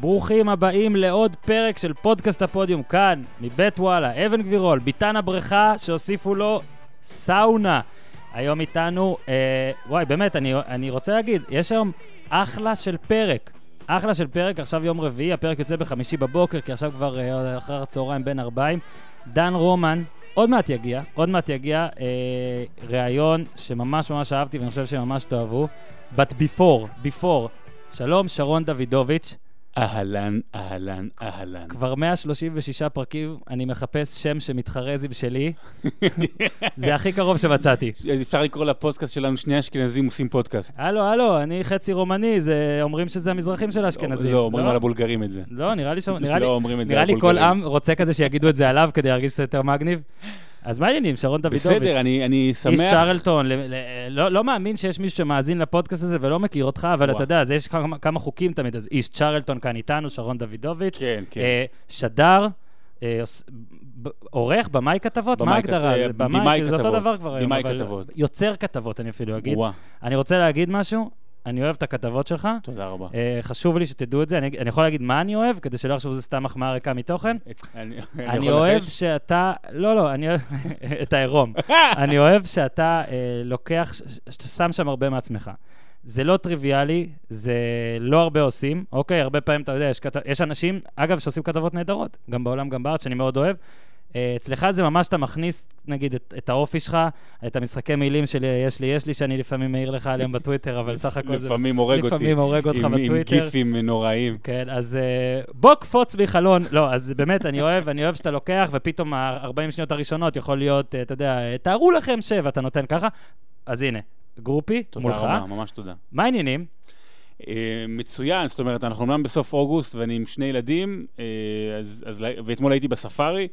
ברוכים הבאים לעוד פרק של פודקאסט הפודיום, כאן, מבית וואלה, אבן גבירול, ביתן הבריכה שהוסיפו לו סאונה. היום איתנו, אה, וואי, באמת, אני, אני רוצה להגיד, יש היום אחלה של פרק. אחלה של פרק, עכשיו יום רביעי, הפרק יוצא בחמישי בבוקר, כי עכשיו כבר אה, אחר הצהריים בין ארבעים. דן רומן, עוד מעט יגיע, עוד מעט יגיע אה, ראיון שממש ממש אהבתי ואני חושב שממש תאהבו. But before, before, שלום, שרון דוידוביץ'. אהלן, אהלן, אהלן. כבר 136 פרקים, אני מחפש שם שמתחרז עם שלי. זה הכי קרוב שמצאתי. אפשר לקרוא לפודקאסט שלנו שני אשכנזים עושים פודקאסט. הלו, הלו, אני חצי רומני, זה אומרים שזה המזרחים של האשכנזים. לא, אומרים על הבולגרים את זה. לא, נראה לי ש... נראה לי- לא אומרים את זה נראה לי כל. עם רוצה כזה שיגידו את זה עליו כדי להרגיש קצת יותר מגניב. אז מה העניינים, שרון דוידוביץ'? בסדר, אני אני איש שמח. צ'רלטון, ל- ל- לא, לא מאמין שיש מישהו שמאזין לפודקאסט הזה ולא מכיר אותך, אבל וואו. אתה יודע, אז יש כמה, כמה חוקים תמיד, אז איש צ'רלטון כאן איתנו, שרון דוידוביץ', כן, כן. אה, שדר, אה, עורך, במאי כתבות, מה ההגדרה? כת- אה, במאי, במאי כאילו, זה אותו כתבות. דבר כבר היום, אבל כתבות. יוצר כתבות, אני אפילו אגיד. וואה, אני רוצה להגיד משהו, אני אוהב את הכתבות שלך. תודה רבה. אה, חשוב לי שתדעו את זה, אני, אני יכול להגיד מה אני אוהב, כדי שלא יחשבו שזה סתם מחמאה ריקה מתוכן. אני אני אוהב? שאתה, לא, לא, אני אוהב את העירום. אני אוהב שאתה אה, לוקח, שאתה שם שם הרבה מעצמך. זה לא טריוויאלי, זה לא הרבה עושים, אוקיי? הרבה פעמים, אתה יודע, יש, כת... יש אנשים, אגב, שעושים כתבות נהדרות, גם בעולם, גם בארץ, שאני מאוד אוהב. אה, אצלך זה ממש, אתה מכניס, נגיד, את, את האופי שלך, את המשחקי מילים של יש לי, יש לי, שאני לפעמים מעיר לך עליהם בטוויטר, אבל סך הכל זה... לפעמים הורג אותי. לפעמים הורג אותך עם- עם בטוויטר. גיפים נוראים. כן, אז uh, בוא קפוץ מחלון. לא, אז באמת, אני אוהב, אני אוהב שאתה לוקח, ופתאום ה-40 שניות הראשונות יכול להיות, uh, אתה יודע, אה, תארו לכם שבע, אתה נותן ככה. אז הנה, גרופי, תודה מולך. רבה, ממש תודה. מה העניינים? אה, מצוין, זאת אומרת, אנחנו אומנם בסוף אוגוסט ואני עם שני ילדים, אה, אז- אז ואתמול הייתי בספארי,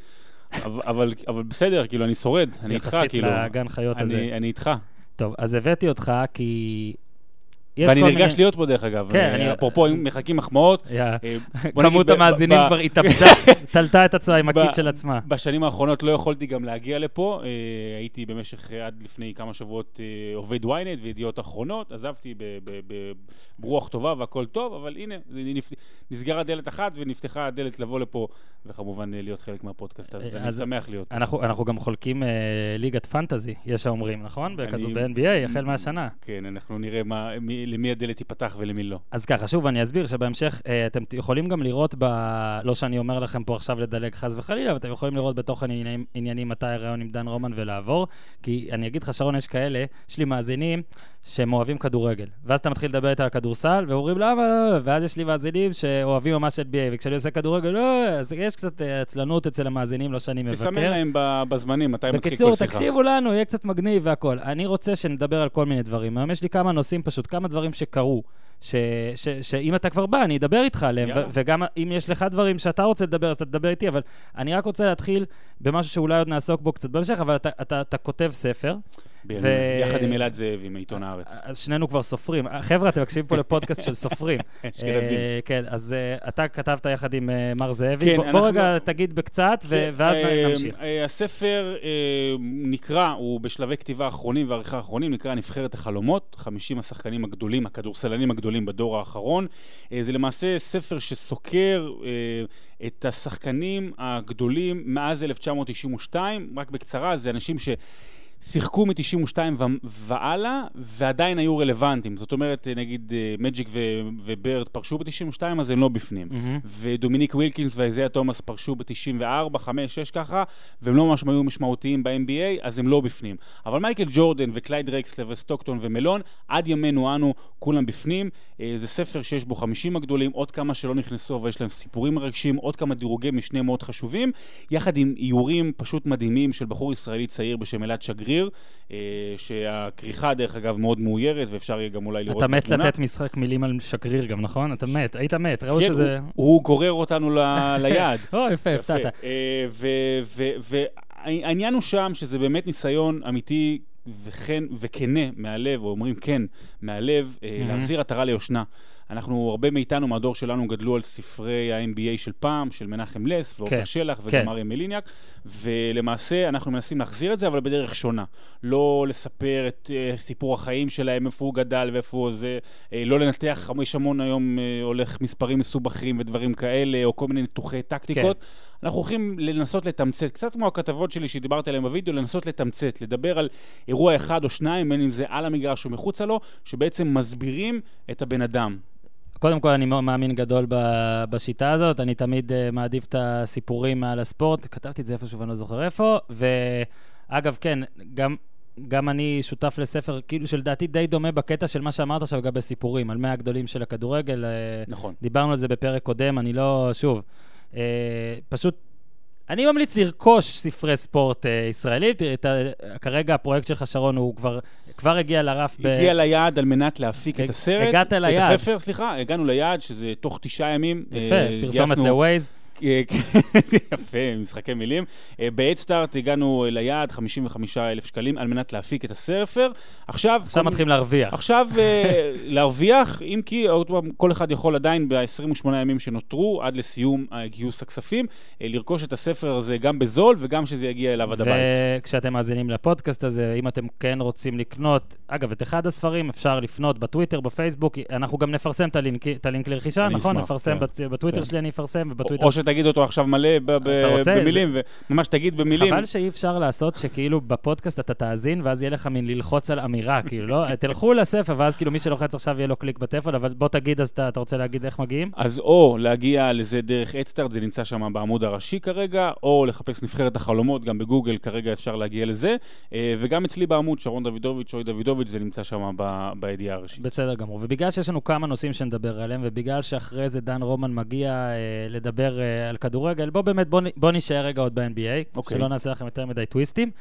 אבל- אבל בסדר, כאילו, אני שורד, אני איתך, יחסית כאילו. לגן חיות הזה. אני אני איתך. טוב, אז הבאתי אותך כי... ואני נרגש מיני- להיות פה, דרך אגב. כן, אה, אני- אפרופו, אם מחכים מחמאות. אה, כמות המאזינים כבר התאבדה, תלתה את עצמה עם הקיט של עצמה. בשנים האחרונות לא יכולתי גם להגיע לפה. אה, הייתי במשך עד לפני כמה שבועות עובד ynet וידיעות אחרונות. עזבתי ברוח טובה והכל טוב, אבל הנה, נסגרה דלת אחת ונפתחה הדלת לבוא לפה, וכמובן להיות חלק מהפודקאסט. אז אני שמח להיות. אנחנו, גם חולקים ליגת פנטזי, יש האומרים, נכון? בכדור ב-NBA, החל מהשנה. כן, אנחנו נראה מה- למי הדלת תיפתח ולמי לא. אז ככה, שוב, אני אסביר שבהמשך אה, אתם יכולים גם לראות ב... לא שאני אומר לכם פה עכשיו לדלג חס וחלילה, אבל אתם יכולים לראות בתוכן עניינים, עניינים מתי הרעיון עם דן רומן ולעבור. כי אני אגיד לך, שרון, יש כאלה, יש לי מאזינים שהם אוהבים כדורגל. ואז אתה מתחיל לדבר איתם על כדורסל, ואומרים למה לא, ואז יש לי מאזינים שאוהבים ממש NBA, וכשאני עושה כדורגל, לא, אז יש קצת אה, עצלנות אצל המאזינים, לא שאני מבקר. תסמן להם בזמנים, מתי מתחיל כל בקיצור, שיחה. תקשיבו לנו, יהיה קצת מגניב והכל. אני רוצה שנדבר על כל מיני דברים. היום יש לי כמה נושאים פשוט, כמה דברים שקרו, ש- ש- שאם אתה כבר בא, אני אדבר איתך עליהם. ו- וגם אם יש לך דברים שאתה רוצה לדבר, אז אתה תדבר איתי, אבל אני רק רוצה להתחיל במשהו שאולי עוד נעסוק בו קצת בהמשך, אבל אתה, אתה, אתה כותב ספר, ו- יחד עם אלעד זאבי מעיתון הארץ. אז שנינו כבר סופרים. חבר'ה, אתם מקשיבים פה לפודקאסט של סופרים. אשכנזים. אה, כן, אז אה, אתה כתבת יחד עם אה, מר זאבי. כן, בוא- רגע תגיד בקצת, כן, ואז אה, נמשיך. אה, הספר אה, נקרא, הוא בשלבי כתיבה אחרונים ועריכה אחרונים, נקרא נבחרת החלומות, 50 השחקנים הגדולים, הכדורסלנים הגדולים בדור האחרון. אה, זה למעשה ספר שסוקר אה, את השחקנים הגדולים מאז 1992, רק בקצרה, זה אנשים ש... שיחקו מ-92 והלאה, ועדיין היו רלוונטיים. זאת אומרת, אה, נגיד אה, מג'יק ו- וברד פרשו ב-92, אז הם לא בפנים. מהמם. ודומיניק ווילקינס ואיזיה תומאס פרשו ב-94, 5, 6 ככה, והם לא ממש היו משמעותיים ב-NBA, אז הם לא בפנים. אבל מייקל ג'ורדן וקלייד דרקסלר וסטוקטון ומלון, עד ימינו אנו, כולם בפנים. אה, זה ספר שיש בו 50 הגדולים, עוד כמה שלא נכנסו, אבל יש להם סיפורים מרגשים, עוד כמה דירוגי משנה מאוד חשובים, יחד עם איורים פשוט מדהימים של בחור ישראלי צעיר בשם אלעד שגריר, אה, שהכריכה, דרך אגב, מאוד מאוירת, ואפשר יהיה גם אולי לראות אתה מת. לתת משחק מילים על שגריר גם, נכון? אתה מת, היית מת, ראו כן, שזה... הוא, גורר אותנו ל- ליעד. או, יפה, הפתעת. אה, והעניין הוא שם שזה באמת ניסיון אמיתי וכן, וכנה מהלב, או אומרים כן, מהלב, מהמם. להחזיר עטרה ליושנה. אנחנו, הרבה מאיתנו מהדור שלנו גדלו על ספרי ה-NBA של פעם, של מנחם לס ועופר כן, שלח וגם כן. אריה מליניאק, ולמעשה אנחנו מנסים להחזיר את זה, אבל בדרך שונה. לא לספר את uh, סיפור החיים שלהם, איפה הוא גדל ואיפה הוא זה, uh, לא לנתח, יש המון היום uh, הולך מספרים מסובכים ודברים כאלה, או כל מיני ניתוחי טקטיקות. אנחנו הולכים לנסות לתמצת, קצת כמו הכתבות שלי שדיברתי עליהן בווידאו, לנסות לתמצת, לדבר על אירוע אחד או שניים, בין אם זה על המגרש או מחוצה לו, שבעצם מסבירים את הבן אדם. קודם כל, אני מאמין גדול ב- בשיטה הזאת. אני תמיד uh, מעדיף את הסיפורים מעל הספורט. כתבתי את זה איפשהו ואני לא זוכר איפה. ואגב, כן, גם, גם אני שותף לספר, כאילו, שלדעתי די דומה בקטע של מה שאמרת עכשיו לגבי סיפורים, על 100 הגדולים של הכדורגל. אה, נכון. דיברנו על זה בפרק קודם, אני לא... שוב, אה, פשוט... אני ממליץ לרכוש ספרי ספורט אה, ישראלים. כרגע הפרויקט שלך, שרון, הוא כבר, כבר הגיע לרף ב... הגיע ליעד על מנת להפיק הג- את הסרט. הגעת ליעד. את הספר, סליחה, הגענו ליעד, שזה תוך תשעה ימים. יפה, אה, פרסומת לווייז. אה, יפה, משחקי מילים. אה, בהדסטארט הגענו ליעד 55 אלף שקלים על מנת להפיק את הספר. עכשיו... עכשיו מתחילים להרוויח. עכשיו אה, להרוויח, אם כי עוד פעם, כל אחד יכול עדיין ב-28 הימים שנותרו, עד לסיום גיוס הכספים, לרכוש את הספר הזה גם בזול וגם שזה יגיע אליו עד הבית. וכשאתם מאזינים לפודקאסט הזה, אם אתם כן רוצים לקנות, אגב, את אחד הספרים אפשר לפנות בטוויטר, בפייסבוק, אנחנו גם נפרסם את הלינק, לרכישה, נכון? נפרסם כן. בט- בטוויטר כן. שלי, אני אפרסם, ובטוויטר... שתגיד אותו עכשיו מלא? במילים, וממש תגיד במילים. חבל שאי אפשר לעשות שכאילו בפודקאסט אתה תאזין, ואז יהיה לך מין ללחוץ על אמירה, כאילו, לא? תלכו לספר, ואז כאילו מי שלוחץ עכשיו יהיה לו קליק בטלפון, אבל בוא תגיד, אז אתה, רוצה להגיד איך מגיעים? אז או להגיע לזה דרך אדסטארט, זה נמצא שם בעמוד הראשי כרגע, או לחפש נבחרת החלומות, גם בגוגל כרגע אפשר להגיע לזה, אה, וגם אצלי בעמוד, שרון דוידוביץ', שוי דוידוביץ', זה נמצא שם ב- בידיעה הראשית. בסדר גמור. ובגלל שיש לנו כמה נושאים שנדבר עליהם, ובגלל שאחרי זה דן רומן מגיע אה, לדבר אה, על כדורגל, בוא באמת, בוא, בוא נשאר רגע עוד ב-NBA, אוקיי. שלא נעשה לכם יותר מדי טוויסטים.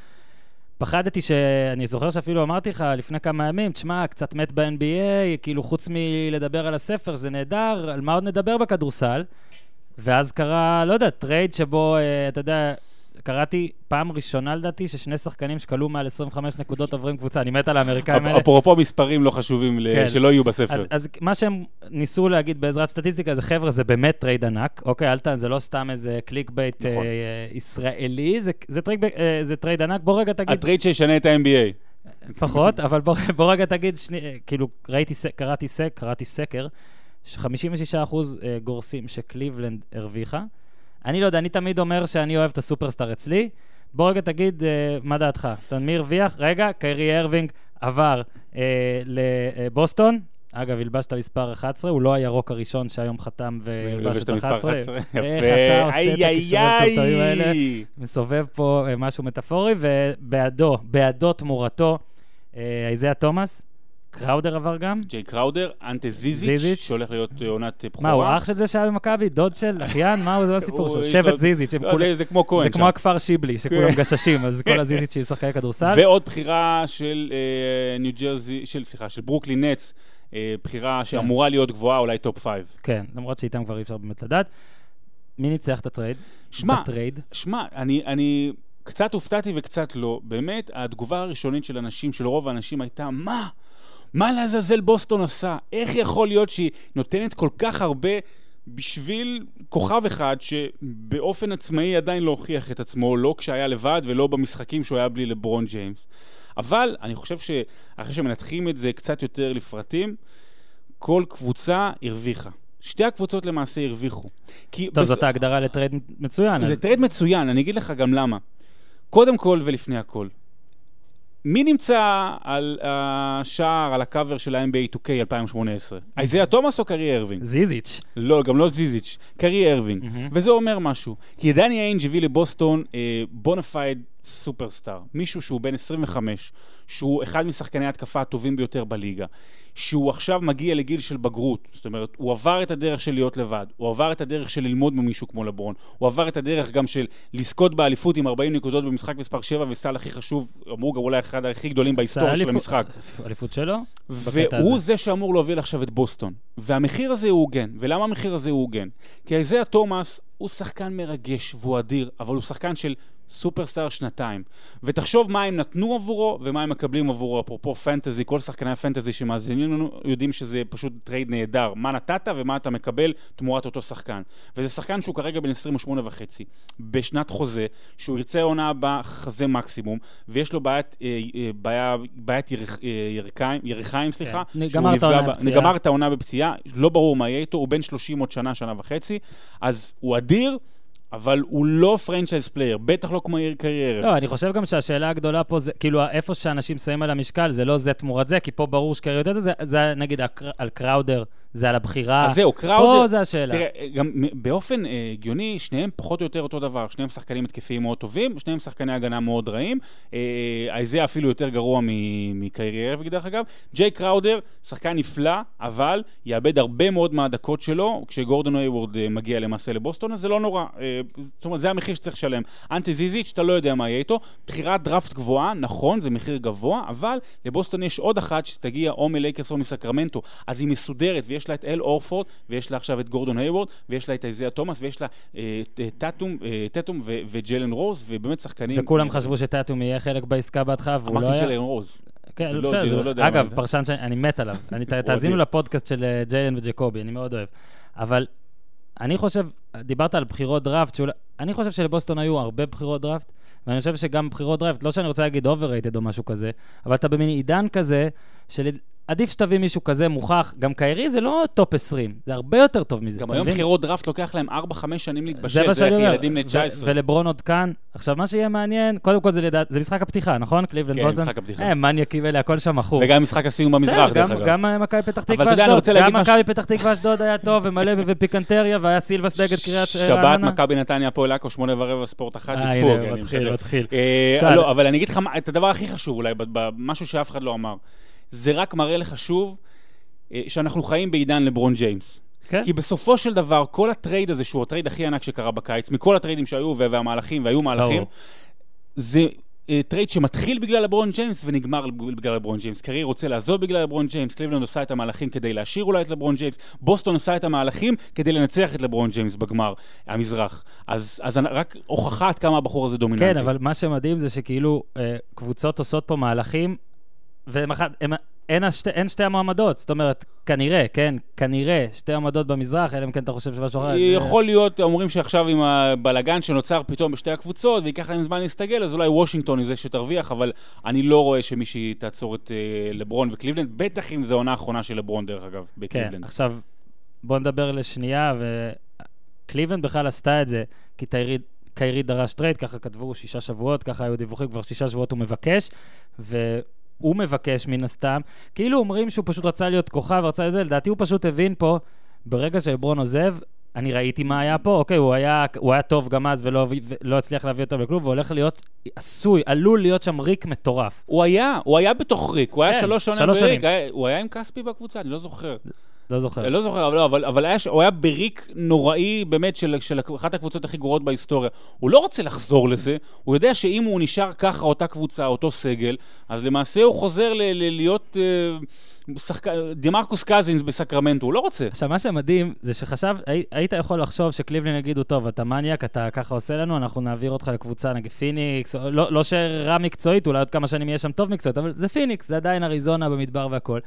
פחדתי ש... אני זוכר שאפילו אמרתי לך לפני כמה ימים, תשמע, קצת מת ב-NBA, כאילו חוץ מלדבר על הספר, זה נהדר, על מה עוד נדבר בכדורסל? ואז קרה, לא יודע, טרייד שבו, אה, אתה יודע, קראתי פעם ראשונה לדעתי ששני שחקנים שקלעו מעל 25 נקודות עוברים קבוצה, אני מת על האמריקאים האלה. אפרופו מספרים לא חשובים כן. שלא יהיו בספר. אז, אז מה שהם ניסו להגיד בעזרת סטטיסטיקה זה, חבר'ה, זה באמת טרייד ענק, אוקיי? אל ת... זה לא סתם איזה clickbait נכון. אה, ישראלי, זה, זה, טרייד, אה, זה טרייד ענק. בוא רגע תגיד, הטרייד שישנה את ה-NBA. פחות, אבל בוא, בוא רגע תגיד, שני, אה, כאילו, ראיתי, קראתי, סק, קראתי סקר, ש-56% אה, גורסים שקליבלנד הרוויחה. אני לא יודע, אני תמיד אומר שאני אוהב את הסופרסטאר אצלי. בוא רגע תגיד אה, מה דעתך. זאת אומרת, מי הרוויח? רגע, קיירי ארווינג עבר אה, לבוסטון. אגב, הלבש את המספר 11, הוא לא הירוק הראשון שהיום חתם והלבש את 11. איך אתה עושה את הטוטאים האלה? מסובב פה אה, משהו מטאפורי, ובעדו, בעדו תמורתו, אה, איזיה תומאס, קראודר עבר גם. ג'יי קראודר, אנטה זיזיץ', זיזיץ'. שהולך להיות אה, עונת אה, בכורה. מה, הוא אח של זה שהיה במכבי? דוד של אחיין? מה זה הסיפור הוא- שלו? שבט זיזיץ', לא, זה- כמו כהן זה. כמו הכפר שיבלי, שכולם כן. גששים, אז כל הזיזיץ' של שחקני כדורסל. ועוד בחירה של אה, ניו ג'רזי, של, סליחה, של ברוקלין אה, בחירה שאמורה להיות גבוהה, אולי top five. כן, למרות שאיתם כבר אי אפשר באמת לדעת. מי ניצח את הטרייד? שמע. שמע, אני, אני קצת הופתעתי וקצת לא. באמת, התגובה הראשונית של אנשים, של רוב האנשים, הייתה, מה? מה לעזאזל בוסטון עשה? איך יכול להיות שהיא נותנת כל כך הרבה בשביל כוכב אחד שבאופן עצמאי עדיין לא הוכיח את עצמו, לא כשהיה לבד ולא במשחקים שהוא היה בלי לברון ג'יימס. אבל אני חושב שאחרי שמנתחים את זה קצת יותר לפרטים, כל קבוצה הרוויחה. שתי הקבוצות למעשה הרוויחו. כי טוב, בס- זאת ההגדרה לטרייד מצוין. אז- זה טרייד מצוין, אני אגיד לך גם למה. קודם כל ולפני הכל, מי נמצא על השער, על הקאבר של ה-NBA 2K 2018? איזיה תומאס או קיירי ארווינג? זיזיץ'. לא, גם לא זיזיץ', קיירי ארווינג. מהמם. וזה אומר משהו. כי דני איינג' הביא לבוסטון אה, bona fide superstar. מישהו שהוא בן 25, שהוא אחד משחקני ההתקפה הטובים ביותר בליגה, שהוא עכשיו מגיע לגיל של בגרות. זאת אומרת, הוא עבר את הדרך של להיות לבד, הוא עבר את הדרך של ללמוד ממישהו כמו לברון, הוא עבר את הדרך גם של לזכות באליפות עם 40 נקודות במשחק מספר 7 וסל הכי חשוב, אמרו גם אולי אחד הכי גדולים בהיסטוריה של אליפות- המשחק. אליפות שלו? והוא. זה שאמור להוביל עכשיו את בוסטון. והמחיר הזה הוא הוגן. ולמה המחיר הזה הוא הוגן? כי איזיה תומאס הוא שחקן מרגש והוא אדיר, אבל הוא שחקן של סופרסטאר שנתיים. ותחשוב מה הם נתנו עבורו ומה הם מקבלים עבורו. אפרופו פנטזי, כל שחקני הפנטזי שמאזינים לנו יודעים שזה פשוט טרייד נהדר. מה נתת ומה אתה מקבל תמורת אותו שחקן. וזה שחקן שהוא כרגע בן 28 וחצי, בשנת חוזה, שהוא ירצה עונה הבאה חוזה מקסימום, ויש לו בעיית, אה, אה, בעיה, בעיית ירח, אה, ירכיים, ירכיים, סליחה. כן. שהוא גמר את העונה בפציעה. גמר את העונה בפציעה, לא ברור מה יהיה איתו, הוא בן 30 עוד שנה, שנה וחצי, אז הוא אדיר. אבל הוא לא franchise player, בטח לא כמו קיירי ארווינג. לא, אני חושב גם שהשאלה הגדולה פה זה, כאילו, איפה שאנשים שמים על המשקל, זה לא זה תמורת זה, כי פה ברור שקיירי יודע את זה, זה, נגיד על קראודר, זה על הבחירה. אז זהו, קראודר... פה זה השאלה. תראה, גם באופן אה, הגיוני, שניהם פחות או יותר אותו דבר. שניהם שחקנים התקפיים מאוד טובים, שניהם שחקני הגנה מאוד רעים. אה, איזיה אפילו יותר גרוע מקיירי ארווינג, דרך אגב. ג'יי קראודר, שחקן נפלא, אבל יאבד הרבה מאוד מהדקות שלו כשגורדון היוורד אה, מגיע למעשה לבוסטון, אז זה לא נורא. אה, זאת אומרת, זה המחיר שצריך לשלם. אנטי זיזיץ', אתה לא יודע מה יהיה איתו. בחירת דראפט גבוהה, נכון, זה מחיר גבוה, אבל לבוסטון יש עוד אחת שתגיע או מלייקרס או מסקרמנטו. אז היא מסודרת, ויש לה את אל הורפורד, ויש לה עכשיו את גורדון היוורד, ויש לה את איזיה תומאס, ויש לה אה, את אה, טאטום, אה, טטום ו- וג'לן רוז, ובאמת שחקנים... וכולם חשבו שטאטום יהיה חלק בעסקה בהתחלה, והוא לא אמרתי היה. ג'לן רוז. כן, לא, בסדר, לא מה אגב. פרשן שאני מת עליו. תאזינו. לפודקאסט של ג'יילן וג'קובי, אני מאוד אוהב. אבל אני חושב, דיברת על בחירות דראפט, שאולי- אני חושב שלבוסטון היו הרבה בחירות דראפט, ואני חושב שגם בחירות דראפט, לא שאני רוצה להגיד overrated או משהו כזה, אבל אתה במין עידן כזה, של עדיף שתביא מישהו כזה מוכח, גם קיירי זה לא top 20, זה הרבה יותר טוב מזה. גם היום? בחירות דראפט לוקח להם 4-5 שנים להתבשל, זה איך אומר. ילדים בני ו- 19. ולברון עוד כאן. עכשיו, מה שיהיה מעניין, קודם כל זה לדעת, זה משחק הפתיחה, נכון? קליבלנד כן, בוסטון? משחק הפתיחה. אה, מניאקים אלה, הכל שם מכור. וגם משחק הסיום במזרח, דרך אגב. גם אה, מכבי פתח תקווה אשדוד, גם מכבי פתח תקווה אשדוד היה טוב, ומלא ופיקנטריה, והיה סילבס נגד קריית שבת, רעננה. מכבי נתניה, הפועל עכו, שמונה ורבע, ספורט אחת, אה, תצפו. הנה, כן, מתחיל, משדר. מתחיל. אה, שאל. לא, אבל אני אגיד לך את הדבר הכי חשוב אולי, משהו שאף אחד לא אמר. זה רק מראה לך שוב אה, שאנחנו חיים בעידן לברון ג'יימס. כן. כי בסופו של דבר, כל הטרייד הזה, שהוא הטרייד הכי ענק שקרה בקיץ, מכל הטריידים שהיו וה- והמהלכים, והיו מהלכים, ברור. זה אה, טרייד שמתחיל בגלל לברון ג'יימס ונגמר בגלל לברון ג'יימס. קיירי רוצה לעזוב בגלל לברון ג'יימס, קליבלנד עושה את המהלכים כדי להשאיר אולי את לברון ג'יימס, בוסטון עושה את המהלכים כדי לנצח את לברון ג'יימס בגמר המזרח. אז, אז רק הוכחה עד כמה הבחור הזה דומיננטי. כן, אבל מה שמדהים זה שכאילו אה, קבוצות עושות פה מהלכים, אחת, הם, אין, השתי, אין שתי המועמדות. זאת אומרת, כנראה, כן, כנראה, שתי המועמדות במזרח, אלא אם כן אתה חושב שמשהו אחר. יכול להיות, אומרים שעכשיו עם הבלגן שנוצר פתאום בשתי הקבוצות, וייקח להם זמן להסתגל, אז אולי וושינגטון היא זה שתרוויח, אבל אני לא רואה שמישהי תעצור את אה, לברון וקליבלנד, בטח אם זו העונה האחרונה של לברון, דרך אגב, כן, בקליבלנד. עכשיו, בוא נדבר לשנייה, וקליבלנד בכלל עשתה את זה, כי תיירי, קיירי דרש trade, ככה כתבו שישה שבועות, ככה היו דיווחים, כבר שישה שבועות הוא מבקש, והוא מבקש מן הסתם. כאילו אומרים שהוא פשוט רצה להיות כוכב, רצה לזה, לדעתי הוא פשוט הבין פה, ברגע שלברון עוזב, אני ראיתי מה היה פה, אוקיי, הוא היה, הוא היה טוב גם אז ולא, ולא הצליח להביא אותו לכלום, והולך להיות עשוי, עלול להיות שם ריק מטורף. הוא היה, הוא היה בתוך ריק, הוא היה כן, שלוש שנים בריק. היה- הוא היה עם כספי בקבוצה, אני לא זוכר. לא זוכר. אני לא זוכר, אבל, לא, אבל, אבל היה, הוא היה בריק נוראי באמת של, של אחת הקבוצות הכי גרועות בהיסטוריה. הוא לא רוצה לחזור לזה, הוא יודע שאם הוא נשאר ככה, אותה קבוצה, אותו סגל, אז למעשה הוא חוזר ל, ל, להיות אה, שחק... דמרקוס קזינס בסקרמנטו, הוא לא רוצה. עכשיו, מה שמדהים זה שחשב, הי- היית יכול לחשוב שקליבלנד יגידו, טוב, אתה מניאק, אתה ככה עושה לנו, אנחנו נעביר אותך לקבוצה נגיד פיניקס, לא, לא שרע מקצועית, אולי עוד כמה שנים יהיה שם טוב מקצועית, אבל זה פיניקס, זה עדיין אריזונה במדבר והכל.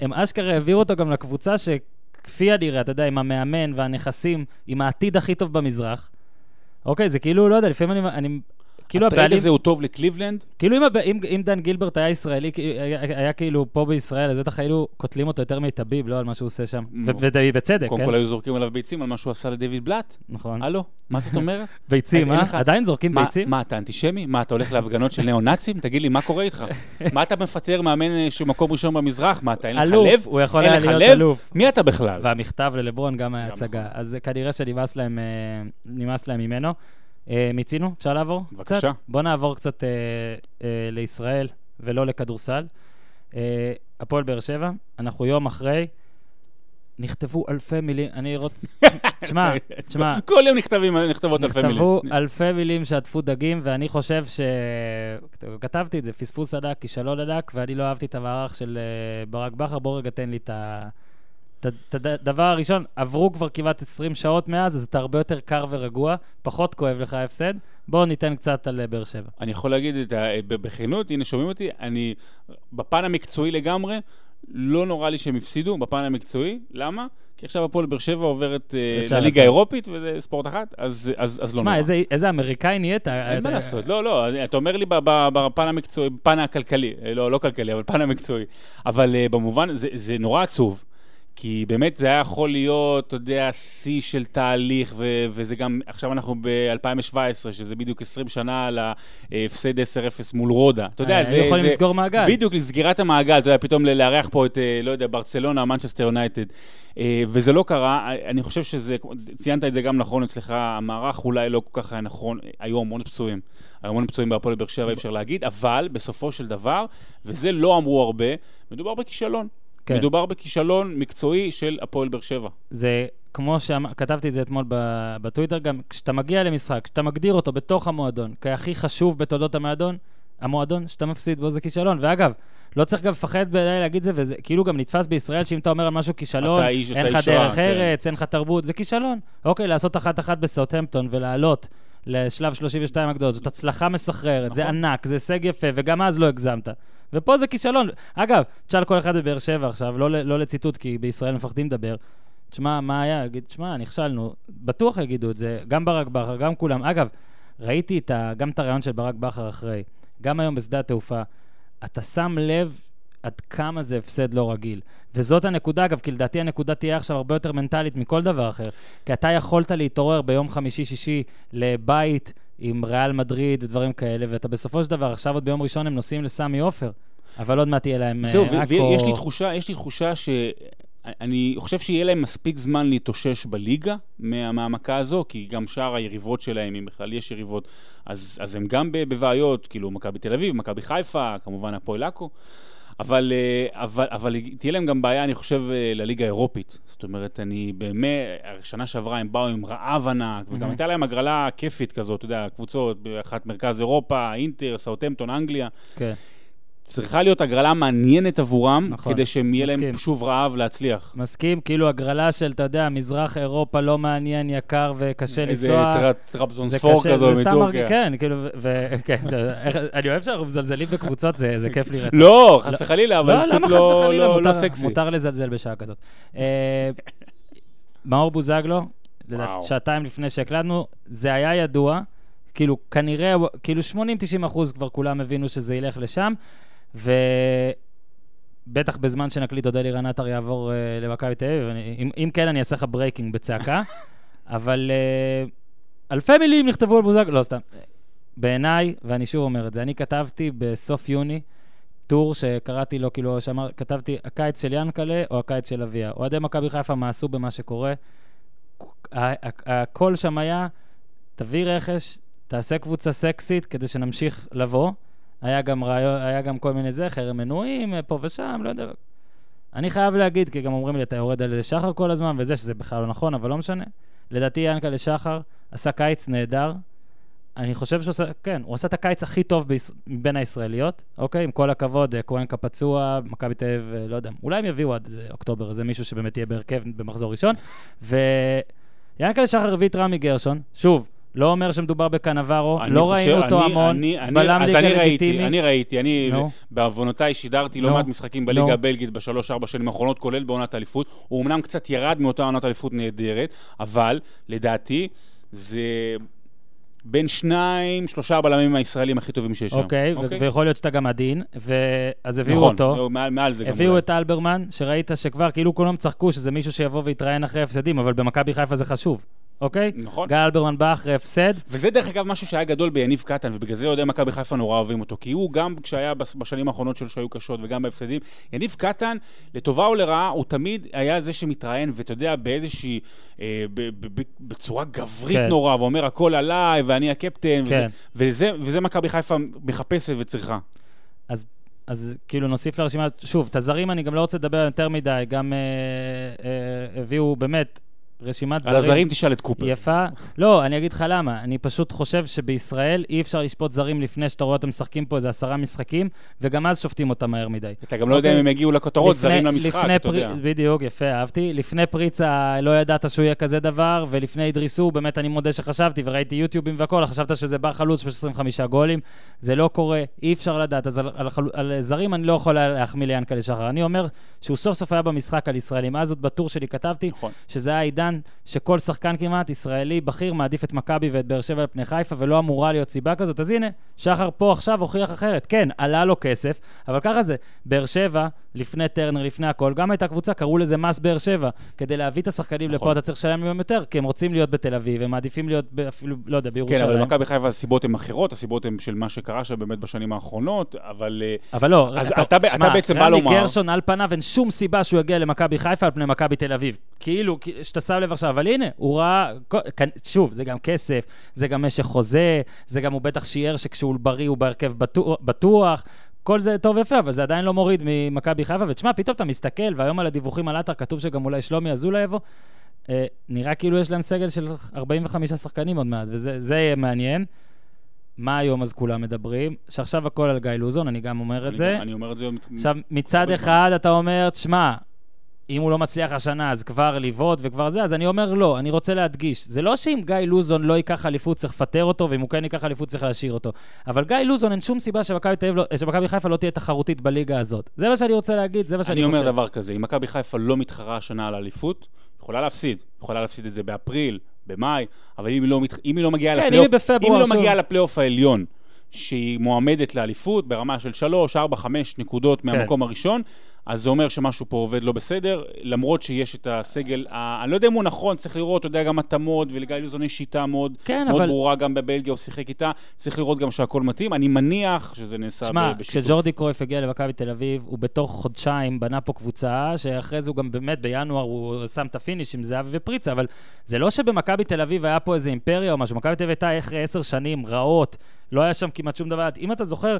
הם אשכרה העבירו אותו גם לקבוצה שכפי הנראה, אתה יודע, עם המאמן והנכסים, עם העתיד הכי טוב במזרח. אוקיי, זה כאילו, לא יודע, לפעמים אני... אני כאילו ה trade הבעלים, הזה הוא טוב לקליבלנד, כאילו אם, אם, אם דן גילברט היה ישראלי, היה, היה כאילו פה בישראל, אז בטח היינו קוטלים אותו יותר מטביב, לא על מה שהוא עושה שם. ו- ובצדק, קודם כן? כל היו זורקים עליו ביצים על מה שהוא עשה לדיוויד בלאט. נכון. הלו, מה זאת אומרת? ביצים, אה? עדיין זורקים ביצים? מה, אתה אנטישמי? מה, אתה הולך להפגנות של ניאו-נאצים? תגיד לי, מה קורה איתך? מה אתה מפטר מאמן אה, שהוא מקום ראשון במזרח? מה, אתה אין לך אלוף, לב? הוא יכול היה להיות? אלוף. מי אתה בכלל? והמכתב ללברון גם היה גם הצגה. אז כנראה שנמאס להם, נמאס להם ממנו. אה, מיצינו? אפשר לעבור? בבקשה. קצת? בוא נעבור קצת אה, אה, לישראל ולא לכדורסל. הפועל באר שבע, אנחנו יום אחרי, נכתבו אלפי מילים, אני רוצ... תשמע, תשמע, כל יום נכתבים, נכתבות אלפי מילים. נכתבו אלפי מילים שעטפו דגים, ואני חושב ש... כתבתי את זה, פספוס ענק, כישלון ענק, ואני לא אהבתי את המערך של ברק בכר. בוא רגע תן לי את ה... את הדבר הראשון, עברו כבר כמעט 20 שעות מאז, אז אתה הרבה יותר קר ורגוע, פחות כואב לך ההפסד. בואו ניתן קצת על אה, באר שבע. אני יכול להגיד את ה... בכנות, הנה שומעים אותי, אני בפן המקצועי לגמרי, לא נורא לי שהם הפסידו, בפן המקצועי. למה? כי עכשיו הפועל באר שבע עוברת uh, לליגה האירופית, וזה ספורט אחת, אז, אז, אז לא נורא. שמע, איזה, אמריקאי נהיית. אין מה לעשות, לא, לא, אתה אומר לי בפן המקצועי, בפן הכלכלי, אה, לא, לא כלכלי, אבל בפן המקצועי. אבל במובן, זה, זה נורא עצוב. כי באמת זה היה יכול להיות, אתה יודע, שיא של תהליך, ו- וזה גם, עכשיו אנחנו ב-2017, שזה בדיוק 20 שנה על ההפסד 10-0 מול רודה. אתה יודע, זה... היו יכולים לסגור מעגל. בדיוק, לסגירת המעגל, אתה יודע, פתאום לארח פה את, לא יודע, ברצלונה, מנצ'סטר יונייטד. וזה לא קרה, אני חושב שזה, ציינת את זה גם נכון אצלך, המערך אולי לא כל כך היה נכון, היו המון פצועים. המון פצועים בהפועל באר שבע, אי אפשר להגיד, אבל בסופו של דבר, וזה לא אמרו הרבה, מדובר בכישלון. כן. מדובר בכישלון מקצועי של הפועל באר שבע. זה כמו שכתבתי את זה אתמול בטוויטר, גם כשאתה מגיע למשחק, כשאתה מגדיר אותו בתוך המועדון כהכי חשוב בתולדות המועדון, המועדון שאתה מפסיד בו זה כישלון. ואגב, לא צריך גם לפחד להגיד זה, וזה כאילו גם נתפס בישראל שאם אתה אומר על משהו כישלון, אין לך דרך כן. ארץ, אין לך תרבות, זה כישלון. אוקיי, לעשות אחת-אחת בסאוטהמפטון ולעלות לשלב 32 הגדולות, זאת הצלחה מסחררת, נכון. זה ענק, זה הישג יפה, וגם אז לא הגזמת. ופה זה כישלון. אגב, תשאל כל אחד בבאר שבע עכשיו, לא, לא לציטוט, כי בישראל מפחדים לדבר. תשמע, מה היה? יגיד, תשמע, נכשלנו. בטוח יגידו את זה, גם ברק בכר, גם כולם. אגב, ראיתי את ה, גם את הרעיון של ברק בכר אחרי, גם היום בשדה התעופה. אתה שם לב עד כמה זה הפסד לא רגיל. וזאת הנקודה, אגב, כי לדעתי הנקודה תהיה עכשיו הרבה יותר מנטלית מכל דבר אחר. כי אתה יכולת להתעורר ביום חמישי-שישי לבית עם ריאל מדריד ודברים כאלה, ואתה בסופו של דבר, עכשיו עוד ביום ראשון הם נוסעים לסמי עופר, אבל עוד מעט תהיה להם זהו, עכו... ויש לי תחושה, יש לי תחושה ש... אני חושב שיהיה להם מספיק זמן להתאושש בליגה מהמעמקה הזו, כי גם שאר היריבות שלהם, אם בכלל יש יריבות, אז, אז הם גם בבעיות, כאילו מכבי תל אביב, מכבי חיפה, כמובן הפועל עכו. אבל, אה, אבל, אבל תהיה להם גם בעיה, אני חושב, אה, לליגה האירופית. זאת אומרת, אני באמת, השנה שעברה הם באו עם רעב ענק, וגם mm-hmm. הייתה להם הגרלה כיפית כזאת, אתה יודע, קבוצות, אחת מרכז אירופה, אינטר, סאוטמפטון, אנגליה. כן. Okay. צריכה להיות הגרלה מעניינת עבורם, נכון, כדי שהם יהיה להם שוב רעב להצליח. מסכים, כאילו הגרלה של, אתה יודע, מזרח אירופה לא מעניין, יקר וקשה לנסוע. איזה טרפזונספור כזו מטורקיה. כן, כאילו, וכן, אני אוהב שאנחנו מזלזלים בקבוצות, זה, זה כיף לי. לא, חס וחלילה, אבל פשוט לא, לא, לא, לא סקסי. מותר לזלזל בשעה כזאת. אה, מאור בוזגלו, שעתיים לפני שהקלטנו, זה היה ידוע. כאילו, כנראה, כאילו 80-90 אחוז כבר כולם הבינו שזה ילך לשם. ובטח בזמן שנקליט עוד אלירן עטר יעבור אה, למכבי תל אביב, אם, אם כן אני אעשה לך breaking בצעקה, אבל אה, אלפי מילים נכתבו על בוזגלו, לא סתם. בעיניי, ואני שוב אומר את זה, אני כתבתי בסוף יוני טור שקראתי לו, כאילו, שאמר, כתבתי הקיץ של ינקלה או הקיץ של אביה. אוהדי מכבי חיפה מעשו במה שקורה. הכל שם היה, תביא רכש, תעשה קבוצה סקסית כדי שנמשיך לבוא. היה גם רעיון, היה גם כל מיני זה, חרם מנויים, פה ושם, לא יודע. אני חייב להגיד, כי גם אומרים לי, אתה יורד על שחר כל הזמן, וזה, שזה בכלל לא נכון, אבל לא משנה. לדעתי ינקלה שחר עשה קיץ נהדר. אני חושב שהוא עושה, כן, הוא עשה את הקיץ הכי טוב ביש, בין הישראליות, אוקיי? עם כל הכבוד, קוונקה פצוע, מכבי תל אביב, לא יודע, אולי הם יביאו עד אוקטובר איזה מישהו שבאמת יהיה בהרכב במחזור ראשון. ויאנקלה שחר הביא את רמי גרשון, שוב, לא אומר שמדובר בקנברו, לא חושב, ראינו אותו אני, המון, אני, בלם ליגה לגיטימי. אני ראיתי, אני no. בעוונותיי שידרתי no. לא מעט משחקים בליגה no. הבלגית בשלוש-ארבע שנים האחרונות, כולל בעונת אליפות. הוא אמנם קצת ירד מאותה עונת אליפות נהדרת, אבל לדעתי זה בין שניים, שלושה הבלמים הישראלים הכי טובים שיש אוקיי, שם. אוקיי, ויכול להיות שאתה גם עדין, ואז הביאו נכון, אותו. נכון, מעל, מעל זה גם הביאו את אלברמן, שראית שכבר כאילו כולם צחקו שזה מישהו שיבוא ויתראיין אחרי הפסדים, אבל במכבי חיפה זה חשוב. אוקיי? נכון. גל אלברמן בא אחרי הפסד. וזה דרך אגב משהו שהיה גדול ביניב קטן, ובגלל זה אוהדי מכבי חיפה נורא אוהבים אותו. כי הוא גם כשהיה בשנים האחרונות שלו שהיו קשות וגם בהפסדים, יניב קטן, לטובה או לרעה, הוא תמיד היה זה שמתראיין, ואתה יודע, באיזושהי, אה, ב, ב, ב, בצורה גברית כן. נורא, ואומר הכל עליי, ואני הקפטן, כן. וזה, וזה, וזה מכבי חיפה מחפשת וצריכה. אז אז כאילו נוסיף לרשימה, שוב, את הזרים אני גם לא רוצה לדבר יותר מדי, גם אה, אה, הביאו באמת רשימת על זרים הזרים תשאל את קופר. יפה. לא, אני אגיד לך למה. אני פשוט חושב שבישראל אי אפשר לשפוט זרים לפני שאתה רואה אותם משחקים פה איזה עשרה משחקים, וגם אז שופטים אותם מהר מדי. אתה גם לא יודע אם אוקיי. הם יגיעו לכותרות, זרים למשחק, אתה יודע. בדיוק, יפה, אהבתי. לפני פריצה לא ידעת שהוא יהיה כזה דבר, ולפני אידריסו, באמת אני מודה שחשבתי, וראיתי יוטיובים והכל, חשבת שזה בר חלוץ של 25 גולים. זה לא קורה, אי אפשר לדעת. אז על, על, על זרים אני לא יכול להחמיא ליענקלה שחר. אני אומר שהוא סוף סוף היה במשחק על ישראלים. אז עוד בטור שלי כתבתי, נכון. שזה היה עידן שכל שחקן כמעט, ישראלי בכיר, מעדיף את מכבי ואת באר שבע על פני חיפה, ולא אמורה להיות סיבה כזאת. אז הנה, שחר פה עכשיו הוכיח אחרת. כן, עלה לו כסף, אבל ככה זה. באר שבע, לפני טרנר, לפני הכל, גם הייתה קבוצה, קראו לזה מס באר שבע. כדי להביא את השחקנים נכון. לפה, אתה צריך לשלם להם יותר, כי הם רוצים להיות בתל אביב, הם מעדיפים להיות אפילו, לא יודע, כן, בירושלים. אבל במכבי חיפה הסיבות הן אחרות, הסיבות הן של מה שקרה שם באמת בשנים האחרונות, אבל... אה, אבל לא, אז- אז אתה ב- שמע, אתה בעצם רמי לומר- גרשון על פניו אין שום סיבה שהוא יגיע למכבי חיפה על פני מכבי תל אביב. כאילו, כי- שאתה שם לב עכשיו, אבל הנה, הוא ראה, שוב, זה גם כסף, זה גם משך חוזה, זה גם הוא בטח שיער שכשהוא בריא הוא בהרכב בטוח-. כל זה טוב ויפה, אבל זה עדיין לא מוריד ממכבי חיפה. ותשמע, פתאום אתה מסתכל, והיום על הדיווחים על עטר כתוב שגם אולי שלומי אזולאי יבוא. אה, נראה כאילו יש להם סגל של 45 שחקנים עוד מעט, וזה זה יהיה מעניין. מה היום אז כולם מדברים? שעכשיו הכל על גיא לוזון, אני גם אומר את אני- זה. אני אומר את זה... עכשיו, מצד אחד אתה אומר, תשמע, אם הוא לא מצליח השנה, אז כבר לבעוט וכבר זה, אז אני אומר לא, אני רוצה להדגיש. זה לא שאם גיא לוזון לא ייקח אליפות צריך לפטר אותו, ואם הוא כן ייקח אליפות צריך להשאיר אותו. אבל גיא לוזון, אין שום סיבה שמכבי לא- חיפה לא תהיה תחרותית בליגה הזאת. זה מה שאני רוצה להגיד, זה מה שאני אני חושב. אומר דבר כזה, אם מכבי חיפה לא מתחרה השנה על האליפות, יכולה להפסיד. יכולה להפסיד את זה באפריל, במאי, אבל אם היא לא, מת... אם היא לא מגיעה כן, לפלייאוף... לא לפלייאוף העליון, שהיא מועמדת לאליפות ברמה של 3, 4, 5 נקודות מהמקום הראשון, אז זה אומר שמשהו פה עובד לא בסדר, למרות שיש את הסגל, ה... אני לא יודע אם הוא נכון, צריך לראות, אתה יודע, גם התאמות, ולגיא לוזון יש שיטה מאוד, כן, מאוד אבל- ברורה, גם בבלגיה הוא שיחק איתה, צריך לראות גם שהכל מתאים. אני מניח שזה נעשה בשיתוף. כשג'ורדי קרויף הגיע למכבי תל אביב, הוא בתוך חודשיים בנה פה קבוצה, שאחרי זה הוא גם באמת בינואר הוא שם את ה finish עם זהבי ופריצה, אבל זה לא שבמכבי תל אביב היה פה איזה אימפריה או משהו, מכבי תל אביב הייתה אחרי עשר שנים רעות, לא היה שם כמעט שום דבר. אם אתה זוכר,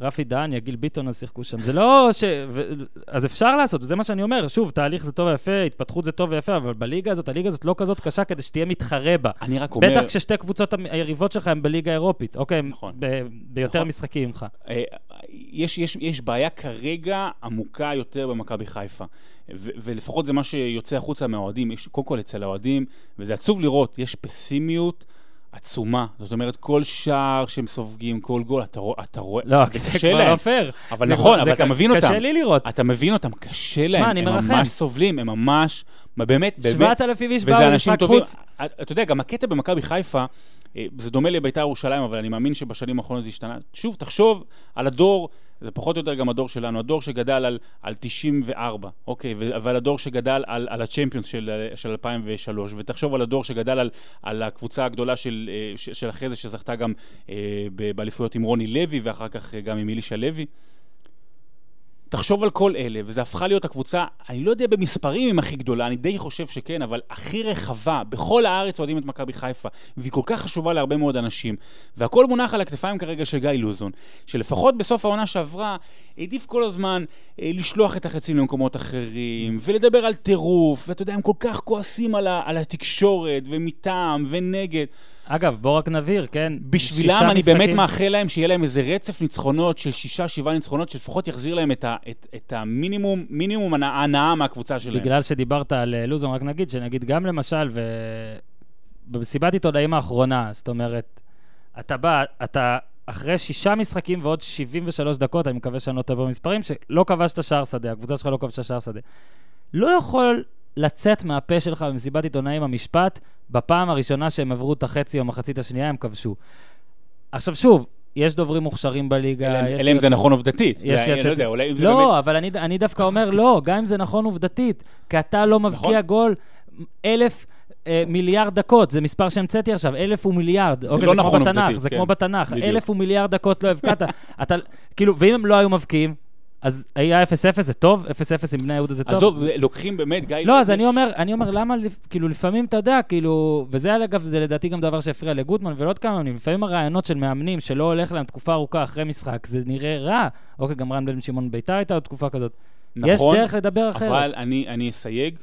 רפי דהניה, גיל ביטון אז שיחקו שם. זה לא ש... ו... אז אפשר לעשות, וזה מה שאני אומר. שוב, תהליך זה טוב ויפה, התפתחות זה טוב ויפה, אבל בליגה הזאת, הליגה הזאת לא כזאת קשה כדי שתהיה מתחרה בה. אני רק אומר... בטח כששתי קבוצות היריבות שלך הן בליגה האירופית, אוקיי? נכון. ב- ביותר נכון. משחקים ממך. אה, יש, יש, יש בעיה כרגע עמוקה יותר במכבי חיפה. ו- ולפחות זה מה שיוצא החוצה מהאוהדים. יש, קודם כל אצל האוהדים, וזה עצוב לראות, יש פסימיות עצומה. זאת אומרת, כל שער שהם סופגים, כל גול, אתה, רוא- אתה רואה, לא, כי זה כבר. לא פייר. אבל זה נכון, כבר- אבל זה אתה מבין אותם. קשה לי לראות. אתה מבין אותם, קשה תשמע, להם, אני הם מרחם. ממש סובלים, הם ממש, באמת, באמת, 7,000 איש באו למשחק. חוץ. אתה יודע, גם הקטע במכבי חיפה, אה, זה דומה לביתר ירושלים, אבל אני מאמין שבשנים האחרונות זה השתנה. שוב, תחשוב על הדור, זה פחות או יותר גם הדור שלנו, הדור שגדל על, על 94, אוקיי, ועל הדור שגדל על, על הצ'מפיונס של, של 2003, ותחשוב על הדור שגדל על, על הקבוצה הגדולה של, אה, של אחרי זה, שזכתה גם אה, באליפויות עם רוני לוי, ואחר כך גם עם אלישע לוי. תחשוב על כל אלה, וזו הפכה להיות הקבוצה, אני לא יודע במספרים אם הכי גדולה, אני די חושב שכן, אבל הכי רחבה, בכל הארץ אוהדים את מכבי חיפה, והיא כל כך חשובה להרבה מאוד אנשים, והכל מונח על הכתפיים כרגע של גיא לוזון, שלפחות בסוף העונה שעברה, העדיף כל הזמן אה, לשלוח את החצים למקומות אחרים, ולדבר על טירוף, ואתה יודע, הם כל כך כועסים על, ה- על התקשורת, ומטעם, ונגד. אגב, בוא רק נבהיר, כן? בשבילם אני משחקים- באמת מאחל להם שיהיה להם איזה רצף ניצחונות של שישה, שבעה ניצחונות, שלפחות יחזיר להם את, ה, את, את המינימום, מינימום הנאה- ההנאה מהקבוצה שלהם. בגלל שדיברת על אה, לוזון, רק נגיד שנגיד גם למשל, ובמסיבת עיתונאים האחרונה, זאת אומרת, אתה בא, אתה אחרי שישה משחקים ועוד 73 דקות, אני מקווה שאני לא טועה במספרים, שלא כבשת שער שדה, הקבוצה שלך לא כבשה שער שדה. לא יכול לצאת מהפה שלך במסיבת עיתונאים המשפט, בפעם הראשונה שהם עברו את החצי או המחצית השנייה, הם כבשו. עכשיו שוב, יש דוברים מוכשרים בליגה, אלא אם זה נכון עובדתית. יש יצאת- לא יודע, אולי אם זה לא, באמת... אבל אני, אני דווקא אומר לא, גם אם זה נכון עובדתית, כי אתה לא מבקיע נכון. גול אלף אה, מיליארד דקות, זה מספר שהמצאתי עכשיו, אלף ומיליארד. אוקיי, לא זה נכון כמו בתנ"ך, עובדתית, זה כן. כמו בתנ"ך, בדיוק. אלף ומיליארד דקות לא הבקעת. אתה, כאילו, ואם הם לא היו מבקיעים, אז היה 0-0 זה טוב, 0-0 עם בני יהודה זה טוב. עזוב, לוקחים באמת, גיא... לא, אז יש- אני אומר, אני אומר, למה, כאילו, לפעמים, אתה יודע, כאילו, וזה אגב, זה לדעתי גם דבר שהפריע לגוטמן ולעוד כמה מאמנים, לפעמים הרעיונות של מאמנים שלא הולך להם תקופה ארוכה אחרי משחק, זה נראה רע. אוקיי, גם רן בן שמעון ביתר הייתה עוד תקופה כזאת. יש נכון, דרך לדבר אחרת. אבל אני, אני אסייג,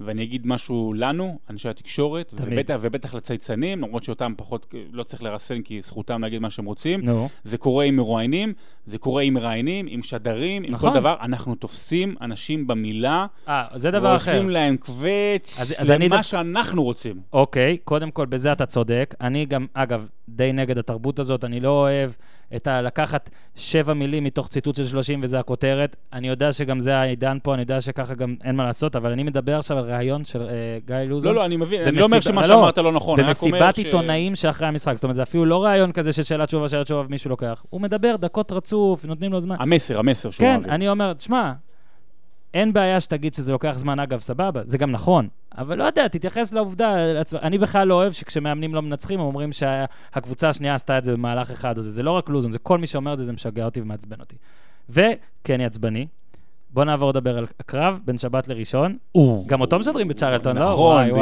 ואני אגיד משהו לנו, אנשי התקשורת, תמיד. ובטח, ובטח לצייצנים, למרות שאותם פחות לא צריך לרסן כי זכותם להגיד מה שהם רוצים. נו. זה קורה עם מרואיינים, זה קורה עם מראיינים, עם שדרים, עם נכון. כל דבר. אנחנו תופסים אנשים במילה, אה, זה דבר אחר. ועושים להם קווץ' אז- אז למה דווקא- שאנחנו רוצים. אוקיי, קודם כל, בזה אתה צודק. אני גם, אגב, די נגד התרבות הזאת, אני לא אוהב את ה... לקחת שבע מילים מתוך ציטוט של 30 וזה הכותרת. אני יודע שגם זה העידן פה, אני יודע שככה גם אין מה לעשות, אבל אני מדבר עכשיו על ראיון של אה, גיא לוזון. לא, לא, אני מבין, אני לא אומר שמה לא, שאמרת לא נכון, במסיבת ש... עיתונאים שאחרי המשחק. זאת אומרת, זה אפילו לא ראיון כזה של שאלה תשובה, שאלה תשובה ומישהו לוקח. הוא מדבר דקות רצוף, נותנים לו זמן. המסר, המסר שהוא כן, מעביר. אני אומר, תשמע, אין בעיה שתגיד שזה לוקח זמן, אגב, סבבה, זה גם נכון. אבל לא יודע, תתייחס לעובדה. אני בכלל לא אוהב שכשמאמנים לא מנצחים, הם אומרים שהקבוצה השנייה עשתה את זה במהלך אחד או זה. זה לא רק לוזון, זה כל מי שאומר את זה, זה משגע אותי ומעצבן אותי. וכן, אני עצבני. בוא נעבור לדבר על הקרב בין שבת לראשון. גם אותו משדרים בצ'רלטון, לא? נכון, זה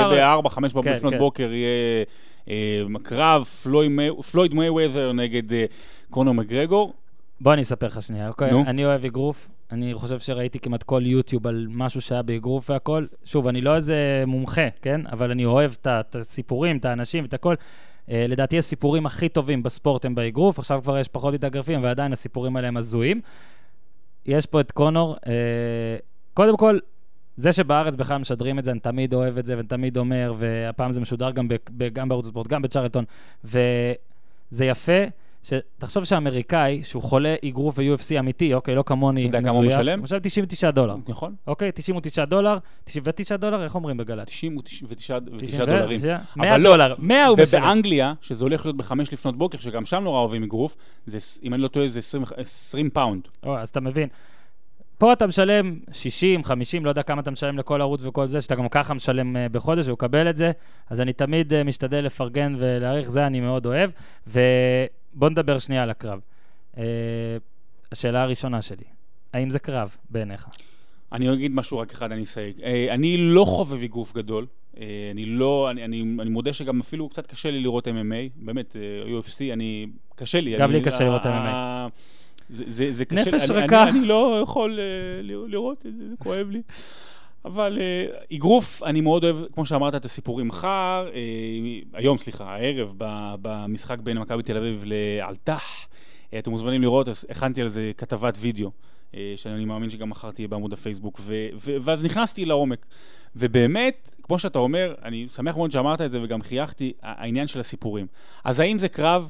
ה- ב-4, 5 כן, לפנות כן. בוקר יהיה אה, קרב פלויד מי- פלויד מייוודר נגד אה, קונור מגרגור. בוא אני אספר לך שנייה, אוקיי? נו. אני אוהב אגרוף, אני חושב שראיתי כמעט כל יוטיוב על משהו שהיה באגרוף והכל. שוב, אני לא איזה מומחה, כן? אבל אני אוהב את הסיפורים, את האנשים, את הכל. Uh, לדעתי הסיפורים הכי טובים בספורט הם באגרוף, עכשיו כבר יש פחות מתאגרפים, אבל עדיין הסיפורים האלה הם הזויים. יש פה את קונור. Uh, קודם כל, זה שבארץ בכלל משדרים את זה, אני תמיד אוהב את זה ואני תמיד אומר, והפעם זה משודר גם, ב, ב, גם בערוץ הספורט, גם בצ'רלטון, וזה יפה. שתחשוב שאמריקאי, שהוא חולה אגרוף ו-UFC אמיתי, אוקיי, לא כמוני, אתה יודע כמה הוא משלם? הוא משלם 99 דולר. נכון? אוקיי, 99 דולר, 99 דולר, איך אומרים בגל"צ? 99 99 דולרים. 100 אבל לא, דולר, 100 הוא משלם. ובאנגליה, שזה הולך להיות בחמש לפנות בוקר, שגם שם נורא אוהבים אגרוף, אם אני לא טועה, זה 20 20 פאונד. או, אז אתה מבין. פה אתה משלם 60, 50, לא יודע כמה אתה משלם לכל ערוץ וכל זה, שאתה גם ככה משלם אה, בחודש והוא מקבל את זה, אז אני תמיד uh, משתדל לפרגן ולהעריך, זה אני מאוד אוהב. ובוא נדבר שנייה על הקרב. Uh, השאלה הראשונה שלי, האם זה קרב בעיניך? אני אגיד משהו רק אחד, אני אסייג. אה, אני לא חובב אגרוף גדול. אה, אני לא, אני, אני, אני מודה שגם אפילו קצת קשה לי לראות MMA, באמת, אה, UFC, אני, קשה לי. גם אני, לי קשה לראות ה- זה, זה, זה קשה, נפש אני, רכה. אני, אני לא יכול uh, לראות את זה, זה כואב לי. אבל uh, אגרוף, אני מאוד אוהב, כמו שאמרת, את הסיפורים מחר, uh, היום, סליחה, הערב, ב, במשחק בין מכבי תל אביב לאלתח. Uh, אתם מוזמנים לראות, הכנתי על זה כתבת וידאו, uh, שאני מאמין שגם מחר תהיה בעמוד הפייסבוק, ו, ו, ואז נכנסתי לעומק. ובאמת, כמו שאתה אומר, אני שמח מאוד שאמרת את זה וגם חייכתי, העניין של הסיפורים. אז האם זה קרב?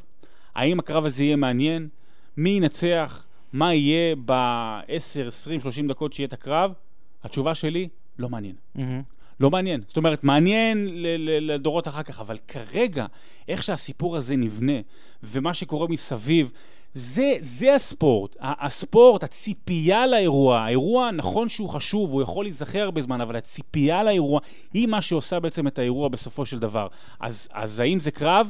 האם הקרב הזה יהיה מעניין? מי ינצח? מה יהיה ב-10, 20, 30 דקות שיהיה את הקרב? התשובה שלי, לא מעניין. מהמם. לא מעניין. זאת אומרת, מעניין לדורות אחר כך, אבל כרגע, איך שהסיפור הזה נבנה, ומה שקורה מסביב, זה, זה הספורט. הספורט, הציפייה לאירוע, האירוע, נכון שהוא חשוב, הוא יכול להיזכר הרבה זמן, אבל הציפייה לאירוע היא מה שעושה בעצם את האירוע בסופו של דבר. אז, אז האם זה קרב?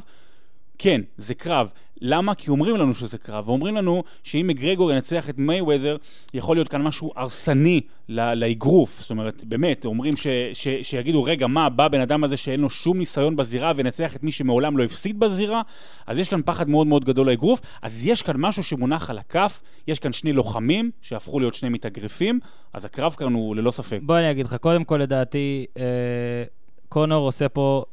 כן, זה קרב. למה? כי אומרים לנו שזה קרב, ואומרים לנו שאם מגרגור ינצח את מייוודר, יכול להיות כאן משהו הרסני לאגרוף. זאת אומרת, באמת, אומרים ש, ש, שיגידו, רגע, מה, בא בן אדם הזה שאין לו שום ניסיון בזירה וינצח את מי שמעולם לא הפסיד בזירה? אז יש כאן פחד מאוד מאוד גדול לאגרוף. אז יש כאן משהו שמונח על הכף, יש כאן שני לוחמים שהפכו להיות שני מתאגרפים, אז הקרב כאן הוא ללא ספק. בוא אני אגיד לך, קודם כל לדעתי, אה, קונור עושה פה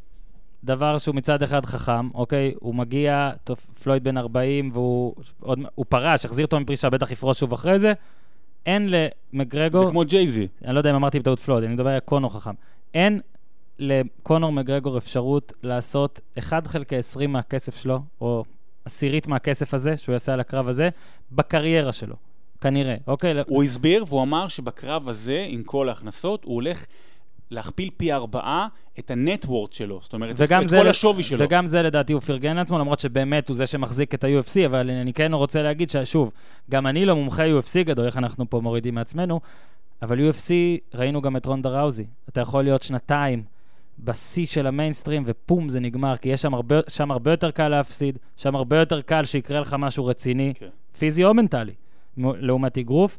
דבר שהוא מצד אחד חכם, אוקיי? הוא מגיע, טוב, פלויד בן 40, והוא עוד, הוא פרש, החזיר אותו מפרישה, בטח יפרוש שוב אחרי זה. אין למגרגור, זה כמו ג'ייזי. אני לא יודע אם אמרתי בטעות פלויד, אני מדבר על קונור חכם. אין לקונור מגרגור אפשרות לעשות 1 חלקי 20 מהכסף שלו, או עשירית מהכסף הזה, שהוא יעשה על הקרב הזה, בקריירה שלו. כנראה, אוקיי? הוא הסביר והוא אמר שבקרב הזה, עם כל ההכנסות, הוא הולך להכפיל פי ארבעה את הנטוורט שלו. זאת אומרת, את זה, כל השווי שלו. וגם זה לדעתי הוא פרגן לעצמו, למרות שבאמת הוא זה שמחזיק את ה-UFC, אבל אני כן רוצה להגיד ששוב, גם אני לא מומחה UFC גדול, איך אנחנו פה מורידים מעצמנו, אבל UFC, ראינו גם את רונדה ראוזי. אתה יכול להיות שנתיים בשיא של המיינסטרים, ופום, זה נגמר, כי יש שם הרבה, שם הרבה יותר קל להפסיד, שם הרבה יותר קל שיקרה לך משהו רציני, כן. פיזי או מנטלי, לעומת אגרוף.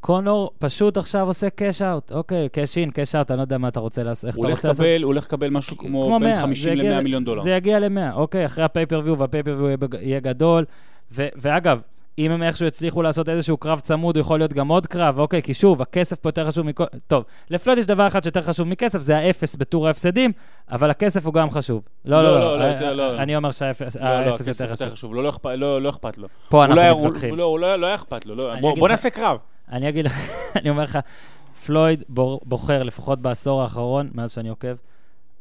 קונור פשוט עכשיו עושה cash out, אוקיי, cash in, cash out, אני לא יודע מה אתה רוצה לעשות, איך הוא אתה הולך לעשות. לקבל, הוא הולך לקבל משהו כמו בין 100, 50 זה יגיע- ל-100 מיליון דולר. זה יגיע ל-100, אוקיי, אחרי ה pay-per-view, וה pay-per-view יהיה, גדול. ו- ואגב, אם הם איכשהו יצליחו לעשות איזשהו קרב צמוד, הוא יכול להיות גם עוד קרב, אוקיי? כי שוב, הכסף פה יותר חשוב מכל... טוב, לפלויד יש דבר אחד שיותר חשוב מכסף, זה האפס בטור ההפסדים, אבל הכסף הוא גם חשוב. לא, לא, לא, לא, לא, יותר לא. אני אומר שהאפס לא, לא, האפס הכסף יותר חשוב. חשוב. לא, לא לא, לא אכפת לו. פה לא היה- אנחנו הוא- מתווכחים. לא, הוא לא לא היה אכפת לו. לא. אני בוא- אגיד בוא לך- נעשה קרב. אני אגיד לך, אני אומר לך, פלויד בור- בוחר, לפחות בעשור האחרון, מאז שאני עוקב,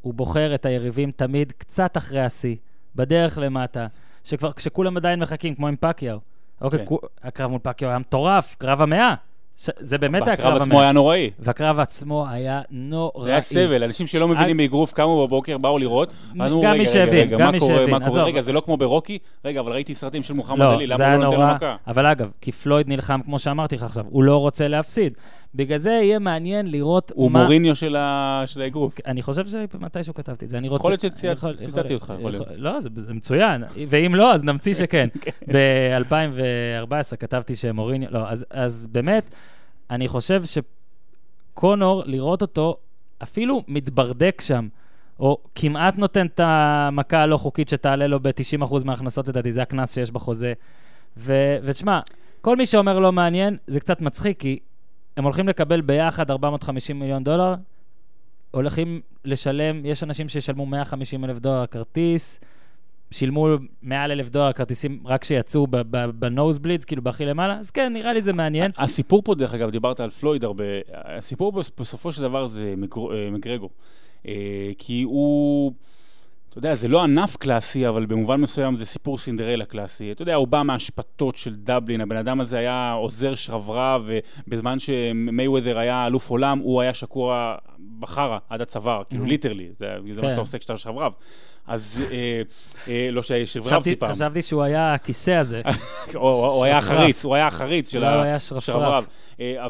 הוא בוחר את היריבים תמיד קצת אחרי השיא, בדרך למטה, שכבר, כשכולם עדיין מחכים, כמו עם פקיאו. אוקיי, כן. כו- הקרב מול פקיאו היה מטורף, קרב המאה. ש- זה באמת היה קרב הקרב עצמו. היה נוראי. והקרב עצמו היה נוראי. זה היה סבל, אנשים שלא מבינים באגרוף קמו בבוקר, באו לראות. אמרו, גם רגע, מי רגע, שהבין, רגע, גם מה מי קורה, שהבין, מה קורה? רגע, זה לא כמו ברוקי? רגע, אבל ראיתי סרטים של מוחמד לא, עלי, למה הוא לא נותן לו מכה? אבל אגב, כי פלויד נלחם, כמו שאמרתי לך עכשיו, הוא לא רוצה להפסיד. בגלל זה יהיה מעניין לראות הוא מה... מוריניו של ה- של האגרוף. אני חושב שמתישהו כתבתי את זה, אני רוצה... יכול להיות שציית- יכול- ציטטתי יכול- אותך, יכול להיות. לא, זה זה מצוין, ואם לא, אז נמציא שכן. ב-2014 כתבתי שמוריניו... לא, אז- אז באמת, אני חושב שקונור, לראות אותו אפילו מתברדק שם, או כמעט נותן את המכה הלא חוקית שתעלה לו ב-90% מההכנסות, לדעתי, זה הקנס שיש בחוזה. ותשמע, כל מי שאומר לא מעניין, זה קצת מצחיק, כי הם הולכים לקבל ביחד 450 מיליון דולר, הולכים לשלם, יש אנשים שישלמו 150 אלף דולר כרטיס, שילמו מעל אלף דולר כרטיסים רק שיצאו בנוז בלידס, כאילו בהכי למעלה, אז כן, נראה לי זה מעניין. הסיפור פה, דרך אגב, דיברת על פלויד הרבה, הסיפור בס- בסופו של דבר זה מגר- אה. אה, כי הוא, אתה יודע, זה לא ענף קלאסי, אבל במובן מסוים זה סיפור סינדרלה קלאסי. אתה יודע, הוא בא מהשפטות של דבלין, הבן אדם הזה היה עוזר שרברב, ובזמן שמייוודר היה אלוף עולם, הוא היה שקוע בחרא עד הצוואר, כאילו Mhm. ליטרלי, זה זה מה כן. שאתה עושה כשאתה שרברב. אז אה, אה, לא חשבתי, ששרברבתי פעם. חשבתי שהוא היה הכיסא הזה. הוא היה. החריץ, הוא היה החריץ של אולי הוא ה- היה שרפרף. שרברב. אה,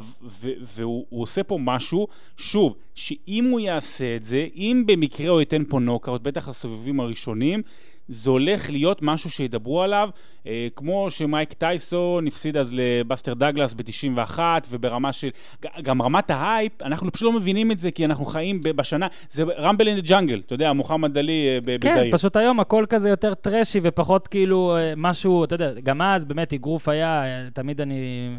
והוא הוא עושה פה משהו, שוב, שאם הוא יעשה את זה, אם במקרה הוא ייתן פה נוקאוט, בטח הסיבובים הראשונים, זה הולך להיות משהו שידברו עליו, אה, כמו שמייק טייסון הפסיד אז לבסטר דגלס ב-91, וברמה של... גם רמת ההייפ, אנחנו פשוט לא מבינים את זה, כי אנחנו חיים בשנה, זה Rumble in Jungle, אתה יודע, מוחמד עלי אה, ב- כן, בזאיר. פשוט היום הכל כזה יותר trashy ופחות כאילו אה, משהו, אתה יודע, גם אז באמת אגרוף היה, אה, תמיד אני...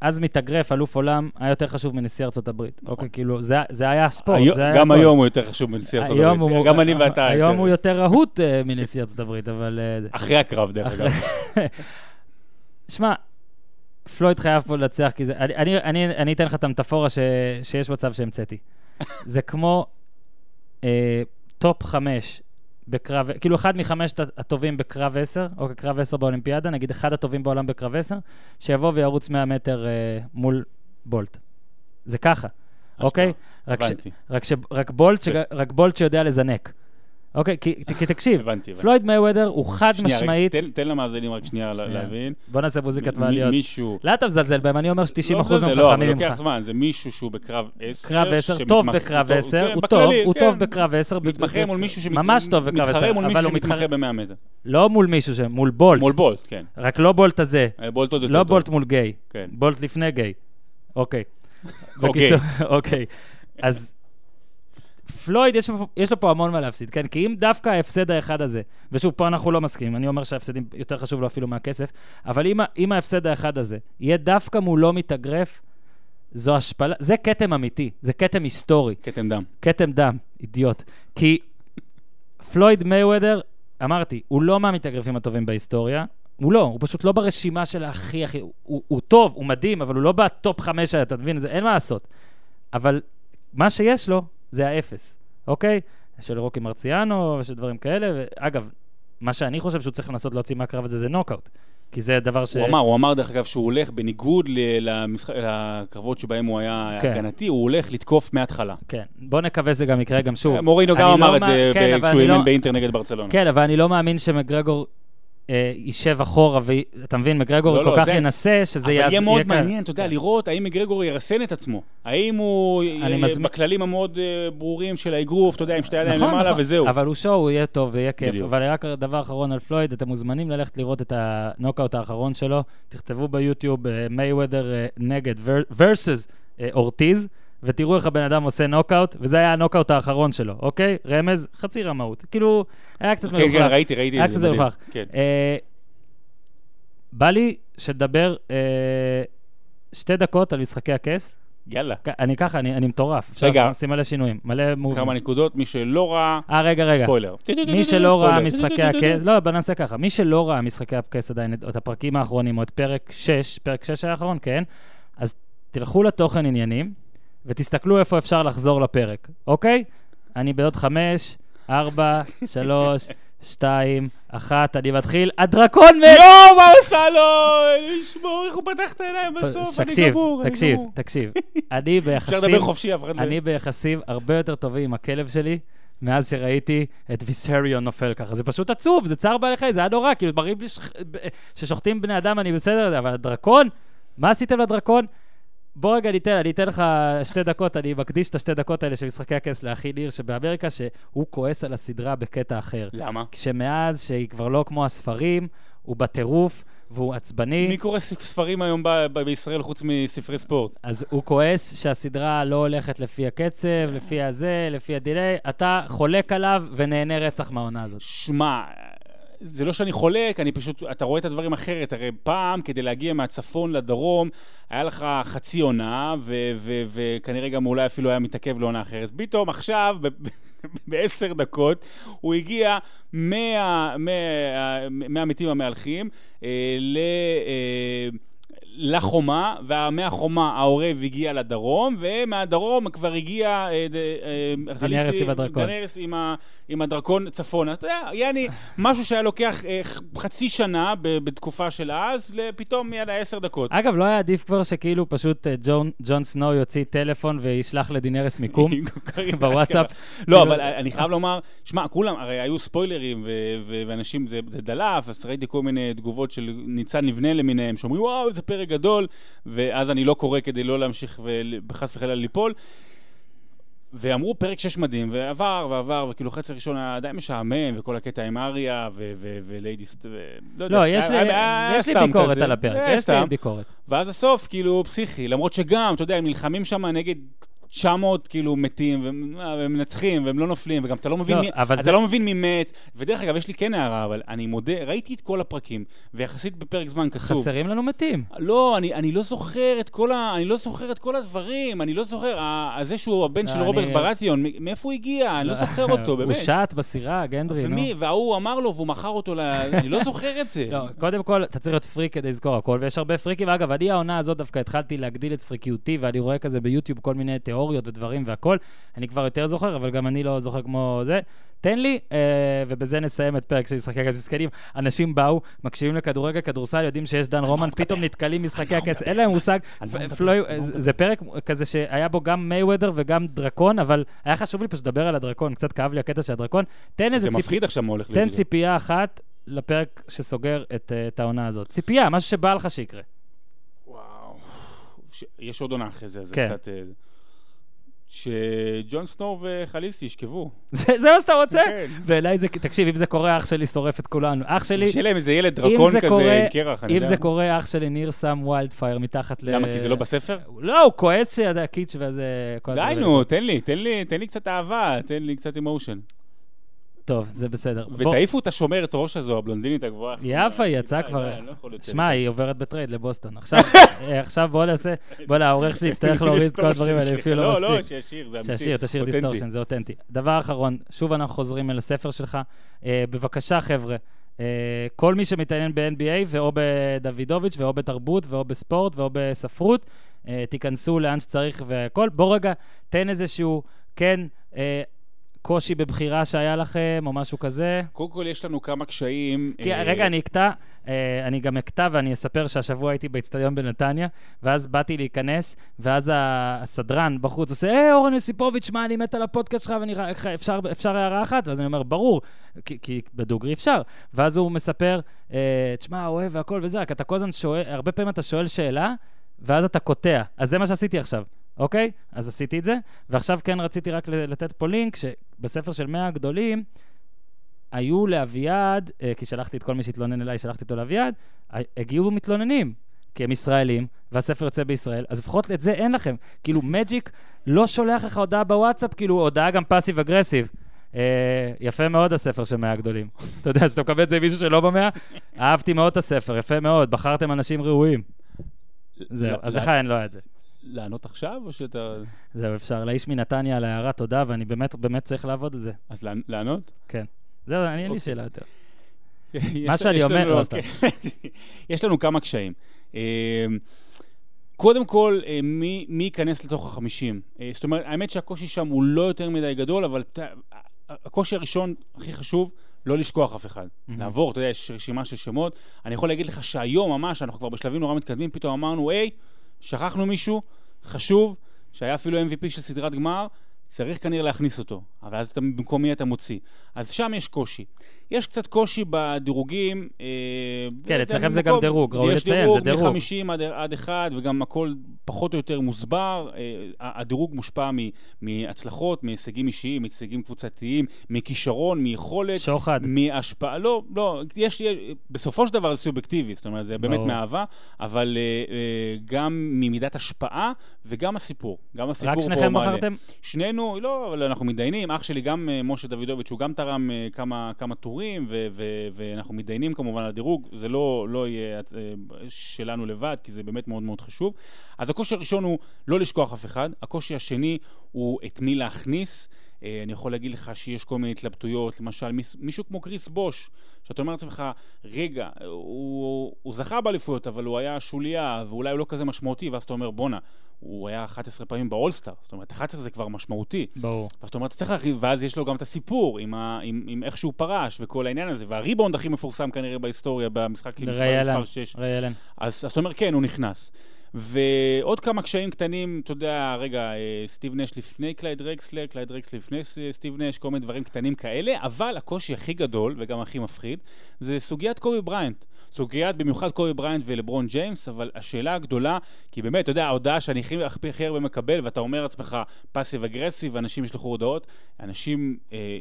אז מתאגרף, אלוף עולם, היה יותר חשוב מנשיא ארצות הברית. נכון. אוקיי, כאילו, זה, זה היה הספורט, היום- זה היה גם הכל. היום הוא יותר חשוב מנשיא ארצות היום הברית. הוא- גם אני ואתה. היום יותר. הוא יותר רהוט אה, מנשיא ארצות הברית, אבל... אה, אחרי הקרב, דרך אגב. שמע, פלויד חייב פה לנצח, כי זה... אני, אני, אני, אני אתן לך את המטאפורה ש, שיש מצב שהמצאתי. זה כמו אה, top חמש בקרב, כאילו אחד מחמשת הטובים בקרב עשר, או קרב עשר באולימפיאדה, נגיד אחד הטובים בעולם בקרב עשר, שיבוא וירוץ 100 מטר אה, מול בולט. זה ככה, אוקיי? רק, ש, רק, ש, רק, בולט, ש. רק בולט שיודע לזנק. אוקיי? כי, כי תקשיב, הבנתי. פלויד מייוודר הוא חד שנייה, משמעית... תן- תן למאזינים רק שנייה שנייה. להבין. בוא נעשה מוזיקת מעליות. מישהו... לאט אתה מזלזל בהם, אני אומר ש-90% לא, מהם זה לא, אבל חכמים לוקח ממך. זמן, זה מישהו שהוא בקרב 10. קרב 10, טוב בקרב 10, הוא טוב, הוא טוב בקרב 10. מתמחה מול מישהו שמתמחה ממש טוב בקרב 10, מול אבל הוא מתחרה, שמתמחה ב-100 מטר. לא מול מישהו, ש- מול בולט. מול בולט, כן. רק לא בולט הזה, אה, בולט עוד יותר לא טוב. בולט מול גיי, כן. בולט לפני גיי. אוקיי. בקיצור, אוקיי. אז פלויד, יש, יש לו פה המון מה להפסיד, כן? כי אם דווקא ההפסד האחד הזה, ושוב, פה אנחנו לא מסכימים, אני אומר שההפסדים יותר חשוב לו אפילו מהכסף, אבל אם, אם ההפסד האחד הזה יהיה דווקא מולו מתאגרף, זו השפלה, זה כתם אמיתי, זה כתם היסטורי. כתם דם. כתם דם, אידיוט. כי פלויד מייוודר, אמרתי, הוא לא מהמתאגרפים הטובים בהיסטוריה. הוא לא, הוא פשוט לא ברשימה של הכי הכי... הוא, הוא טוב, הוא מדהים, אבל הוא לא ב top חמש אתה מבין? זה, אין מה לעשות. אבל מה שיש לו זה האפס, אוקיי? של רוקי מרציאנו ושל דברים כאלה. ואגב, מה שאני חושב שהוא צריך לנסות להוציא מהקרב הזה זה נוקאוט. כי זה דבר ש... הוא אמר, הוא אמר דרך אגב שהוא הולך, בניגוד ל- למשחק- לקרבות שבהם הוא היה כן. הגנתי, הוא הולך לתקוף מההתחלה. כן, בוא נקווה שזה גם יקרה גם שוב. מורינו גם אמר לא את זה כן, ב- אבל כשהוא אני לא- אימן באינטר נגד ברצלונה. כן, אבל אני לא מאמין שמגרגור יישב אחורה, ואתה מבין, מגרגור לא, כל לא, כך זה- ינסה, שזה אבל יעז- יהיה מאוד קל. מעניין, אתה יודע, כן. לראות האם מגרגור ירסן את עצמו. האם הוא, אה, מזמין- בכללים המאוד אה, ברורים של האגרוף, אתה יודע, עם שתי ידיים נכון, למעלה נכון. וזהו. אבל הוא שואו, הוא יהיה טוב ויהיה כיף. בדיוק. אבל רק דבר אחרון על פלויד, אתם מוזמנים ללכת לראות את הנוקאוט האחרון שלו. תכתבו ביוטיוב מייוודר נגד versus אה, אורטיז, ותראו איך הבן אדם עושה נוקאוט, וזה היה הנוקאוט האחרון שלו, אוקיי? רמז, חצי רמאות. כאילו, היה קצת כן, מלוכלך. כן, ראיתי, ראיתי היה. קצת. מלוכלך. כן. אה, בא לי שנדבר אה, שתי דקות על משחקי הכס. יאללה. אני ככה, אני, אני מטורף. אפשר רגע. לשים מלא שינויים, מלא מובים. כמה נקודות, מי שלא ראה, אה, רגע, רגע. ספוילר. מי שלא ראה. משחקי הכס, לא, בוא נעשה ככה. מי שלא ראה משחקי הכס עדיין, את הפרקים האחרונים, או את פרק 6, פרק 6 האחרון, כן? אז תלכו לתוכן עניינים, ותסתכלו איפה אפשר לחזור לפרק, אוקיי? אני בעוד 5, 4, 3, 2, 1, אני מתחיל. הדרקון מת! יואו, מה עשה לו? לשמור, איך הוא פתח את העיניים בסוף, אני תקשיב, גמור, תקשיב, גמור. תקשיב. אני אפשר ביחסים... לדבר חופשי, לא... אני ביחסים הרבה יותר טובים עם הכלב שלי, מאז שראיתי את ויסריון נופל ככה. זה פשוט עצוב, זה צער בעלי חיים, זה היה נורא, כאילו, מראים לי ששוחטים בני אדם, אני בסדר, אבל הדרקון, מה עשיתם לדרקון? בוא רגע ניתן, אני אתן לך שתי דקות, אני מקדיש את השתי דקות האלה של משחקי הכס לאחי ניר שבאמריקה, שהוא כועס על הסדרה בקטע אחר. למה? שמאז שהיא כבר לא כמו הספרים, הוא בטירוף והוא עצבני. מי קורא ספרים היום ב- ב- בישראל חוץ מספרי ספורט? אז הוא כועס שהסדרה לא הולכת לפי הקצב, לפי הזה, לפי הדיליי. אתה חולק עליו ונהנה רצח מהעונה הזאת. שמע, זה לא שאני חולק, אני פשוט, אתה רואה את הדברים אחרת. הרי פעם, כדי להגיע מהצפון לדרום, היה לך חצי עונה, וכנראה גם אולי אפילו היה מתעכב לעונה אחרת. פתאום עכשיו, בעשר דקות, הוא הגיע מה- מה- מהמתים המהלכים אה, ל... אה, לחומה, ומהחומה העורב הגיע לדרום, ומהדרום כבר הגיע אה, ד- דאינריז עם הדרקון. דאינריז עם, ה, עם הדרקון צפונה. אתה יודע, יעני, משהו שהיה לוקח אה, חצי שנה ב- בתקופה של אז, פתאום יאללה עשר דקות. אגב, לא היה עדיף כבר שכאילו פשוט אה, ג'ון, ג'ון סנואו יוציא טלפון וישלח לדינרס מיקום בוואטסאפ? לא, כאילו- אבל אני חייב לומר, שמע, כולם, הרי היו ספוילרים, ו- ו- ואנשים, זה, זה דלף, אז ראיתי כל מיני תגובות של ניצן לבנה למיניהם, שאומרים, וואו, איזה פרק גדול, ואז אני לא קורא כדי לא להמשיך וחס וחלילה ליפול. ואמרו פרק 6 מדהים, ועבר ועבר, וכאילו חצי ראשון היה די משעמם, וכל הקטע עם אריה ו- ו- לא לא, יש לי, ביקורת. על הפרק, היה יש לי. ביקורת. ואז הסוף, כאילו, פסיכי, למרות שגם, אתה יודע, הם נלחמים שם נגד 900 כאילו מתים, והם, והם מנצחים, והם לא נופלים, וגם אתה לא מבין לא, מי, אתה זה- לא מבין מי מת, ודרך אגב, יש לי כן הערה, אבל אני מודה, ראיתי את כל הפרקים, ויחסית בפרק זמן קצוב. חסרים לנו מתים. לא, אני, אני לא זוכר את כל ה... אני לא זוכר את כל הדברים, אני לא זוכר, ה- זה שהוא הבן לא, של אני- רוברט ברטיון, מ- מאיפה הוא הגיע? אני לא זוכר אותו, באמת. הוא שט בסירה, גנדרי, נו. ומי, וההוא אמר לו, והוא מכר אותו ל... אני לא זוכר את זה. לא, קודם כל, אתה צריך להיות פריק כדי לזכור הכל, ויש הרבה פריקים. ואגב, אני העונה הזאת דווקא התחלתי להגדיל את פריקיותי, ואני רואה כזה ביוטיוב כל מיני תיאוריות ודברים והכל. אני כבר יותר זוכר, אבל גם אני לא זוכר כמו זה. תן לי, אה, ובזה נסיים את פרק של משחקי הכס. מסכנים, אנשים באו, מקשיבים לכדורגל, כדורסל, יודעים שיש דן רומן, פתאום נתקלים משחקי הכס, אין להם מושג. הוא זה- פרק כזה שהיה בו גם מייוודר וגם דרקון, אבל היה חשוב לי פשוט לדבר על הדרקון, קצת כאב לי הקטע של הדרקון. תן איזה זה ציפ... תן ציפייה אחת לפרק שסוגר את, אה, את העונה הזאת. ציפייה, משהו שבא לך שיקרה. וואו. יש עוד עונה אחרי זה, זה כן. קצת... שג'ון סנור וחליסי ישכבו. זה זה מה שאתה רוצה? כן. בעיניי זה, תקשיב, אם זה קורה, אח שלי שורף את כולנו. אח שלי, שיהיה להם איזה ילד אם דרקון זה כזה קורה, עם קרח, אני אם יודע. זה קורה, אח שלי ניר שם ויילדפייר מתחת ל... למה? כי זה לא בספר? לא, הוא כועס שזה הקיץ' וזה... די. נו, תן לי, תן לי, תן לי קצת אהבה, תן לי קצת emotion. טוב, זה בסדר. ותעיפו את השומרת ראש הזו, הבלונדינית הגבוהה. יפה, היא יצאה די, כבר... לא יותר. שמע, היא עוברת בטרייד לבוסטון. עכשיו, אה, בוא נעשה... בוא, העורך שלי יצטרך להוריד את כל הדברים האלה, אפילו לא מספיק. לא, לא, שישיר, זה אמיתי. שישיר, תשאיר. distortion, זה אותנטי. דבר אחרון, שוב אנחנו חוזרים אל הספר שלך. אה, בבקשה, חבר'ה, אה, כל מי שמתעניין ב-NBA ואו בדוידוביץ' ואו בתרבות ואו בספורט ואו בספרות, אה, תיכנסו לאן שצריך והכל. בוא רגע, תן איזשהו, כן, אה, קושי בבחירה שהיה לכם, או משהו כזה. קודם כל, יש לנו כמה קשיים. כי, אה, רגע, אני אקטע, אה, אני גם אקטע ואני אספר שהשבוע הייתי באצטדיון בנתניה, ואז באתי להיכנס, ואז הסדרן בחוץ עושה, היי, אורן יוסיפוביץ', מה, אני מת על הפודקאסט שלך, ואני, אפשר, אפשר הערה אחת? ואז אני אומר, ברור, כי, כי בדוגרי אפשר. ואז הוא מספר, אה, תשמע, אוהב והכל וזה, רק אתה כל הזמן שואל, הרבה פעמים אתה שואל שאלה, ואז אתה קוטע. אז זה מה שעשיתי עכשיו. אוקיי? אז עשיתי את זה, ועכשיו כן רציתי רק לתת פה לינק, שבספר של 100 הגדולים, היו לאביעד, אה, כי שלחתי את כל מי שהתלונן אליי, שלחתי אותו לאביעד, הגיעו מתלוננים, כי הם ישראלים, והספר יוצא בישראל, אז לפחות את זה אין לכם. כאילו, מג'יק לא שולח לך הודעה בוואטסאפ, כאילו, הודעה גם פאסיב אגרסיב. אה, יפה מאוד הספר של מאה הגדולים. אתה יודע, שאתה מקבל את זה עם מישהו שלא במאה, אהבתי מאוד את הספר, יפה מאוד, בחרתם אנשים ראויים. זהו, לא, אז לא. לך אין לא את זה. לענות עכשיו, או שאתה... זהו, אפשר. לאיש מנתניה על ההערה תודה, ואני באמת באמת צריך לעבוד על זה. אז לענ- לענות? זהו, אני אין לי אוקיי. שאלה יותר. מה שאני אומר- לא, סתם. אוקיי. יש לנו כמה קשיים. אה, קודם כל, אה, מי, מי ייכנס לתוך החמישים? אה, זאת אומרת, האמת שהקושי שם הוא לא יותר מדי גדול, אבל הקושי הראשון, הכי חשוב, לא לשכוח אף אחד. לעבור, אתה יודע, יש רשימה של שמות. אני יכול להגיד לך שהיום ממש, אנחנו כבר בשלבים נורא מתקדמים, פתאום אמרנו, היי, שכחנו מישהו חשוב, שהיה אפילו MVP של סדרת גמר, צריך כנראה להכניס אותו, אבל אז אתה, במקום מי אתה מוציא. אז שם יש קושי. יש קצת קושי בדירוגים. אה, כן, אצלכם זה גם דירוג, ראוי יש לציין, זה דירוג. מ-50 עד, עד 1, וגם הכל פחות או יותר מוסבר. אה, הדירוג מושפע מ, מהצלחות, מהישגים אישיים, מהישגים קבוצתיים, מכישרון, מיכולת. שוחד. מהשפעה, לא, לא, יש, יש, בסופו של דבר זה סובייקטיבי, זאת אומרת, זה באמת. מאהבה, אבל uh, גם ממידת השפעה וגם הסיפור. גם הסיפור רק פה שניכם מעלה. בחרתם? שנינו, לא, אבל אנחנו מתדיינים. אח שלי גם, uh, משה דוידוביץ', הוא גם תרם uh, כמה, כמה טורים, ו- ו- ואנחנו מתדיינים כמובן על הדירוג. זה לא, לא יהיה uh, שלנו לבד, כי זה באמת מאוד מאוד חשוב. אז הקושי הראשון הוא לא לשכוח אף אחד. הקושי השני הוא את מי להכניס. אה, אני יכול להגיד לך שיש כל מיני התלבטויות, למשל מישהו כמו קריס בוש, שאתה אומר לעצמך, רגע, הוא, הוא זכה באליפויות, אבל הוא היה שוליה, ואולי הוא לא כזה משמעותי, ואז אתה אומר, בואנה, הוא היה 11 פעמים באולסטאר, זאת אומרת, 11 זה כבר משמעותי. ברור. זאת אומרת, צריך להרחיב, ואז יש לו גם את הסיפור עם, ה, עם, עם איך שהוא פרש וכל העניין הזה, והריבאונד הכי מפורסם כנראה בהיסטוריה, במשחק לריי מספר אלן. 6. ריי אלן. אז, אז אתה אומר, כן, הוא נכנס. ועוד כמה קשיים קטנים, אתה יודע, רגע, אה, סטיב נש לפני קלייד דרקסלר, קלייד דרקסלר לפני סטיב נש, כל מיני דברים קטנים כאלה, אבל הקושי הכי גדול, וגם הכי מפחיד, זה סוגיית קובי בריינט. סוגיית במיוחד קובי בריינט ולברון ג'יימס, אבל השאלה הגדולה, כי באמת, אתה יודע, ההודעה שאני הכי, הכי, הרבה מקבל, ואתה אומר לעצמך passive aggressive, ואנשים ישלחו הודעות, אנשים אה,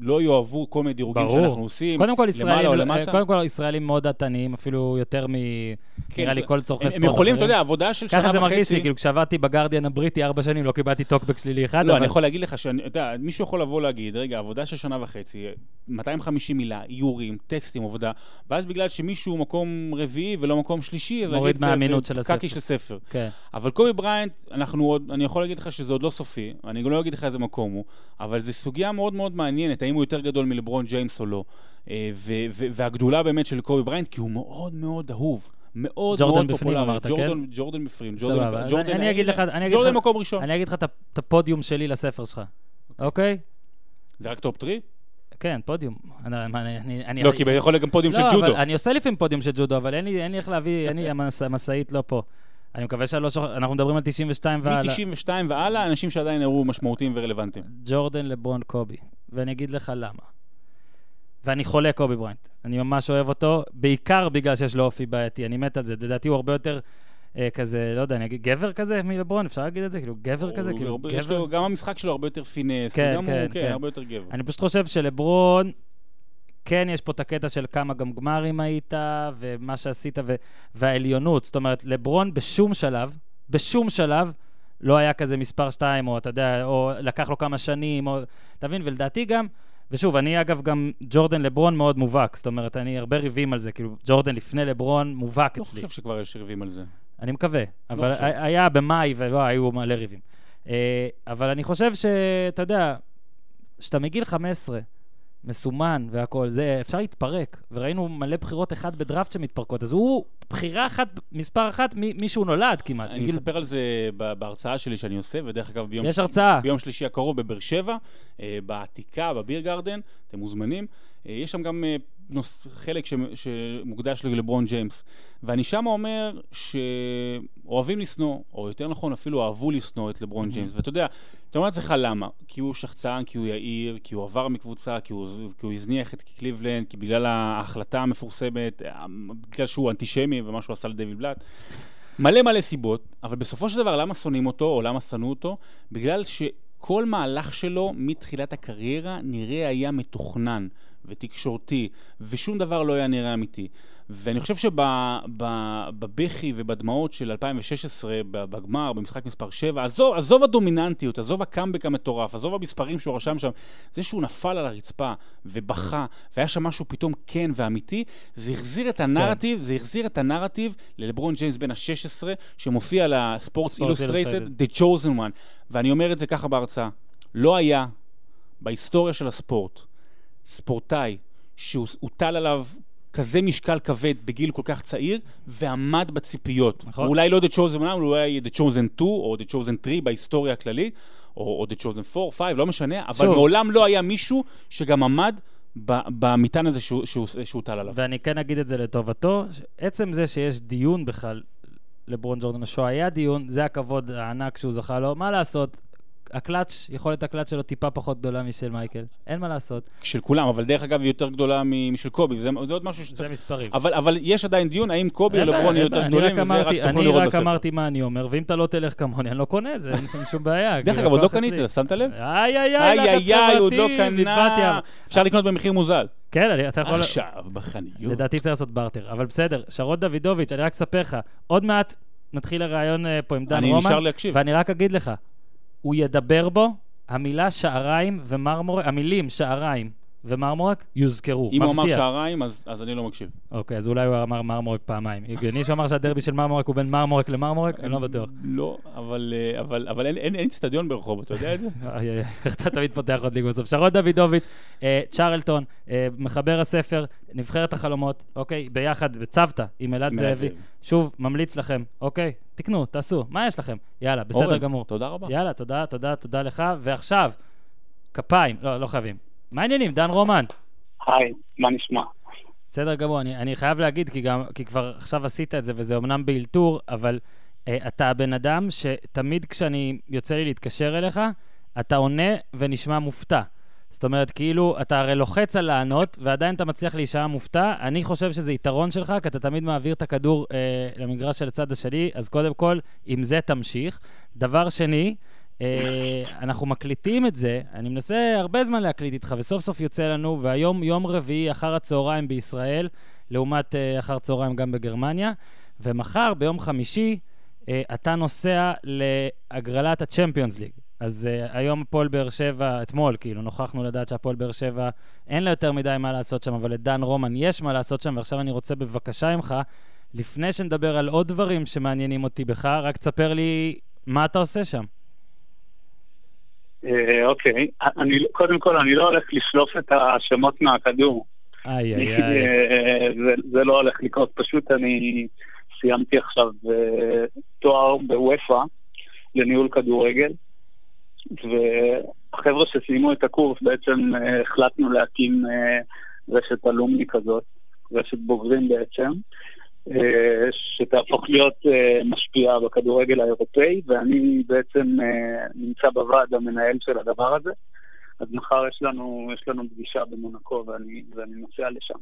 לא יאהבו כל מיני דירוגים ברור. שאנחנו עושים, קודם כל, למעלה ישראלים, או לא- למטה. קודם כל, ישראלים מאוד דעתניים, אפילו יותר מ... כן, נראה לי כל צורכי ספורט הם יכולים, אתה אחרים. יודע, עבודה של שנה וחצי. ככה זה מרגיש לי, כאילו כשעבדתי בגרדיאן הבריטי ארבע שנים, לא קיבלתי טוקבק שלילי אחד, לא, אבל... אני יכול להגיד לך שאני, אתה יודע, מישהו יכול לבוא להגיד, רגע, עבודה של שנה וחצי, 250 מילה, איורים, טקסטים, עבודה, ואז בגלל שמישהו מקום רביעי ולא מקום שלישי, מוריד מהאמינות של הספר. קקי של ספר. כן. אבל קובי בריינט, אנחנו עוד, אני יכול להגיד לך שזה עוד לא סופי, אני גם לא אגיד לך איזה מקום הוא, אבל זו סוגיה מאוד מאוד מעניינת, האם הוא יותר גדול מלברון ג'יימס או לא. אה, ו- ו- והגדולה באמת של קובי בריינט, כי הוא מאוד מאוד אהוב. מאוד ג'ורדן מאוד פופולרי. אמרת, כן? ג'ורדן, ג'ורדן בפנים. ג'ורדן- סבבה. אז ג'ורדן- אני אגיד לך, אני אגיד ג'ורדן לך, מקום ראשון. אני אגיד לך את הפודיום שלי לספר שלך, אוקיי? זה רק top 3? כן, פודיום. אני- אני- אני- אני- לא, כי יכול להיות גם פודיום של לא, ג'ודו. אבל אני עושה לפעמים פודיום של ג'ודו, אבל אין לי איך להביא, המשאית לא פה. אני מקווה שאני לא שוכח, אנחנו מדברים על 92 והלאה. מ-92 והלאה, אנשים שעדיין הראו משמעותיים ורלוונטיים. ג'ורדן, לברון, קובי. ואני אגיד לך למה. ואני חולה קובי בריינט. אני ממש אוהב אותו, בעיקר בגלל שיש לו אופי בעייתי. אני מת על זה. לדעתי הוא הרבה יותר אה, כזה, לא יודע, אני אגיד גבר כזה מלברון, אפשר להגיד את זה? כאילו, גבר כזה? כאילו, גבר? לו- גם המשחק שלו הרבה יותר פינס, כן, כן, הוא, כן, כן. הרבה יותר גבר. אני פשוט חושב שלברון, כן, יש פה את הקטע של כמה גם גמרים היית, ומה שעשית, ו- והעליונות. זאת אומרת, לברון בשום שלב, בשום שלב, לא היה כזה מספר שתיים, או אתה יודע, או לקח לו כמה שנים, או... אתה מבין? ולדעתי גם, ושוב, אני אגב גם ג'ורדן לברון מאוד מובהק, זאת אומרת, אני הרבה ריבים על זה, כאילו, ג'ורדן לפני לברון מובהק לא אצלי. חושב שכבר יש ריבים על זה. אני מקווה, אבל חושב. ה- היה במאי, ולא, היו מלא ריבים. אה, אבל אני חושב שאתה יודע, שאתה מגיל 15, מסומן והכול, זה, אפשר להתפרק, וראינו מלא בחירות אחד בדראפט שמתפרקות, אז הוא בחירה אחת, מספר אחת, מ- מישהו נולד כמעט. אני אספר על זה בהרצאה שלי שאני עושה, ודרך אגב, ביום, יש הרצאה. ביום שלישי הקרוב בבאר שבע, אה, בעתיקה, בביר גרדן, אתם מוזמנים. אה, יש שם גם אה, נוס, חלק ש, שמוקדש לברון ג'יימס. ואני שם אומר שאוהבים לשנוא, או יותר נכון אפילו אהבו לשנוא את לברון Mhm. ג'יימס. ואתה יודע, אתה אומר לעצמך למה? כי הוא שחצן, כי הוא יהיר, כי הוא עבר מקבוצה, כי הוא, כי הוא הזניח את קליבלנד, כי בגלל ההחלטה המפורסמת, אה, בגלל שהוא אנטישמי ומה שהוא עשה לדייוויד בלאט. מלא מלא סיבות, אבל בסופו של דבר למה שונאים אותו, או למה שנאו אותו? בגלל שכל מהלך שלו מתחילת הקריירה נראה היה מתוכנן ותקשורתי, ושום דבר לא היה נראה אמיתי. ואני חושב שבבכי ובדמעות של 2016, בגמר, במשחק מספר 7, עזוב, עזוב הדומיננטיות, עזוב הקאמבק המטורף, עזוב המספרים שהוא רשם שם, זה שהוא נפל על הרצפה ובכה, והיה שם משהו פתאום כן ואמיתי, זה החזיר את הנרטיב, כן. זה החזיר את הנרטיב ללברון ג'יימס בן ה-16, שמופיע לספורטס אילוסטרייטד, The Chosen One. ואני אומר את זה ככה בהרצאה, לא היה בהיסטוריה של הספורט ספורטאי שהוטל עליו כזה משקל כבד בגיל כל כך צעיר, ועמד בציפיות. נכון. הוא אולי לא The Chosen 1, הוא אולי The Chosen 2 או The Chosen 3 בהיסטוריה הכללית, או, או The Chosen 4, 5, לא משנה, אבל שוב. מעולם לא היה מישהו שגם עמד במטען הזה שהוטל עליו. ואני כן אגיד את זה לטובתו, עצם זה שיש דיון בכלל לברון ג'ורדן השואו, היה דיון, זה הכבוד הענק שהוא זכה לו, מה לעשות, הקלאץ', יכולת הקלאץ' שלו טיפה פחות גדולה משל מייקל. אין מה לעשות. של כולם, אבל דרך אגב היא יותר גדולה משל קובי, זה, זה עוד משהו שצריך... זה מספרים. אבל, אבל יש עדיין דיון, האם קובי או לברון יהיו יותר גדולים, וזה רק תוכלו לראות בספר. אני רק אמרתי מה אני אומר, ואם אתה לא תלך כמוני, אני לא קונה, זה אין שום בעיה. דרך אגב, עוד לא קנית, שמת לב? איי איי איי, לחץ חברתי, עוד לא קנה. אפשר לקנות במחיר מוזל. כן, אתה יכול... עכשיו, בחניות. לדעתי צריך לעשות בארטר, אבל בסדר. שרון דוידוביץ', אני רק אספר לך, עוד מעט נתחיל לראיון אה, פה עם דן רומן. אני נשאר להקשיב. ואני רק אגיד לך, הוא ידבר בו המילה שעריים ומרמורק, המילים שעריים ומרמורק יוזכרו, מבטיח. אם הוא אמר שעריים, אז, אז אני לא מקשיב. אוקיי, אז אולי הוא אמר מרמורק פעמיים. הגיוני שהוא אמר שהדרבי של מרמורק הוא בין מרמורק למרמורק? אני לא בטוח. לא, אבל, אה, אבל, אבל אין, אין, אין צטדיון ברחוב, אתה יודע את זה? איך אתה תמיד פותח עוד ליג בסוף. שרון דוידוביץ', אה, צ'רלטון, אה, מחבר הספר, נבחרת החלומות, אוקיי, ביחד, בצוותא, עם אלעד זאבי. שוב, ממליץ לכם, אוקיי, תקנו, תעשו, מה יש לכם? יאללה, בסדר גמור. תודה רבה. יאללה, תודה, תודה, תודה לך. ועכשיו, כפיים, לא, לא חייבים. מה העניינים, דן רומן? היי, מה נשמע? בסדר גמור, אני, אני חייב להגיד, כי, גם, כי כבר עכשיו עשית את זה, וזה אמנם באלתור, אבל אה, אתה הבן אדם שתמיד כשאני יוצא לי להתקשר אליך, אתה עונה ונשמע מופתע. זאת אומרת, כאילו, אתה הרי לוחץ על לענות, ועדיין אתה מצליח להישאר מופתע. אני חושב שזה יתרון שלך, כי אתה תמיד מעביר את הכדור אה, למגרש של הצד השני, אז קודם כל, עם זה תמשיך. דבר שני, אנחנו מקליטים את זה, אני מנסה הרבה זמן להקליט איתך, וסוף סוף יוצא לנו, והיום יום רביעי אחר הצהריים בישראל, לעומת אה, אחר צהריים גם בגרמניה, ומחר, ביום חמישי, אה, אתה נוסע להגרלת הצ'מפיונס ליג. אז uh, היום הפועל באר שבע, אתמול כאילו, נוכחנו לדעת שהפועל באר שבע, אין לה יותר מדי מה לעשות שם, אבל לדן רומן יש מה לעשות שם, ועכשיו אני רוצה בבקשה ממך, לפני שנדבר על עוד דברים שמעניינים אותי בך, רק תספר לי מה אתה עושה שם. אה, אוקיי, אני, קודם כל, אני לא הולך לשלוף את השמות מהכדור. איי, איי, איי. אה, זה, זה לא הולך לקרות, פשוט אני סיימתי עכשיו תואר בוופא לניהול כדורגל. והחבר'ה שסיימו את הקורס, בעצם אה, החלטנו להקים אה, רשת אלומני כזאת, רשת בוגרים בעצם, אה, שתהפוך להיות משפיעה בכדורגל האירופאי, ואני בעצם נמצא בוועד המנהל של הדבר הזה. אז מחר יש לנו, יש לנו פגישה במונקו ואני, ואני נוסע לשם.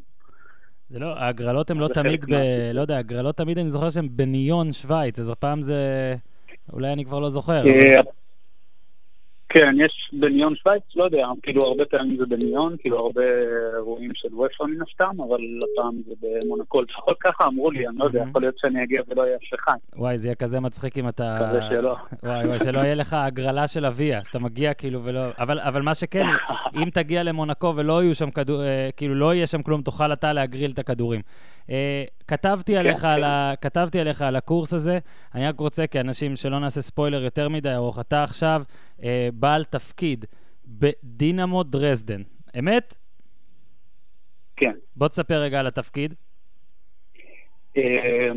זה לא, ההגרלות הן לא תמיד ב... לא יודע, הגרלות תמיד אני זוכר שהן בניון שווייץ, אז הפעם זה... אולי אני כבר לא זוכר. כן, יש בניון שווייץ, לא יודע, כאילו הרבה פעמים זה בניון, כאילו הרבה אירועים של וופא מן הסתם, אבל הפעם זה במונקול. לפחות ככה אמרו לי, אני לא יודע, יכול להיות שאני אגיע ולא יהיה אף אחד. וואי, זה יהיה כזה מצחיק אם אתה... כזה שלא. וואי, וואי, שלא יהיה לך הגרלה של אביה, שאתה מגיע כאילו ולא... אבל, אבל מה שכן, אם תגיע למונקו ולא יהיו שם כדור... אה, כאילו לא יהיה שם כלום, תוכל אתה להגריל את הכדורים. אה, כתבתי, כן, עליך כן. על ה... כתבתי עליך על הקורס הזה, אני רק רוצה, כאנשים שלא נעשה ספוילר יותר מדי ארוך, אתה עכשיו אה, בעל תפקיד בדינמו דרזדן, אמת? כן. בוא תספר רגע על התפקיד. אה,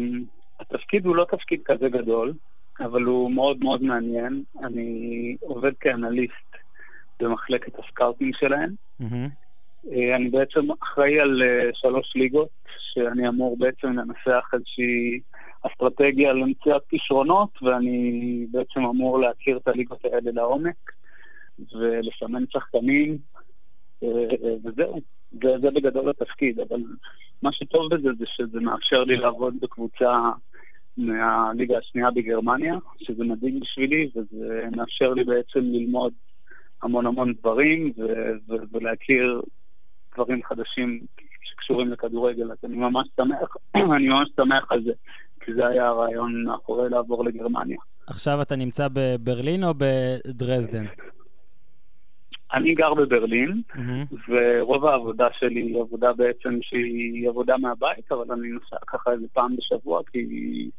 התפקיד הוא לא תפקיד כזה גדול, אבל הוא מאוד מאוד מעניין. אני עובד כאנליסט במחלקת הסקאוטינג שלהם. Mm-hmm. אני בעצם אחראי על אה, שלוש ליגות, שאני אמור בעצם לנסח איזושהי אסטרטגיה למציאת כישרונות, ואני בעצם אמור להכיר את הליגות האלה לעומק, ולסמן שחקנים, אה, וזהו. זה, זה בגדול התפקיד, אבל מה שטוב בזה זה שזה מאפשר לי לעבוד בקבוצה מהליגה השנייה בגרמניה, שזה מדהים בשבילי, וזה מאפשר לי בעצם ללמוד המון המון דברים ו- ו- ולהכיר דברים חדשים שקשורים לכדורגל, אז אני ממש שמח, אני ממש שמח על זה, כי זה היה הרעיון מאחורי לעבור לגרמניה. עכשיו אתה נמצא בברלין או בדרזדן? אני גר בברלין, mm-hmm. ורוב העבודה שלי היא עבודה בעצם שהיא עבודה מהבית, אבל אני נוסע ככה איזה פעם בשבוע, כי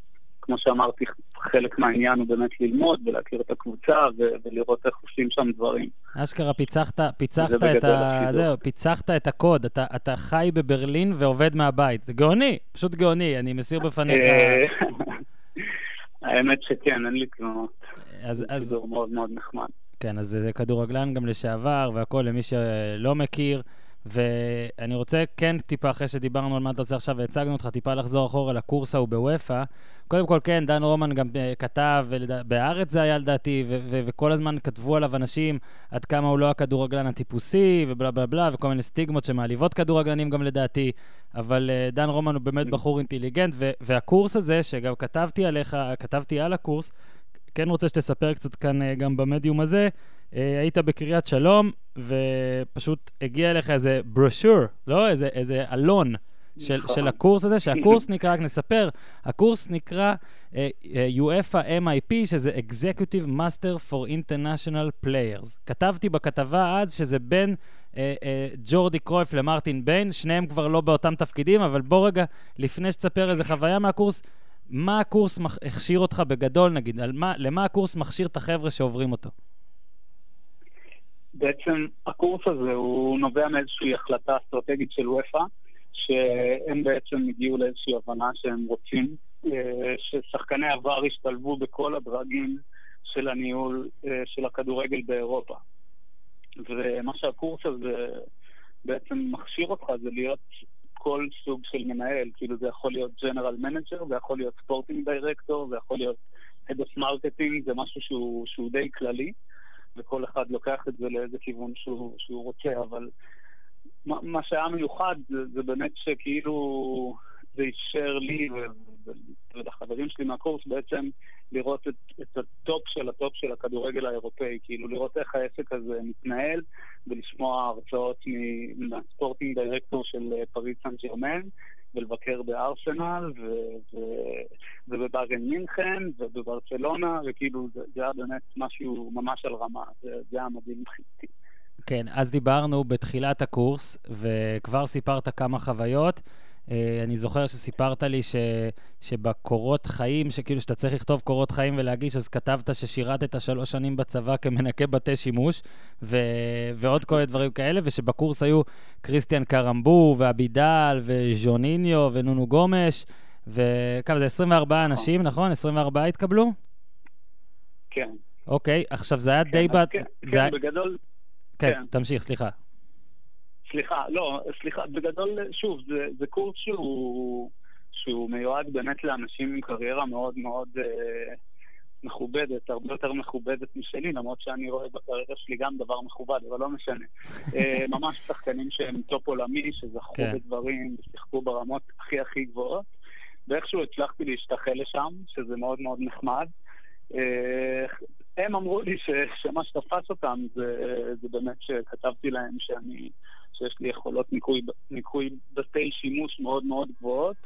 כמו שאמרתי, חלק מהעניין הוא באמת ללמוד ולהכיר את הקבוצה ו- ולראות איך עושים שם דברים. אשכרה, פיצחת, פיצחת, את, ה... זהו, פיצחת את הקוד. אתה, אתה חי בברלין ועובד מהבית. זה גאוני, פשוט גאוני, אני מסיר בפניך... אה, האמת שכן, אין לי תלונות. אז... אז... זה מאוד מאוד נחמד. כן, אז זה כדורגלן גם לשעבר, והכול למי שלא מכיר. ואני רוצה כן טיפה, אחרי שדיברנו על מה אתה עושה עכשיו והצגנו אותך, טיפה לחזור אחורה לקורס ההוא בוופא. קודם כל, כן, דן רומן גם uh, כתב, בהארץ זה היה לדעתי, וכל הזמן כתבו עליו אנשים עד כמה הוא לא הכדורגלן הטיפוסי, ובלה בלה בלה, וכל מיני סטיגמות שמעליבות כדורגלנים גם לדעתי, אבל uh, דן רומן הוא באמת בחור אינטליגנט, והקורס הזה, שגם כתבתי עליך, כתבתי על הקורס, כן רוצה שתספר קצת כאן uh, גם במדיום הזה. Uh, היית בקריית שלום, ופשוט הגיע אליך איזה ברושור, לא? איזה, איזה אלון של, נכון. של הקורס הזה, שהקורס נקרא, רק נספר, הקורס נקרא uh, UEFA MIP, שזה Executive Master for International Players. כתבתי בכתבה אז שזה בין uh, uh, ג'ורדי קרויף למרטין ביין, שניהם כבר לא באותם תפקידים, אבל בוא רגע, לפני שתספר איזה חוויה מהקורס, מה הקורס הכשיר אותך בגדול, נגיד? מה, למה הקורס מכשיר את החבר'ה שעוברים אותו? בעצם הקורס הזה הוא נובע מאיזושהי החלטה אסטרטגית של וופא, שהם בעצם הגיעו לאיזושהי הבנה שהם רוצים אה, ששחקני עבר ישתלבו בכל הדרגים של הניהול אה, של הכדורגל באירופה. ומה שהקורס הזה בעצם מכשיר אותך זה להיות כל סוג של מנהל, כאילו זה יכול להיות general manager, זה יכול להיות sporting director, זה יכול להיות Head of Marketing, זה משהו שהוא, שהוא די כללי, וכל אחד לוקח את זה לאיזה כיוון שהוא, שהוא רוצה, אבל מה, מה שהיה מיוחד זה, זה באמת שכאילו זה אפשר לי ולחברים שלי מהקורס בעצם לראות את, את ה top של ה top של הכדורגל האירופאי, כאילו לראות איך העסק הזה מתנהל ולשמוע הרצאות מה sporting director של פריס סן ג'רמן ולבקר בארסנל ובבאיירן מינכן ובברצלונה, וכאילו זה, זה היה באמת משהו ממש על רמה, זה, זה היה מדהים מבחינתי. כן, אז דיברנו בתחילת הקורס, וכבר סיפרת כמה חוויות. אה, אני זוכר שסיפרת לי ש, שבקורות חיים, שכאילו שאתה צריך לכתוב קורות חיים ולהגיש, אז כתבת ששירתת שלוש שנים בצבא כמנקה בתי שימוש, ו, ועוד כל מיני דברים כאלה, ושבקורס היו כריסטיאן קרמבו, ואבידל, וז'וניניו, ונונו גומש, וכמה זה, 24 אנשים, נכון? 24 התקבלו? כן. אוקיי, עכשיו זה היה כן, די... כן, כן, בגדול... כן, כן, תמשיך, סליחה. סליחה, לא, סליחה, בגדול, שוב, זה, זה קורס שהוא, שהוא מיועד באמת לאנשים עם קריירה מאוד מאוד אה, מכובדת, הרבה יותר מכובדת משלי, למרות שאני רואה בקריירה שלי גם דבר מכובד, אבל לא משנה. אה, ממש שחקנים שהם top עולמי, שזכו כן. בדברים, ושיחקו ברמות הכי הכי גבוהות, ואיכשהו הצלחתי להשתחל לשם, שזה מאוד מאוד נחמד. אה, הם אמרו לי ש, שמה שתפס אותם זה, זה באמת שכתבתי להם שאני... שיש לי יכולות ניקוי, ניקוי בתי שימוש מאוד מאוד גבוהות,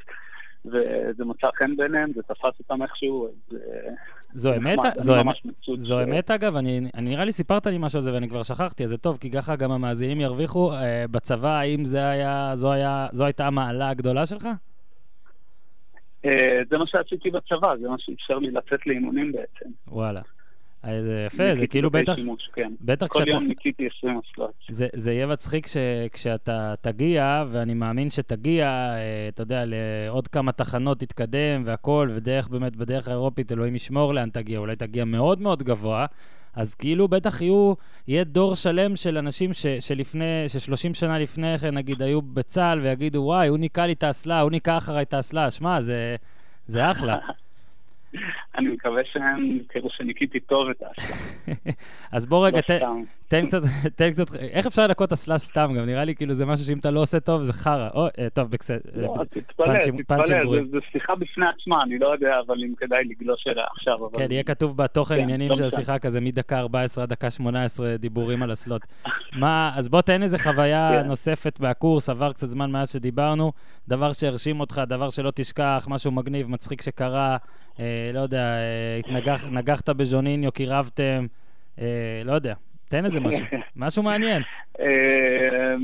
וזה מצא חן ביניהם, זה תפס אותם איכשהו, אז... זו אמת, זו, אמת, זו אמת אגב, אני, אני נראה לי סיפרת לי משהו על זה ואני כבר שכחתי, אז זה טוב, כי ככה גם המאזינים ירוויחו. אה, בצבא, האם זה היה, זו, היה, זו הייתה המעלה הגדולה שלך? אה, זה מה שעשיתי בצבא, זה מה שאפשר לי לצאת לאימונים בעצם. וואלה. אה, זה יפה, זה כאילו בטח... שימוש, כן. בטח כל כשאתה... יום ניקיתי 20 אסלות. זה, זה יהיה מצחיק ש... כשאתה תגיע, ואני מאמין שתגיע, אה, אתה יודע, לעוד כמה תחנות תתקדם והכול, ודרך, באמת, בדרך האירופית, אלוהים ישמור לאן תגיע, אולי תגיע מאוד מאוד גבוה. אז כאילו בטח יהיו, יהיה דור שלם של אנשים ש, שלפני, ש-30 שנה לפני כן, נגיד, היו בצה"ל ויגידו, וואי, הוא ניקה לי את האסלה, הוא ניקה אחריי את האסלה. שמע, זה, זה אחלה. אני מקווה שהם, כאילו שניקיתי טוב את האסלה. אז בוא רגע, לא תן קצת, תן קצת, איך אפשר לנקות אסלה סתם? גם נראה לי כאילו זה משהו שאם אתה לא עושה טוב, זה חרא. אה, טוב, בסדר. לא, תתפלא, תתפלא, זו שיחה בפני עצמה, אני לא יודע, אבל אם כדאי לגלוש אליה עכשיו. כן, יהיה כתוב בתוכן כן, עניינים של השיחה כזה, מדקה 14 עד דקה 18 דיבורים על אסלות. מה, אז בוא תן איזה חוויה כן. נוספת מהקורס, עבר קצת זמן מאז שדיברנו, דבר שהרשים אותך, דבר שלא תשכח, משהו מגניב, מצחיק שקרה, לא יודע, אה, התנגח, נגחת בז'וניניו, קירבתם, אה, לא יודע, תן איזה משהו, משהו מעניין. אה,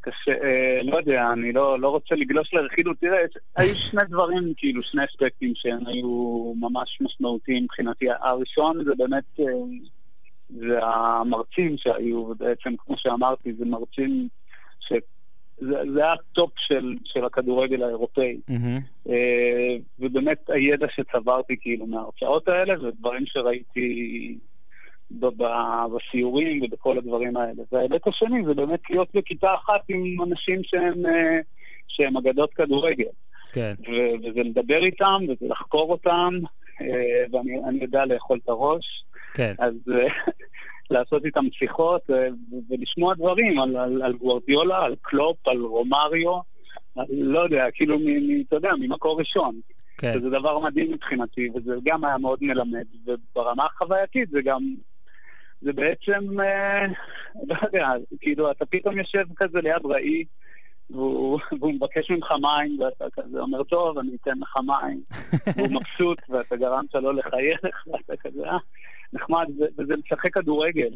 קשה, אה, לא יודע, אני לא, לא רוצה לגלוש לרכילות. תראה, היו שני דברים, כאילו, שני אספקטים שהם היו ממש משמעותיים מבחינתי. הראשון זה באמת, אה, זה המרצים שהיו, ובעצם, כמו שאמרתי, זה מרצים ש... זה, זה היה הטופ של, של הכדורגל האירופאי. Mm-hmm. ובאמת הידע שצברתי כאילו מההרצאות האלה, ודברים שראיתי בסיורים ובכל הדברים האלה. וההיבט השני זה באמת להיות בכיתה אחת עם אנשים שהם, אה, שהם אגדות כדורגל. כן. ו- וזה לדבר איתם, וזה לחקור אותם, אה, ואני יודע לאכול את הראש. כן. אז לעשות איתם שיחות ולשמוע דברים על, על, על גוורדיולה, על קלופ, על רומריו, לא יודע, כאילו, מ, אתה יודע, ממקור ראשון. כן. וזה דבר מדהים מבחינתי, וזה גם היה מאוד מלמד, וברמה החווייתית זה גם, זה בעצם, אה, לא יודע, כאילו, אתה פתאום יושב כזה ליד ראי, והוא, והוא מבקש ממך מים, ואתה כזה אומר, טוב, אני אתן לך מים. והוא מבסוט, ואתה גרמת לו לחייך, ואתה כזה, אה, נחמד, וזה משחק כדורגל.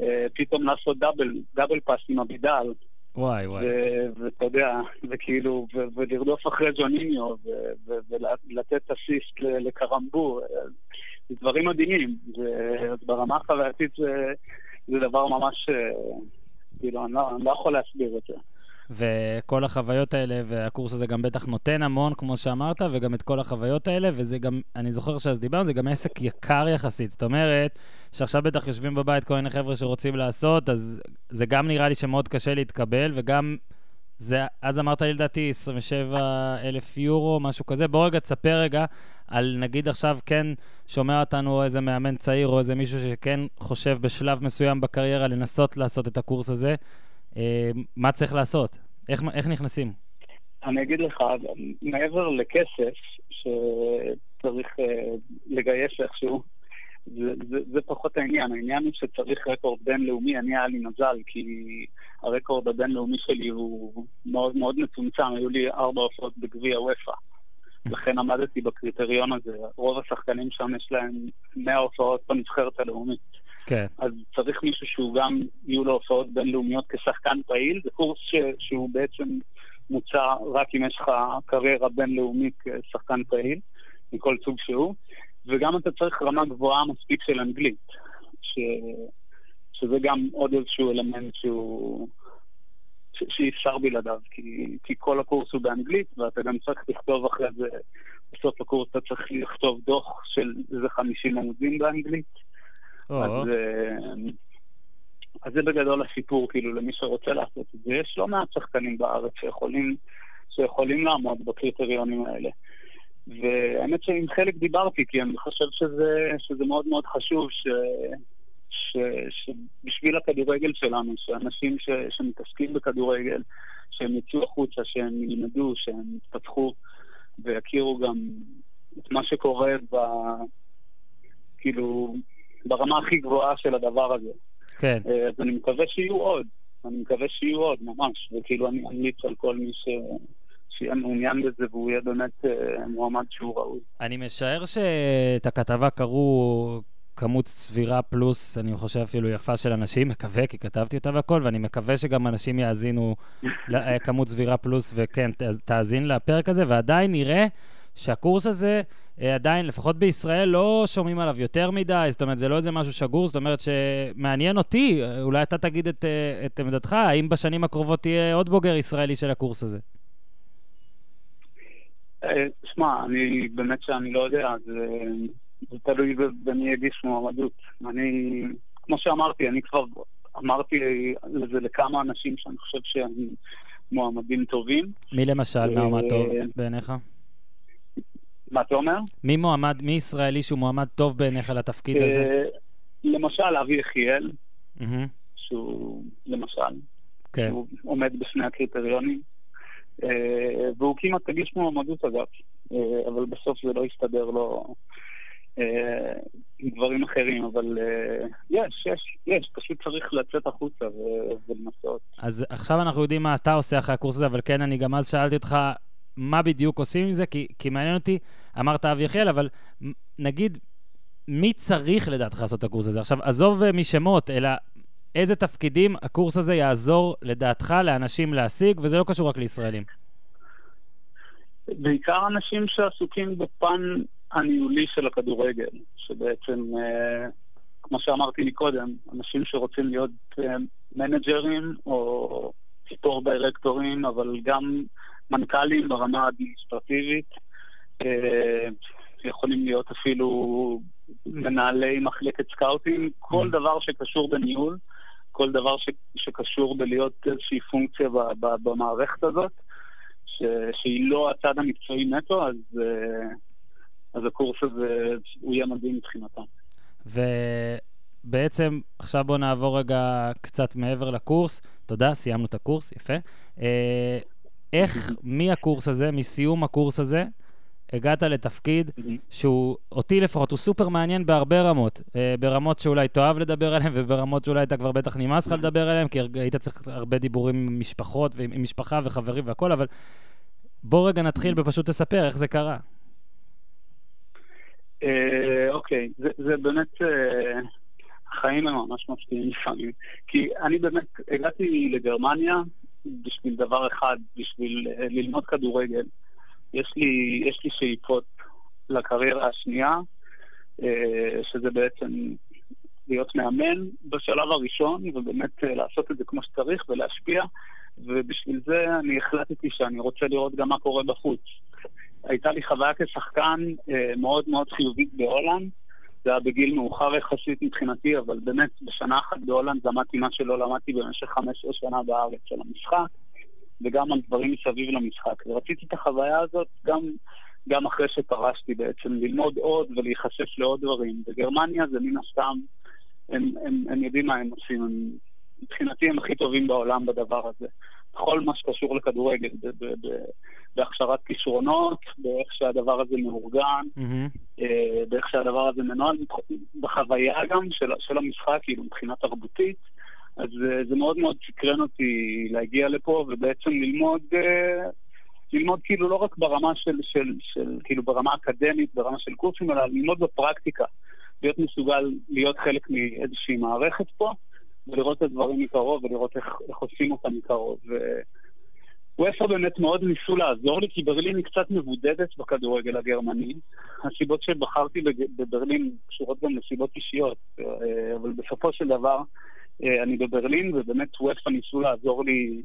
אה, פתאום לעשות דאבל, דאבל פאס עם אבידל. וואי, וואי. ואתה יודע, וכאילו, ולרדוף אחרי ג'וניניו, ולתת אסיסט לקרמבו, אה, זה דברים מדהימים. ברמה החווייתית זה דבר ממש, כאילו, אני לא, אני לא יכול להסביר את זה. וכל החוויות האלה, והקורס הזה גם בטח נותן המון, כמו שאמרת, וגם את כל החוויות האלה, וזה גם, אני זוכר שאז דיברנו, זה גם עסק יקר יחסית. זאת אומרת, שעכשיו בטח יושבים בבית כל מיני חבר'ה שרוצים לעשות, אז זה גם נראה לי שמאוד קשה להתקבל, וגם, זה, אז אמרת לי לדעתי 27 אלף יורו, משהו כזה. בוא רגע תספר רגע על נגיד עכשיו כן שומע אותנו איזה מאמן צעיר או איזה מישהו שכן חושב בשלב מסוים בקריירה לנסות לעשות את הקורס הזה. אה, מה צריך לעשות? איך, איך נכנסים? אני אגיד לך, מעבר לכסף שצריך uh, לגייס איכשהו, זה, זה, זה פחות העניין. העניין הוא שצריך רקורד בינלאומי. אני היה לי מזל, כי הרקורד הבינלאומי שלי הוא מאוד מאוד מצומצם. היו לי ארבע הופעות בגביע וופא. לכן עמדתי בקריטריון הזה. רוב השחקנים שם יש להם 100 הופעות בנבחרת הלאומית. כן. אז צריך מישהו שהוא גם, יהיו לו הופעות בינלאומיות כשחקן פעיל. זה קורס ש, שהוא בעצם מוצע רק אם יש לך קריירה בינלאומית כשחקן פעיל, מכל סוג שהוא. וגם אתה צריך רמה גבוהה מספיק של אנגלית, ש, שזה גם עוד איזשהו אלמנט שהוא... שאי אפשר בלעדיו, כי, כי כל הקורס הוא באנגלית, ואתה גם צריך לכתוב אחרי זה, בסוף הקורס אתה צריך לכתוב דוח של איזה 50 עמודים באנגלית. אז, אה, אז זה בגדול הסיפור, כאילו, למי שרוצה לעשות את זה. יש לא מעט שחקנים בארץ שיכולים, שיכולים לעמוד בקריטריונים האלה. והאמת שעם חלק דיברתי, כי אני חושב שזה, שזה מאוד מאוד חשוב ש, ש, שבשביל הכדורגל שלנו, שאנשים ש, שמתעסקים בכדורגל, שהם יצאו החוצה, שהם ילמדו, שהם יתפתחו ויכירו גם את מה שקורה ב... כאילו, ברמה הכי גבוהה של הדבר הזה. כן. אה, אז אני מקווה שיהיו עוד. אני מקווה שיהיו עוד, ממש. וכאילו, אני אמליץ על כל מי ש... שיהיה מעוניין בזה והוא יהיה באמת אה, מועמד שהוא ראוי. אני משער שאת הכתבה קראו כמות סבירה פלוס, אני חושב אפילו יפה של אנשים, מקווה, כי כתבתי אותה והכל, ואני מקווה שגם אנשים יאזינו לכמות סבירה פלוס, וכן, תאזין לפרק הזה, ועדיין נראה שהקורס הזה אה, עדיין, לפחות בישראל, לא שומעים עליו יותר מדי, זאת אומרת, זה לא איזה משהו שגור, זאת אומרת שמעניין אותי, אולי אתה תגיד את, אה, את עמדתך, האם בשנים הקרובות תהיה עוד בוגר ישראלי של הקורס הזה? אה, שמע, אני באמת שאני לא יודע, זה, זה תלוי במי יגיש מועמדות. אני, כמו שאמרתי, אני כבר אמרתי לזה לכמה אנשים שאני חושב שהם מועמדים טובים. מי למשל מועמד טוב בעיניך? מה אתה אומר? מי מועמד, מי ישראלי שהוא מועמד טוב בעיניך לתפקיד הזה? למשל אבי יחיאל, שהוא, למשל, כן. הוא עומד בשני הקריטריונים, והוא כמעט הגיש מועמדות אגב, אבל בסוף זה לא הסתדר לו. אה, עם דברים אחרים, אבל אה, יש, יש, יש, פשוט צריך לצאת החוצה ולנסות. אז עכשיו אנחנו יודעים מה אתה עושה אחרי הקורס הזה, אבל כן, אני גם אז שאלתי אותך מה בדיוק עושים עם זה, כי, כי מעניין אותי, אמרת אבי יחיאל, אבל נגיד, מי צריך לדעתך לעשות את הקורס הזה? עכשיו, עזוב אה, משמות, אלא איזה תפקידים הקורס הזה יעזור לדעתך לאנשים להשיג, וזה לא קשור רק לישראלים. בעיקר אנשים שעסוקים בפן הניהולי של הכדורגל, שבעצם, אה, כמו שאמרתי מקודם, אנשים שרוצים להיות אה, מנג'רים או ספורט דירקטורים, אבל גם מנכ"לים ברמה האדמיניסטרטיבית, אה, יכולים להיות אפילו מנהלי מחלקת סקאוטים, כל mm. דבר שקשור בניהול, כל דבר ש, שקשור בלהיות איזושהי פונקציה ב, ב, במערכת הזאת, ש, שהיא לא הצד המקצועי נטו, אז אז הקורס הזה, הוא יהיה מדהים מבחינתם. ובעצם, עכשיו בואו נעבור רגע קצת מעבר לקורס. תודה, סיימנו את הקורס, יפה. איך מהקורס הזה, מסיום הקורס הזה, הגעת לתפקיד שהוא, אותי לפחות, הוא סופר מעניין בהרבה רמות. אה, ברמות שאולי תאהב לדבר עליהן, וברמות שאולי אתה כבר בטח נמאס לך לדבר עליהן, כי היית צריך הרבה דיבורים עם משפחות, ועם משפחה וחברים והכול, אבל בוא רגע נתחיל בפשוט לספר איך זה קרה. אה, אוקיי, זה, זה באמת, אה, החיים הם ממש מפתיעים לפעמים. כי אני באמת הגעתי לגרמניה בשביל דבר אחד, בשביל אה, ללמוד כדורגל. יש לי, יש לי שאיפות לקריירה השנייה, שזה בעצם להיות מאמן בשלב הראשון, ובאמת לעשות את זה כמו שצריך ולהשפיע, ובשביל זה אני החלטתי שאני רוצה לראות גם מה קורה בחוץ. הייתה לי חוויה כשחקן אה, מאוד מאוד חיובית בהולנד. זה היה בגיל מאוחר יחסית מבחינתי, אבל באמת בשנה אחת בהולנד למדתי מה שלא למדתי במשך חמש או שנה בארץ של המשחק, וגם על דברים מסביב למשחק. ורציתי את החוויה הזאת גם, גם אחרי שפרשתי בעצם, ללמוד עוד ולהיחשף לעוד דברים. בגרמניה זה מן הסתם, הם, הם, הם יודעים מה הם עושים, הם, מבחינתי הם הכי טובים בעולם בדבר הזה. בכל מה שקשור לכדורגל, בהכשרת כישרונות, באיך שהדבר הזה מאורגן, mm-hmm. באיך שהדבר הזה מנוהל, בחוויה גם של, של המשחק, כאילו מבחינה תרבותית. אז אה, זה מאוד מאוד סקרן אותי להגיע לפה ובעצם ללמוד, אה, ללמוד כאילו לא רק ברמה של, של, של כאילו ברמה אקדמית, ברמה של קורסים, אלא ללמוד בפרקטיקה. להיות מסוגל להיות חלק מאיזושהי מערכת פה. ולראות את הדברים מקרוב ולראות איך, איך עושים אותם מקרוב. וופא באמת מאוד ניסו לעזור לי, כי ברלין היא קצת מבודדת בכדורגל הגרמני. הסיבות שבחרתי בברלין קשורות גם לסיבות אישיות, אה, אבל בסופו של דבר אה, אני בברלין, ובאמת וופא ניסו לעזור לי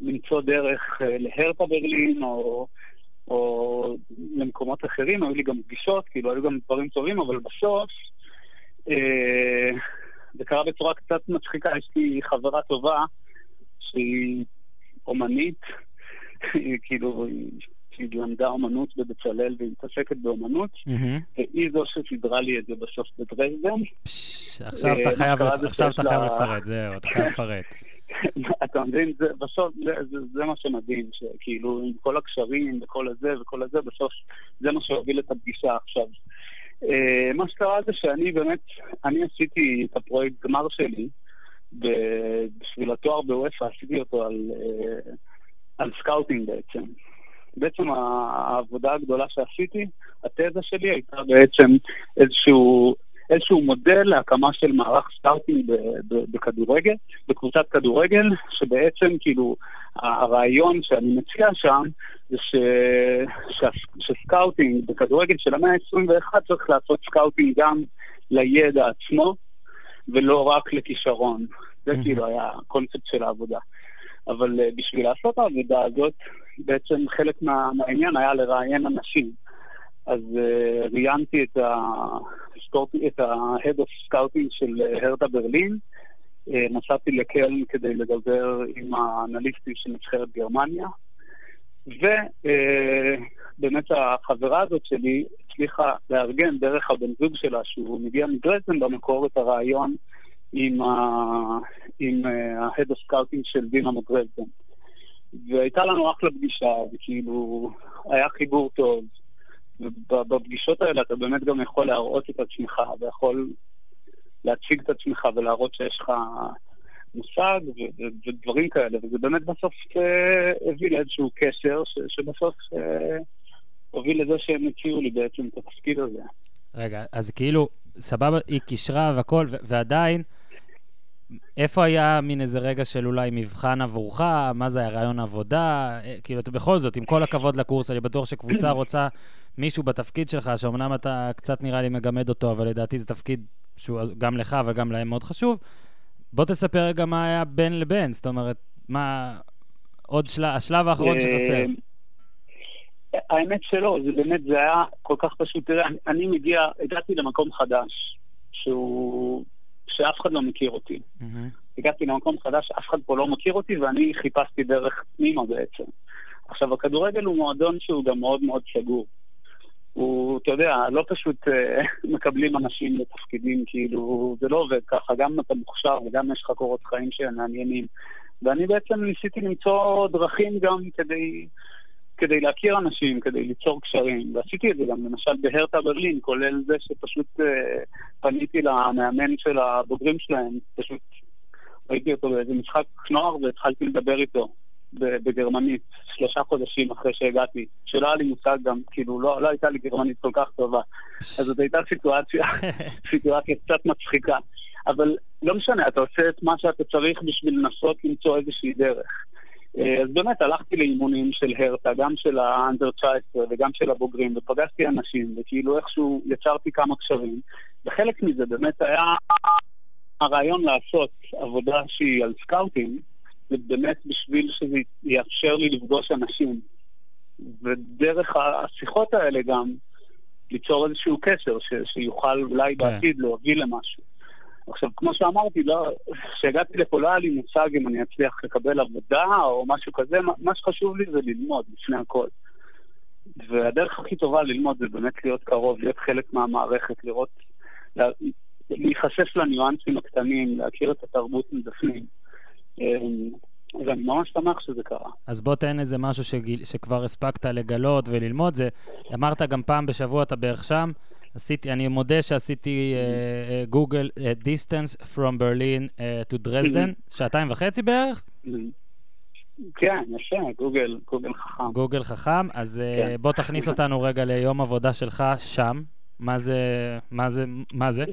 למצוא דרך אה, להרטה ברלין, או, או למקומות אחרים, היו לי גם פגישות, כאילו היו גם דברים טובים, אבל בסוף... זה קרה בצורה קצת מצחיקה, יש לי חברה טובה שהיא אומנית, כאילו, היא למדה אומנות בבצלאל והיא מתעסקת באומנות, והיא זו שסידרה לי את זה בסוף בדרזדן. עכשיו אתה חייב לפרט, זהו, אתה חייב לפרט. אתה מבין, בסוף זה מה שמדהים, שכאילו עם כל הקשרים וכל הזה וכל הזה, בסוף זה מה שהוביל את הפגישה עכשיו. אה, מה שקרה זה שאני באמת, אני עשיתי את הפרויקט גמר שלי בשביל התואר באופא, עשיתי אותו על, אה, על סקאוטינג בעצם. בעצם העבודה הגדולה שעשיתי, התזה שלי הייתה בעצם איזשהו, איזשהו מודל להקמה של מערך סקאוטינג בכדורגל, בקבוצת כדורגל, שבעצם כאילו הרעיון שאני מציע שם זה ש... ש... שסקאוטינג בכדורגל של המאה ה-21 צריך לעשות סקאוטינג גם לידע עצמו ולא רק לכישרון. זה כאילו היה הקונספט של העבודה. אבל uh, בשביל לעשות העבודה הזאת, בעצם חלק מה... מהעניין היה לראיין אנשים. אז uh, ראיינתי את ה-Head of Scouting של הרדה ברלין, אה, נסעתי לקלן כדי לדבר עם האנליסטים של נבחרת גרמניה, באמת החברה הזאת שלי הצליחה לארגן דרך הבן זוג שלה, שהוא מגיע מדרזן במקור, את הרעיון עם ה-Head of Scouting של דינה מדרזן. והייתה לנו אחלה פגישה, וכאילו, היה חיבור טוב. ובפגישות האלה אתה באמת גם יכול להראות את עצמך, ויכול להציג את עצמך ולהראות שיש לך מושג ודברים כאלה, וזה באמת בסוף אה, הביא לאיזשהו קשר, שבסוף אה, הוביל לזה שהם הציעו לי בעצם את התפקיד הזה. רגע, אז כאילו, סבבה, היא קישרה והכל, ועדיין, איפה היה מין איזה רגע של אולי מבחן עבורך? מה זה היה רעיון עבודה? אה, כאילו, אתה בכל זאת, עם כל הכבוד לקורס, אני בטוח שקבוצה רוצה מישהו בתפקיד שלך, שאומנם אתה קצת נראה לי מגמד אותו, אבל לדעתי זה תפקיד שהוא גם לך וגם להם מאוד חשוב. בוא תספר רגע מה היה בין לבין, זאת אומרת, מה... עוד שלב, השלב האחרון שחסר. האמת שלא, זה באמת, זה היה כל כך פשוט. תראה, אני מגיע, הגעתי למקום חדש, שהוא... שאף אחד לא מכיר אותי. הגעתי למקום חדש, אף אחד פה לא מכיר אותי, ואני חיפשתי דרך פנימה בעצם. עכשיו, הכדורגל הוא מועדון שהוא גם מאוד מאוד סגור. הוא, אתה יודע, לא פשוט אה, מקבלים אנשים לתפקידים, כאילו, זה לא עובד ככה, גם אתה מוכשר וגם יש לך קורות חיים שהם מעניינים. ואני בעצם ניסיתי למצוא דרכים גם כדי, כדי להכיר אנשים, כדי ליצור קשרים. ועשיתי את זה גם למשל בהרטה ברלין, כולל זה שפשוט אה, פניתי למאמן של הבוגרים שלהם, פשוט ראיתי אותו באיזה משחק נוער והתחלתי לדבר איתו. בגרמנית, שלושה חודשים אחרי שהגעתי, שלא היה לי מושג גם, כאילו, לא, לא הייתה לי גרמנית כל כך טובה. אז זאת הייתה סיטואציה, סיטואציה קצת מצחיקה. אבל לא משנה, אתה עושה את מה שאתה צריך בשביל לנסות למצוא איזושהי דרך. אה, אז באמת הלכתי לאימונים של הרטה, גם של האנדר 19 וגם של הבוגרים, ופגשתי אנשים, וכאילו איכשהו יצרתי כמה קשרים, וחלק מזה באמת היה הרעיון לעשות עבודה שהיא על scouting, זה באמת בשביל שזה יאפשר לי לפגוש אנשים. ודרך השיחות האלה גם ליצור איזשהו קשר ש, שיוכל אולי כן. בעתיד להוביל למשהו. עכשיו, כמו שאמרתי, לא, כשהגעתי לפה לא היה לי מושג אם אני אצליח לקבל עבודה או משהו כזה, מה שחשוב לי זה ללמוד לפני הכל. והדרך הכי טובה ללמוד זה באמת להיות קרוב, להיות חלק מהמערכת, לראות, להיחשף לניואנסים הקטנים, להכיר את התרבות מבפנים. אמ, ואני ממש שמח שזה קרה. אז בוא תן איזה משהו שגיל, שכבר הספקת לגלות וללמוד. זה, אמרת גם פעם בשבוע אתה בערך שם. עשיתי, אני מודה שעשיתי גוגל uh, uh, distance from Berlin uh, to Dresden, mm-hmm. שעתיים וחצי בערך? Mm-hmm. כן, יפה, גוגל, גוגל חכם. גוגל חכם, אז uh, כן. בוא תכניס אותנו רגע ליום עבודה שלך שם. מה זה, מה זה, מה זה?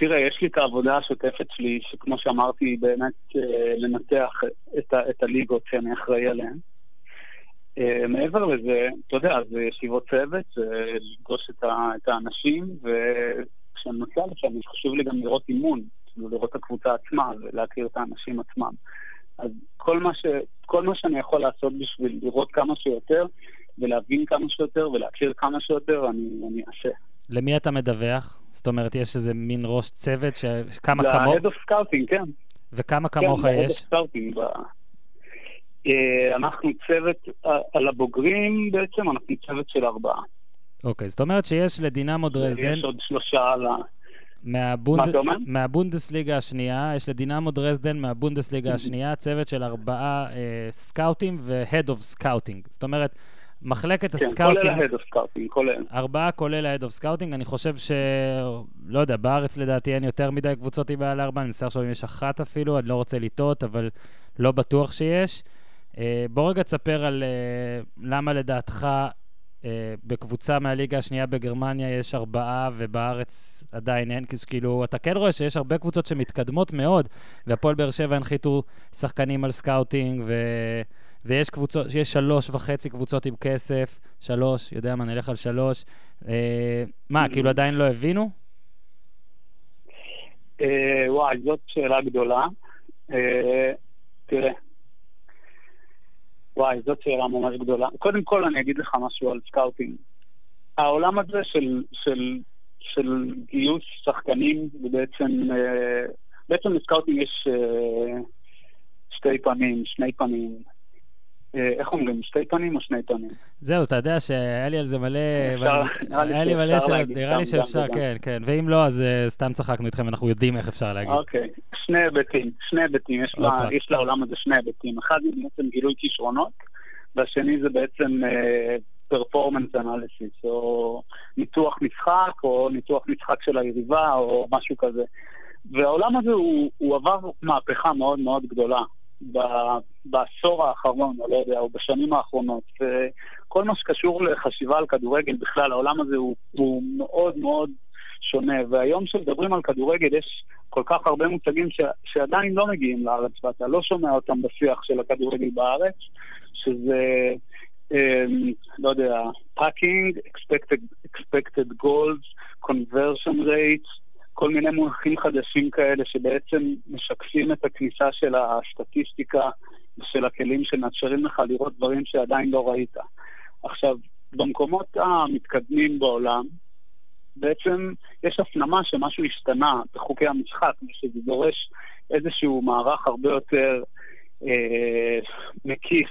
תראה, יש לי את העבודה השוטפת שלי, שכמו שאמרתי, באמת אה, לנתח את, ה, את הליגות שאני אחראי עליהן. אה, מעבר לזה, אתה יודע, זה ישיבות צוות, זה לפגוש את, האנשים, וכשאני נוסע לשם, חשוב לי גם לראות אימון, כאילו לראות את הקבוצה עצמה ולהכיר את האנשים עצמם. אז כל מה, ש, כל מה שאני יכול לעשות בשביל לראות כמה שיותר, ולהבין כמה שיותר, ולהכיר כמה שיותר, אני, אני אעשה. למי אתה מדווח? זאת אומרת, יש איזה מין ראש צוות שכמה כמוך... ל-Head of Scouting, כן. וכמה כמוך כן, יש? כן, ל-Head of Scouting. ב... אה, אנחנו צוות, אה, על הבוגרים בעצם, אנחנו צוות של ארבעה. אוקיי, זאת אומרת שיש לדינמו דרזדן... יש עוד שלושה על ה... מהבונד... מהבונדסליגה השנייה, יש לדינמו דרזדן מהבונדסליגה השנייה צוות של ארבעה אה, סקאוטים ו head of scouting. זאת אומרת, מחלקת כן, ה scouting... כן, כולל ההד אוף סקאוטינג, כולל. ארבעה כולל ה head of scouting. אני חושב ש... לא יודע, בארץ לדעתי אין יותר מדי קבוצות עם מעל ארבע, אני מנסה עכשיו אם יש אחת אפילו, אני לא רוצה לטעות, אבל לא בטוח שיש. אה, בוא רגע תספר על אה, למה לדעתך אה, בקבוצה מהליגה השנייה בגרמניה יש ארבעה ובארץ עדיין אין, כאילו, אתה כן רואה שיש הרבה קבוצות שמתקדמות מאוד, והפועל באר שבע הנחיתו שחקנים על scouting, ו... ויש קבוצות, יש שלוש וחצי קבוצות עם כסף, שלוש, יודע מה, נלך על שלוש. אה, מה, כאילו עדיין לא הבינו? אה, וואי, זאת שאלה גדולה. אה, תראה, וואי, זאת שאלה ממש גדולה. קודם כל אני אגיד לך משהו על scouting. העולם הזה של, של, של גיוס שחקנים, ובעצם, בעצם ל scouting יש שתי פנים, שני פנים. אה, איך אומרים, שתי פנים או שני פנים? זהו, אתה יודע שהיה לי על זה מלא... היה לי מלא שאלות, נראה לי שאפשר, כן, כן. ואם לא, אז אה, סתם צחקנו איתכם, אנחנו יודעים איך אפשר להגיד. אוקיי, שני היבטים, שני היבטים, יש לעולם הזה שני היבטים. אחד זה בעצם גילוי כישרונות, והשני זה בעצם פרפורמנס אנליסיס, או ניתוח משחק, או ניתוח משחק של היריבה, או משהו כזה. והעולם הזה הוא עבר מהפכה מאוד מאוד גדולה. בעשור האחרון, או לא יודע, או בשנים האחרונות. וכל מה שקשור לחשיבה על כדורגל בכלל, העולם הזה הוא, הוא מאוד מאוד שונה. והיום כשמדברים על כדורגל יש כל כך הרבה מושגים ש, שעדיין לא מגיעים לארץ, ואתה לא שומע אותם בשיח של הכדורגל בארץ, שזה, um, לא יודע, פאקינג, expected, expected goals, rates, כל מיני מונחים חדשים כאלה שבעצם משקפים את הכניסה של הסטטיסטיקה ושל הכלים שמאפשרים לך לראות דברים שעדיין לא ראית. עכשיו, במקומות המתקדמים בעולם, בעצם יש הפנמה שמשהו השתנה בחוקי המשחק, ושזה דורש איזשהו מערך הרבה יותר אה, מקיף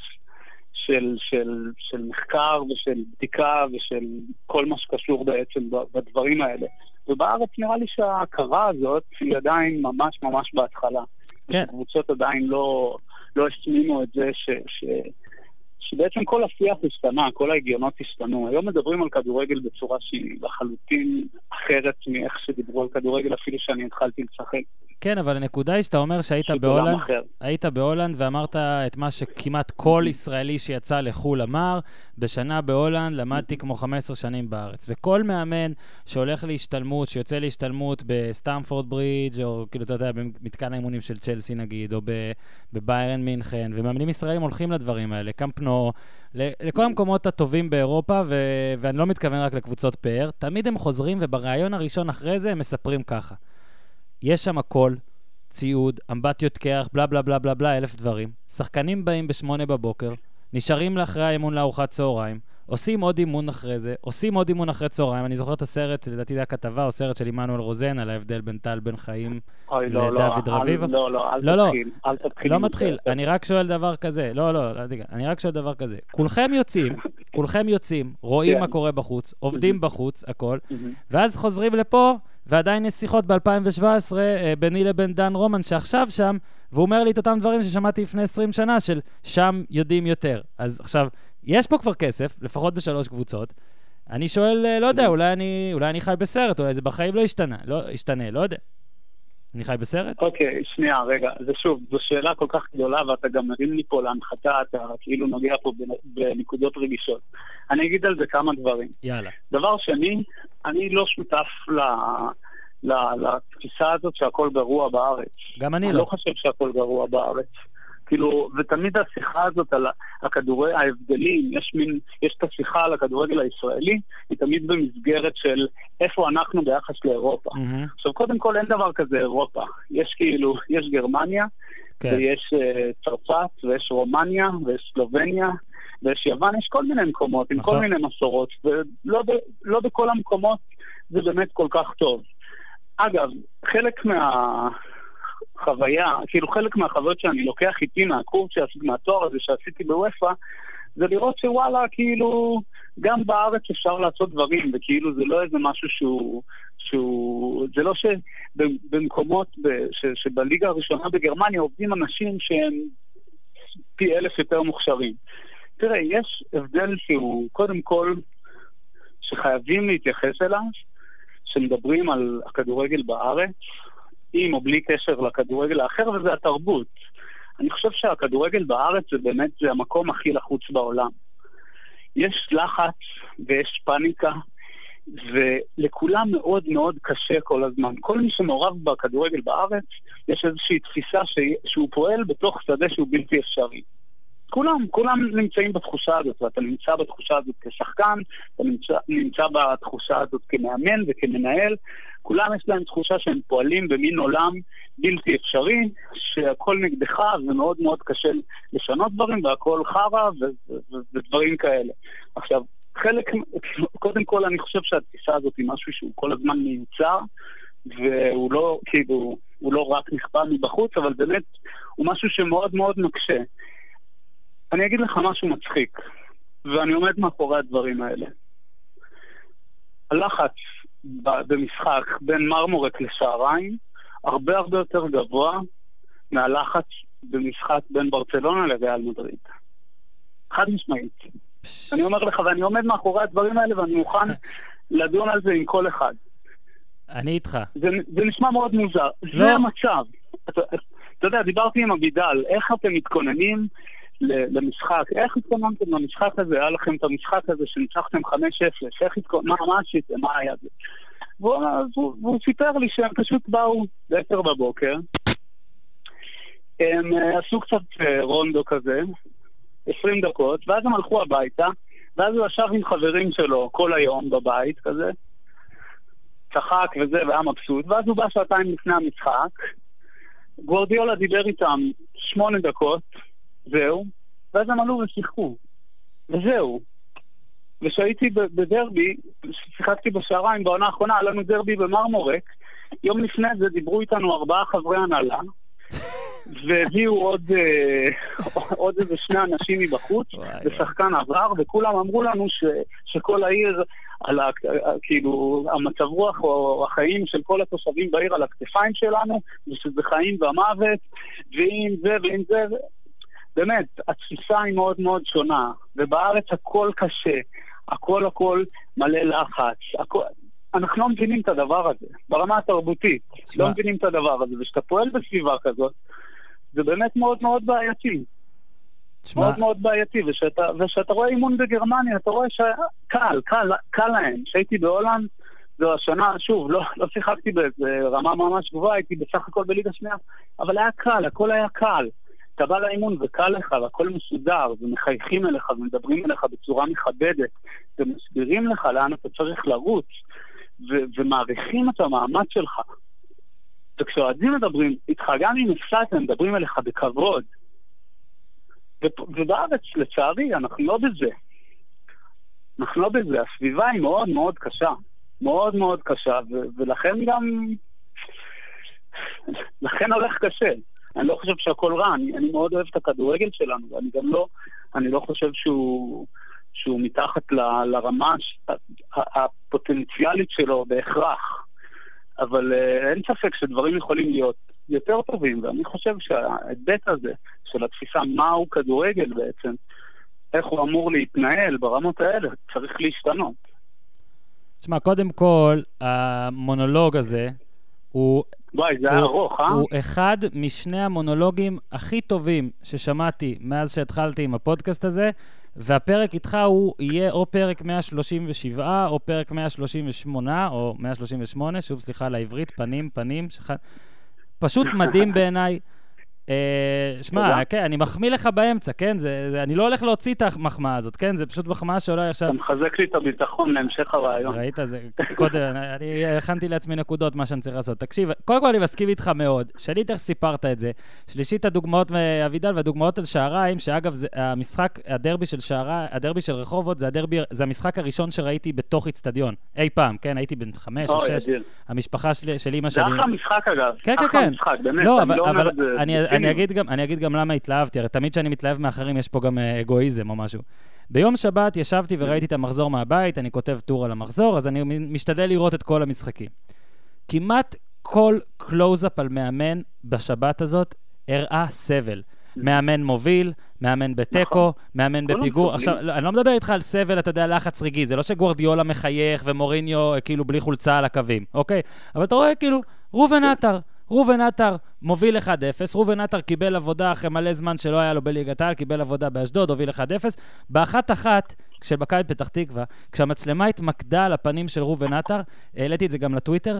של, של, של מחקר ושל בדיקה ושל כל מה שקשור בעצם בדברים האלה. ובארץ נראה לי שההכרה הזאת היא עדיין ממש ממש בהתחלה. כן. הקבוצות עדיין לא, לא השמינו את זה ש, ש, שבעצם כל השיח השתנה, כל ההגיונות השתנו. היום מדברים על כדורגל בצורה שהיא לחלוטין אחרת מאיך שדיברו על כדורגל אפילו שאני התחלתי לשחק. כן, אבל הנקודה היא שאתה אומר שהיית בהולנד, היית בהולנד ואמרת את מה שכמעט כל ישראלי שיצא לחו"ל אמר, בשנה בהולנד למדתי כמו 15 שנים בארץ. וכל מאמן שהולך להשתלמות, שיוצא להשתלמות בסטמפורד ברידג', או כאילו, אתה יודע, במתקן האימונים של צ'לסי נגיד, או בביירן מינכן, ומאמנים ישראלים הולכים לדברים האלה, קמפנו, לכל המקומות הטובים באירופה, ו- ואני לא מתכוון רק לקבוצות פאר, תמיד הם חוזרים, ובריאיון הראשון אחרי זה הם מספרים ככה. יש שם הכל, ציוד, אמבטיות קרח, בלה בלה בלה בלה בלה, אלף דברים. שחקנים באים בשמונה בבוקר, נשארים לאחרי האימון לארוחת צהריים, עושים עוד אימון אחרי זה, עושים עוד אימון אחרי צהריים. אני זוכר את הסרט, לדעתי זה הכתבה או סרט של עמנואל רוזן על ההבדל בין טל בן חיים לא, לא, לדוד. לא, לא, אל לא, תתחיל, אל תתחיל. לא מתחיל, אני רק שואל דבר כזה. לא, לא, אני רק שואל דבר כזה. כולכם יוצאים, כולכם יוצאים, רואים כן. מה קורה בחוץ, עובדים בחוץ, הכל, ואז חוזרים לפה, ועדיין יש שיחות ב-2017 אה, ביני לבין דן רומן, שעכשיו שם, והוא אומר לי את אותם דברים ששמעתי לפני 20 שנה, של שם יודעים יותר. אז עכשיו, יש פה כבר כסף, לפחות בשלוש קבוצות. אני שואל, אה, לא יודע, אולי אני, אולי אני חי בסרט, אולי זה בחיים לא ישתנה, לא ישתנה, לא יודע. אני חי בסרט? אוקיי, okay, שנייה, רגע. זה שוב, זו שאלה כל כך גדולה, ואתה גם מרים לי פה להנחתה, אתה כאילו נוגע פה בנקודות רגישות. אני אגיד על זה כמה דברים. יאללה. דבר שני, אני לא שותף ל... לתפיסה הזאת שהכל גרוע בארץ. גם אני, אני לא. אני לא חושב שהכל גרוע בארץ. כאילו, ותמיד השיחה הזאת על הכדורי, ההבדלים, יש מין, יש את השיחה על הכדורגל הישראלי, היא תמיד במסגרת של איפה אנחנו ביחס לאירופה. Mm-hmm. עכשיו, קודם כל אין דבר כזה אירופה. יש כאילו, יש גרמניה, כן. ויש uh, צרפת, ויש רומניה, ויש סלובניה, ויש יוון, יש כל מיני מקומות, עם נכון. כל מיני מסורות, ולא ב, לא בכל המקומות זה באמת כל כך טוב. אגב, חלק מה... חוויה, כאילו חלק מהחוויות שאני לוקח איתי מהקורס מהתואר הזה שעשיתי בוופא, זה לראות שוואלה, כאילו, גם בארץ אפשר לעשות דברים, וכאילו זה לא איזה משהו שהוא... שהוא זה לא שבמקומות, שבליגה הראשונה בגרמניה עובדים אנשים שהם פי אלף יותר מוכשרים. תראה, יש הבדל שהוא, קודם כל, שחייבים להתייחס אליו, שמדברים על הכדורגל בארץ, עם או בלי קשר לכדורגל האחר, וזה התרבות. אני חושב שהכדורגל בארץ זה באמת, זה המקום הכי לחוץ בעולם. יש לחץ ויש פאניקה, ולכולם מאוד מאוד קשה כל הזמן. כל מי שמעורב בכדורגל בארץ, יש איזושהי תפיסה ש... שהוא פועל בתוך שדה שהוא בלתי אפשרי. כולם, כולם נמצאים בתחושה הזאת, ואתה נמצא בתחושה הזאת כשחקן, אתה נמצא, נמצא בתחושה הזאת כמאמן וכמנהל, כולם יש להם תחושה שהם פועלים במין עולם בלתי אפשרי, שהכל נגדך ומאוד מאוד קשה לשנות דברים והכל חרא ודברים כאלה. עכשיו, חלק, קודם כל אני חושב שהתפיסה הזאת היא משהו שהוא כל הזמן מיוצר, והוא לא, כאילו, הוא לא רק נכפה מבחוץ, אבל באמת הוא משהו שמאוד מאוד מקשה. אני אגיד לך משהו מצחיק, ואני עומד מאחורי הדברים האלה. הלחץ במשחק בין מרמורק לשעריים הרבה הרבה יותר גבוה מהלחץ במשחק בין ברצלונה לריאל מדריד. חד משמעית. אני אומר לך, ואני עומד מאחורי הדברים האלה ואני מוכן לדון על זה עם כל אחד. אני איתך. זה, זה נשמע מאוד מוזר. לא. זה המצב. אתה, אתה יודע, דיברתי עם אבידל, איך אתם מתכוננים למשחק? איך התכוננתם למשחק הזה? היה לכם את המשחק הזה שניצחתם 5-0, איך התכוננתם? מה, עשיתם? מה היה זה? והוא, סיפר לי שהם פשוט באו ב-10 בבוקר, הם uh, עשו קצת uh, רונדו כזה, 20 דקות, ואז הם הלכו הביתה, ואז הוא ישב עם חברים שלו כל היום בבית כזה, צחק וזה, והיה מבסוט, ואז הוא בא שעתיים לפני המשחק, גוורדיולה דיבר איתם שמונה דקות, זהו, ואז הם עלו ושיחקו, וזהו. וכשהייתי בדרבי, שיחקתי בשעריים בעונה האחרונה, היה לנו דרבי במרמורק, יום לפני זה דיברו איתנו ארבעה חברי הנהלה, והביאו עוד, אה, עוד איזה שני אנשים מבחוץ, ושחקן עבר, וכולם אמרו לנו ש, שכל העיר, על ה, כאילו, המצב רוח או החיים של כל התושבים בעיר על הכתפיים שלנו, ושזה חיים ומוות, ועם זה ועם זה, באמת, התפיסה היא מאוד מאוד שונה, ובארץ הכל קשה, הכל הכל מלא לחץ, הכל... אנחנו לא מבינים את הדבר הזה, ברמה התרבותית, שמה. לא מבינים את הדבר הזה, וכשאתה פועל בסביבה כזאת, זה באמת מאוד מאוד בעייתי. שמה... מאוד מאוד בעייתי, וכשאתה רואה אימון בגרמניה, אתה רואה שקל, קל, קל להם. כשהייתי בהולנד, זו השנה, שוב, לא, לא שיחקתי באיזה רמה ממש גבוהה, הייתי בסך הכל בליגה שנייה, אבל היה קל, הכל היה קל. אתה בא לאימון וקל לך, והכל מסודר, ומחייכים אליך ומדברים אליך בצורה מכבדת, ומסבירים לך לאן אתה צריך לרוץ, ו- ומעריכים את המאמץ שלך. וכשאוהדים מדברים איתך, גם אם הפסדת, הם מדברים אליך בכבוד. ו- ובארץ, לצערי, אנחנו לא בזה. אנחנו לא בזה. הסביבה היא מאוד מאוד קשה. מאוד מאוד קשה, ו- ולכן גם... לכן הולך קשה. אני לא חושב שהכל רע, אני, אני מאוד אוהב את הכדורגל שלנו, ואני גם לא, אני לא חושב שהוא, שהוא מתחת ל, לרמה הפוטנציאלית שלו בהכרח. אבל uh, אין ספק שדברים יכולים להיות יותר טובים, ואני חושב שההיבט הזה של התפיסה מהו כדורגל בעצם, איך הוא אמור להתנהל ברמות האלה, צריך להשתנות. תשמע, קודם כל, המונולוג הזה הוא... וואי, זה היה ארוך, אה? הוא אחד משני המונולוגים הכי טובים ששמעתי מאז שהתחלתי עם הפודקאסט הזה, והפרק איתך הוא יהיה או פרק 137 או פרק 138 או 138, שוב סליחה על העברית, פנים, פנים, שח... פשוט מדהים בעיניי. אה, שמע, כן, אני מחמיא לך באמצע, כן? זה, זה, אני לא הולך להוציא את המחמאה הזאת, כן? זה פשוט מחמאה שעולה עכשיו... אתה מחזק לי את הביטחון להמשך הרעיון. ראית? זה קודם, אני הכנתי לעצמי נקודות, מה שאני צריך לעשות. תקשיב, קודם כל אני מסכים איתך מאוד. שנית, איך סיפרת את זה. שלישית, הדוגמאות מאבידל והדוגמאות על שעריים, שאגב, זה, המשחק, הדרבי של שעריים, הדרבי של רחובות, זה, הדרבי, זה המשחק הראשון שראיתי בתוך איצטדיון. אי פעם, כן? הייתי בן חמש או שש. המשפחה של, של אימא שלי... זה אחלה משחק, אגב. כן, כן, כן. משחק, באמת, לא, אבל, לא אבל אני, אני אגיד גם, אני אגיד גם למה התלהבתי, הרי תמיד כשאני מתלהב מאחרים יש פה גם אה, אגואיזם או משהו. ביום שבת ישבתי וראיתי את המחזור מהבית, אני כותב טור על המחזור, אז אני משתדל לראות את כל המשחקים. כמעט כל קלוז-אפ על מאמן בשבת הזאת הראה סבל. מאמן מוביל, מאמן בתיקו, נכון. מאמן בפיגור. עכשיו, לא, אני לא מדבר איתך על סבל, אתה יודע, לחץ רגעי. זה לא שגוורדיולה מחייך ומוריניו אה, כאילו בלי חולצה על הקווים, אוקיי? אבל אתה רואה כאילו, ראובן עטר. ראובן עטר מוביל 1-0, ראובן עטר קיבל עבודה אחרי מלא זמן שלא היה לו בליגת העל, קיבל עבודה באשדוד, הוביל 1-0. באחת-אחת של מכבי פתח תקווה, כשהמצלמה התמקדה על הפנים של ראובן עטר, העליתי את זה גם לטוויטר,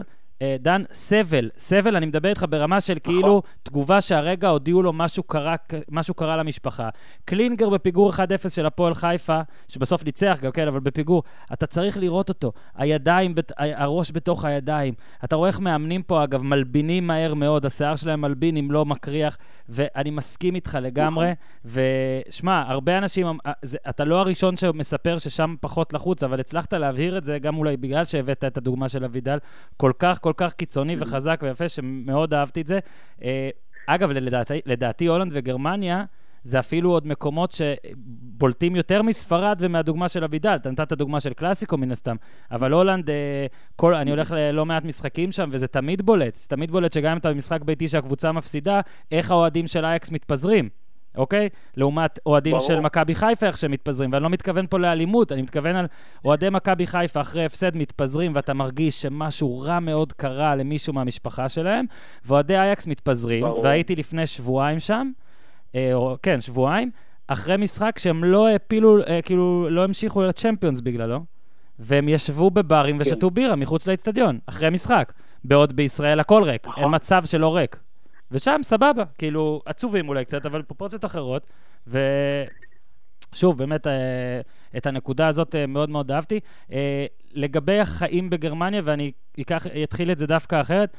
דן, סבל, סבל, אני מדבר איתך ברמה של נכון. כאילו תגובה שהרגע הודיעו לו משהו קרה, משהו קרה למשפחה. קלינגר בפיגור 1-0 של הפועל חיפה, שבסוף ניצח גם כן, אבל בפיגור, אתה צריך לראות אותו. הידיים, הראש בתוך הידיים. אתה רואה איך מאמנים פה, אגב, מלבינים מהר מאוד, השיער שלהם מלבין אם לא מקריח, ואני מסכים איתך לגמרי. נכון. ושמע, הרבה אנשים, אה, אתה לא הראשון שמספר ששם פחות לחוץ, אבל הצלחת להבהיר את זה, גם אולי בגלל שהבאת את הדוגמה של אבידל, כל כך, כל כך קיצוני. וחזק ויפה, שמאוד אהבתי את זה. אה, אגב, לדעתי, לדעתי הולנד וגרמניה, זה אפילו עוד מקומות שבולטים יותר מספרד ומהדוגמה של אבידל. אתה נתת דוגמה של קלאסיקו מן הסתם, אבל הולנד, אה, כל, אני הולך ללא מעט משחקים שם, וזה תמיד בולט. זה תמיד בולט שגם אם אתה במשחק ביתי שהקבוצה מפסידה, איך האוהדים של אייקס מתפזרים. אוקיי? לעומת אוהדים ברור. של מכבי חיפה, איך שהם מתפזרים. ואני לא מתכוון פה לאלימות, אני מתכוון על אוהדי מכבי חיפה אחרי הפסד מתפזרים, ואתה מרגיש שמשהו רע מאוד קרה למישהו מהמשפחה שלהם, ואוהדי אייקס מתפזרים, ברור. והייתי לפני שבועיים שם, אה, או, כן, שבועיים, אחרי משחק שהם לא העפילו, אה, כאילו, לא המשיכו לצ'מפיונס בגללו, והם ישבו בברים כן. ושתו בירה מחוץ לאצטדיון, אחרי משחק. בעוד בישראל הכל ריק, אין נכון. מצב שלא ריק. ושם סבבה, כאילו, עצובים אולי קצת, אבל פרופורציות אחרות. ושוב, באמת, אה, את הנקודה הזאת אה, מאוד מאוד אהבתי. אה, לגבי החיים בגרמניה, ואני אקח, אתחיל את זה דווקא אחרת,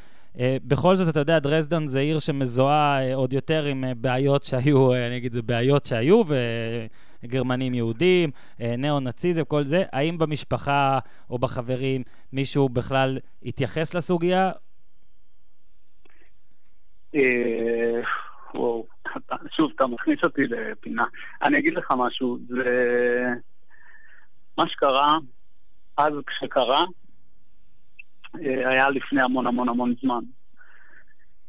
בכל זאת, אתה יודע, דרזדן זה עיר שמזוהה עוד יותר עם בעיות שהיו, אני אגיד, זה בעיות שהיו, וגרמנים יהודים, ניאו-נאציזם, כל זה. האם במשפחה או בחברים מישהו בכלל התייחס לסוגיה, וואו, שוב, אתה מכניס אותי לפינה. אני אגיד לך משהו, זה... מה שקרה, אז כשקרה, אה, היה לפני המון המון המון זמן.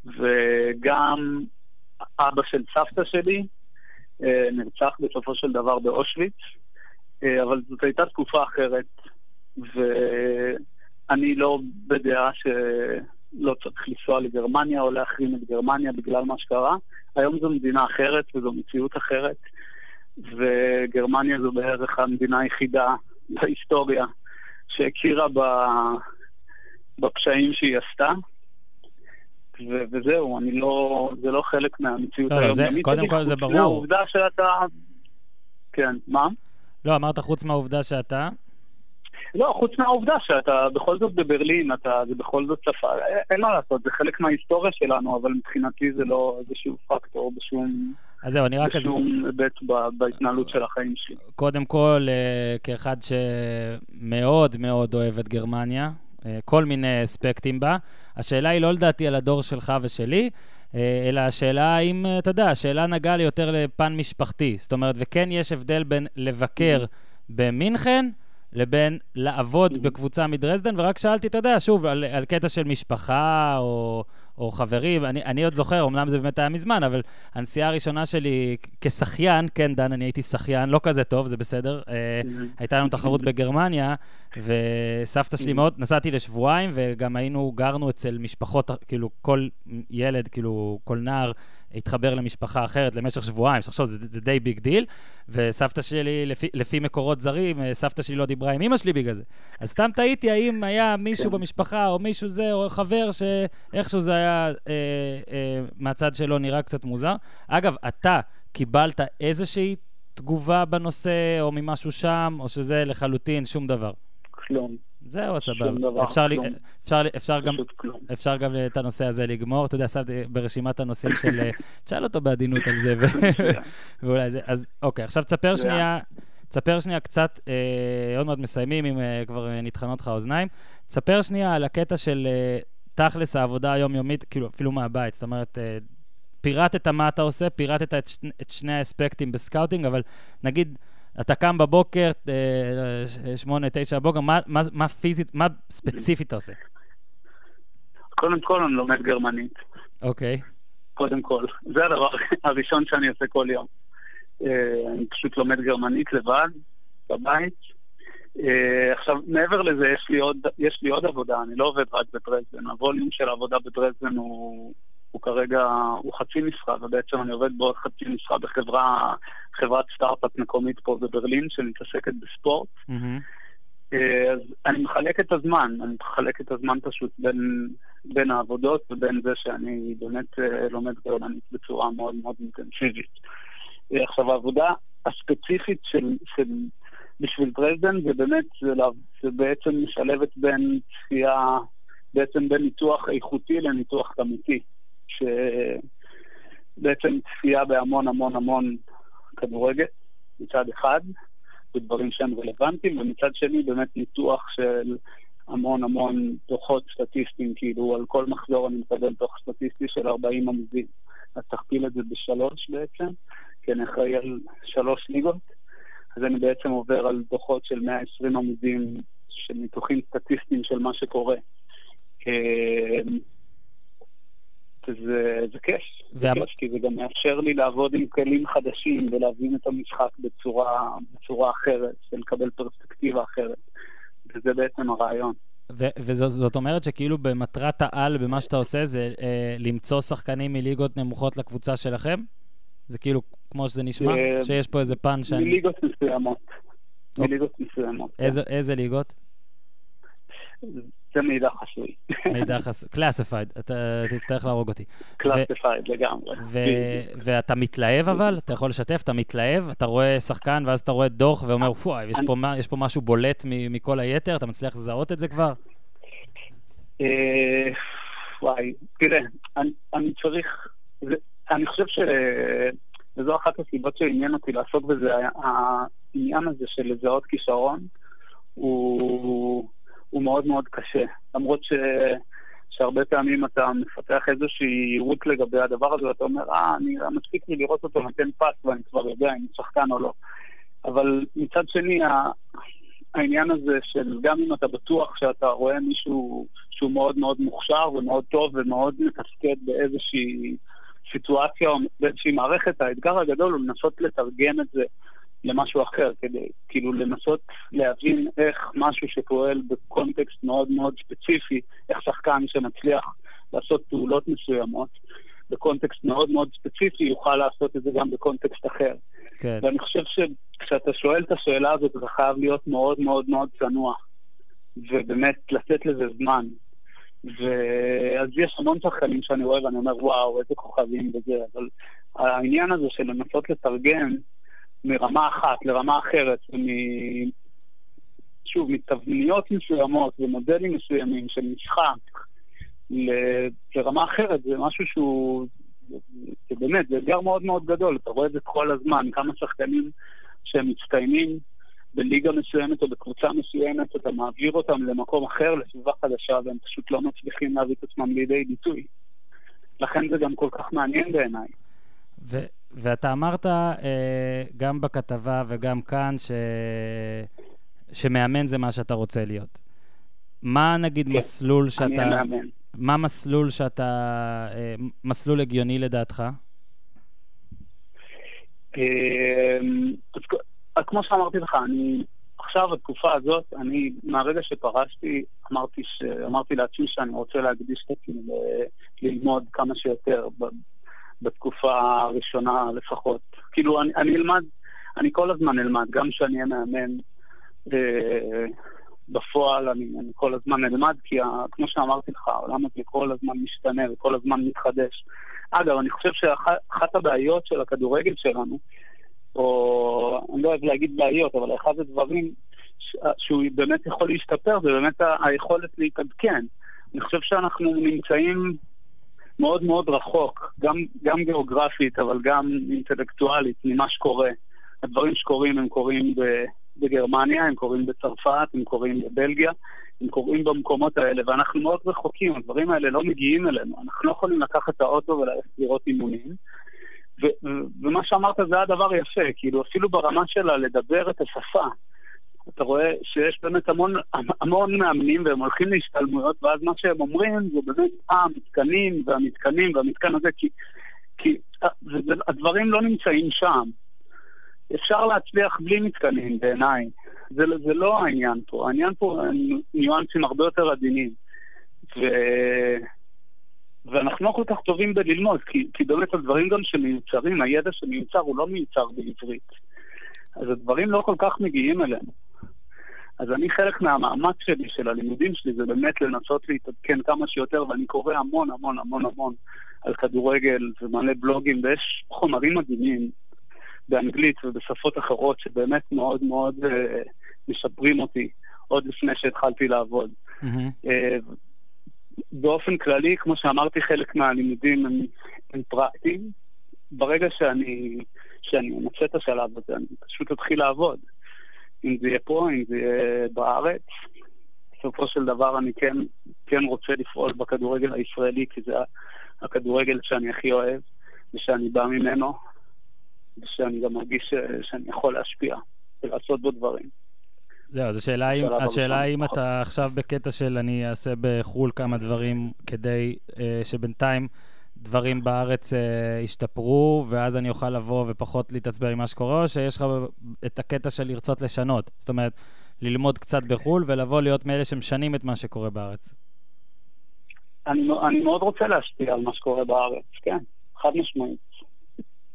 וגם אבא של סבתא שלי אה, נרצח בסופו של דבר באושוויץ, אבל זאת הייתה תקופה אחרת, ואני לא בדעה ש... לא צריך לנסוע לגרמניה או להחרים את גרמניה בגלל מה שקרה. היום זו מדינה אחרת וזו מציאות אחרת, וגרמניה זו בערך המדינה היחידה בהיסטוריה שהכירה ב... בפשעים שהיא עשתה. ו- וזהו, אני לא, זה לא חלק מהמציאות לא, היומיומית. קודם כל זה ברור. העובדה שאתה... כן, מה? לא, אמרת חוץ מהעובדה שאתה... לא, חוץ מהעובדה שאתה בכל זאת בברלין, אתה, זה בכל זאת שפה, אין מה לעשות, זה חלק מההיסטוריה שלנו, אבל מבחינתי זה לא איזשהו פקטור בשום... אז זהו, אני רק... בשום היבט בהתנהלות של החיים שלי. קודם כל, אה, כאחד שמאוד מאוד אוהב את גרמניה, אה, כל מיני אספקטים בה, השאלה היא לא לדעתי על הדור שלך ושלי, אה, אלא השאלה האם, אתה יודע, השאלה נגעה לי יותר לפן משפחתי. זאת אומרת, וכן יש הבדל בין לבקר במינכן, לבין לעבוד mm-hmm. בקבוצה מדרזדן, ורק שאלתי, אתה יודע, שוב, על, על קטע של משפחה או, או חברים. אני, אני עוד זוכר, אמנם זה באמת היה מזמן, אבל הנסיעה הראשונה שלי כשחיין, כן, דן, אני הייתי שחיין, לא כזה טוב, זה בסדר. Mm-hmm. הייתה לנו תחרות בגרמניה, וסבתא שלי mm-hmm. מאוד, נסעתי לשבועיים, וגם היינו, גרנו אצל משפחות, כאילו, כל ילד, כאילו, כל נער. התחבר למשפחה אחרת למשך שבועיים, שעכשיו זה, זה די big deal, וסבתא שלי, לפי, לפי מקורות זרים, אה, סבתא שלי לא דיברה עם אמא שלי בגלל זה. אז סתם תהיתי האם היה מישהו כן. במשפחה, או מישהו זה, או חבר, שאיכשהו זה היה אה, אה, מהצד שלו נראה קצת מוזר. אגב, אתה קיבלת איזושהי תגובה בנושא, או ממשהו שם, או שזה לחלוטין שום דבר? כלום. זהו, סבבה. אפשר, לי, אפשר, אפשר, גם, אפשר גם את הנושא הזה לגמור. אתה יודע, שמתי ברשימת הנושאים של... אה, תשאל אותו בעדינות על זה, ואולי זה... אז אוקיי, עכשיו תספר שנייה... תספר שנייה קצת, אה, עוד מעט מסיימים, אם אה, כבר אה, נטחנות לך האוזניים. תספר שנייה על הקטע של אה, תכלס העבודה היומיומית, כאילו אפילו מהבית. זאת אומרת, אה, פירטת מה אתה עושה, פירטת את, שני, את שני האספקטים ב scouting, אבל נגיד, אתה קם בבוקר, אה, שמונה, תשע בבוקר, מה, מה, מה פיזית, מה ספציפית אתה עושה? קודם כל אני לומד גרמנית. אוקיי. Okay. קודם כל. זה הדבר הראשון שאני עושה כל יום. אה, אני פשוט לומד גרמנית לבד, בבית. אה, עכשיו, מעבר לזה, יש לי עוד, יש לי עוד עבודה, אני לא עובד רק בדרזדן. הווליום של העבודה בדרזדן הוא הוא כרגע, הוא חצי משרה, ובעצם אני עובד בעוד חצי משרה בחברה, חברת סטארט-אפ מקומית פה בברלין, שמתעסקת בספורט. Mm-hmm. אז אני מחלק את הזמן, אני מחלק את הזמן פשוט בין, בין העבודות ובין זה שאני באמת אה, לומד גרמנית בצורה מאוד מאוד אינטנסיבית. אה, עכשיו, העבודה הספציפית של, של בשביל דרזדן זה באמת, זה, זה בעצם משלבת בין צפייה, בעצם בין ניתוח איכותי לניתוח כמותי. שבעצם צפייה בהמון המון המון כדורגל מצד אחד, ודברים שהם רלוונטיים, ומצד שני באמת ניתוח של המון המון דוחות סטטיסטיים, כאילו על כל מחזור אני מקבל דוח סטטיסטי של 40 עמודים. אז תכפיל את זה בשלוש בעצם, כי אני אחראי על שלוש ליגות, אז אני בעצם עובר על דוחות של 120 עמודים של ניתוחים סטטיסטיים של מה שקורה. זה, זה כיף, זה וה... כיף, כי זה גם מאפשר לי לעבוד עם כלים חדשים ולהבין את המשחק בצורה, בצורה אחרת, ולקבל פרספקטיבה אחרת. וזה בעצם הרעיון. וזאת אומרת שכאילו במטרת העל במה שאתה עושה זה אה, למצוא שחקנים מליגות נמוכות לקבוצה שלכם? זה כאילו כמו שזה נשמע? אה, שיש פה איזה פן שאני... מליגות מסוימות. מליגות מסוימות. איזה, כן. איזה ליגות? זה מידע חסוי. מידע חסוי, classified, אתה תצטרך להרוג אותי. classified לגמרי. ואתה מתלהב אבל? אתה יכול לשתף? אתה מתלהב? אתה רואה שחקן ואז אתה רואה דוח ואומר, וואי, יש פה משהו בולט מכל היתר? אתה מצליח לזהות את זה כבר? אה, וואי, תראה, אני צריך... אני חושב ש... וזו אחת הסיבות שעניין אותי לעסוק בזה, העניין הזה של לזהות כישרון, הוא... הוא מאוד מאוד קשה. למרות ש... שהרבה פעמים אתה מפתח איזושהי יירוט לגבי הדבר הזה, ואתה אומר, אה, אני מספיק לי לראות אותו נותן פס ואני כבר יודע אם הוא שחקן או לא. אבל מצד שני, העניין הזה של גם אם אתה בטוח שאתה רואה מישהו שהוא מאוד מאוד מוכשר ומאוד טוב ומאוד מתפקד באיזושהי סיטואציה או באיזושהי מערכת, האתגר הגדול הוא לנסות לתרגם את זה למשהו אחר, כדי כאילו לנסות להבין איך משהו שפועל בקונטקסט מאוד מאוד ספציפי, איך שחקן שמצליח לעשות פעולות מסוימות, בקונטקסט מאוד מאוד ספציפי, יוכל לעשות את זה גם בקונטקסט אחר. כן. ואני חושב שכשאתה שואל את השאלה הזאת, אתה חייב להיות מאוד מאוד מאוד צנוע, ובאמת לתת לזה זמן. ואז יש המון שחקנים שאני רואה ואני אומר, וואו, איזה כוכבים וזה, אבל העניין הזה של לנסות לתרגם מרמה אחת לרמה אחרת, ומ... שוב, מתבניות מסוימות ומודלים מסוימים של משחק. לרמה אחרת, זה משהו שהוא, זה באמת, זה אתגר מאוד מאוד גדול, אתה רואה את זה כל הזמן, כמה שחקנים שהם מצטיינים בליגה מסוימת או בקבוצה מסוימת, אתה מעביר אותם למקום אחר, לסביבה חדשה, והם פשוט לא מצליחים להביא את עצמם לידי ביטוי. לכן זה גם כל כך מעניין בעיניי. ו- ואתה אמרת אה, גם בכתבה וגם כאן ש... שמאמן זה מה שאתה רוצה להיות. מה נגיד כן, מסלול שאתה... אני מאמן. מה מסלול שאתה... אה, מסלול הגיוני לדעתך? אה, כמו שאמרתי לך, אני עכשיו, בתקופה הזאת, אני, מהרגע שפרשתי, אמרתי, ש... אמרתי לעצמי שאני רוצה להקדיש את עצמי ללמוד כמה שיותר בתקופה הראשונה לפחות. כאילו, אני, אני אלמד, אני כל הזמן אלמד, גם כשאני אהיה מאמן. אה, בפועל אני, אני כל הזמן אלמד, כי ה, כמו שאמרתי לך, העולם הזה כל הזמן משתנה וכל הזמן מתחדש. אגב, אני חושב שאחת הבעיות של הכדורגל שלנו, או אני לא אוהב להגיד בעיות, אבל אחד הדברים ש, שהוא באמת יכול להשתפר זה באמת היכולת להתעדכן. אני חושב שאנחנו נמצאים מאוד מאוד רחוק, גם, גם גיאוגרפית, אבל גם אינטלקטואלית, ממה שקורה. הדברים שקורים הם קורים בגרמניה, הם קורים בצרפת, הם קורים בבלגיה, הם קורים במקומות האלה, ואנחנו מאוד רחוקים, הדברים האלה לא מגיעים אלינו. אנחנו לא יכולים לקחת את האוטו וללכת לראות אימונים. ו- ומה שאמרת זה הדבר יפה, כאילו אפילו ברמה שלה לדבר את השפה, אתה רואה שיש באמת המון, המון מאמנים והם הולכים להשתלמויות, ואז מה שהם אומרים זה באמת, אה, המתקנים והמתקנים והמתקן הזה, כי, כי אה, הדברים לא נמצאים שם. אפשר להצליח בלי מתקנים בעיניי. זה, זה לא העניין פה, העניין פה הם ניואנסים הרבה יותר עדינים. ו... ואנחנו לא כל כך טובים בללמוד, כי, כי באמת הדברים גם שמיוצרים, הידע שמיוצר הוא לא מיוצר בעברית. אז הדברים לא כל כך מגיעים אלינו. אז אני חלק מהמאמץ שלי, של הלימודים שלי, זה באמת לנסות להתעדכן כמה שיותר, ואני קורא המון המון המון המון על כדורגל ומלא בלוגים, ויש חומרים מדהימים באנגלית ובשפות אחרות שבאמת מאוד מאוד uh, משפרים אותי עוד לפני שהתחלתי לעבוד. Mm-hmm. Uh, באופן כללי, כמו שאמרתי, חלק מהלימודים הם, הם פרקטיים. ברגע שאני, שאני אמצא את השלב הזה, אני פשוט אתחיל לעבוד. אם זה יהיה פה, אם זה יהיה בארץ. בסופו של דבר אני כן, כן רוצה לפעול בכדורגל הישראלי, כי זה הכדורגל שאני הכי אוהב ושאני בא ממנו. ושאני גם מרגיש שאני יכול להשפיע ולעשות בו דברים. זהו, אז השאלה אם, השאלה אם אתה עכשיו בקטע של אני אעשה בחו"ל כמה דברים כדי אה, שבינתיים דברים בארץ אה, ישתפרו, ואז אני אוכל לבוא ופחות להתעצבן עם מה שקורה, או שיש לך את הקטע של לרצות לשנות? זאת אומרת, ללמוד קצת בחו"ל ולבוא להיות מאלה שמשנים את מה שקורה בארץ. אני, אני מאוד רוצה להשפיע על מה שקורה בארץ, כן, חד משמעית.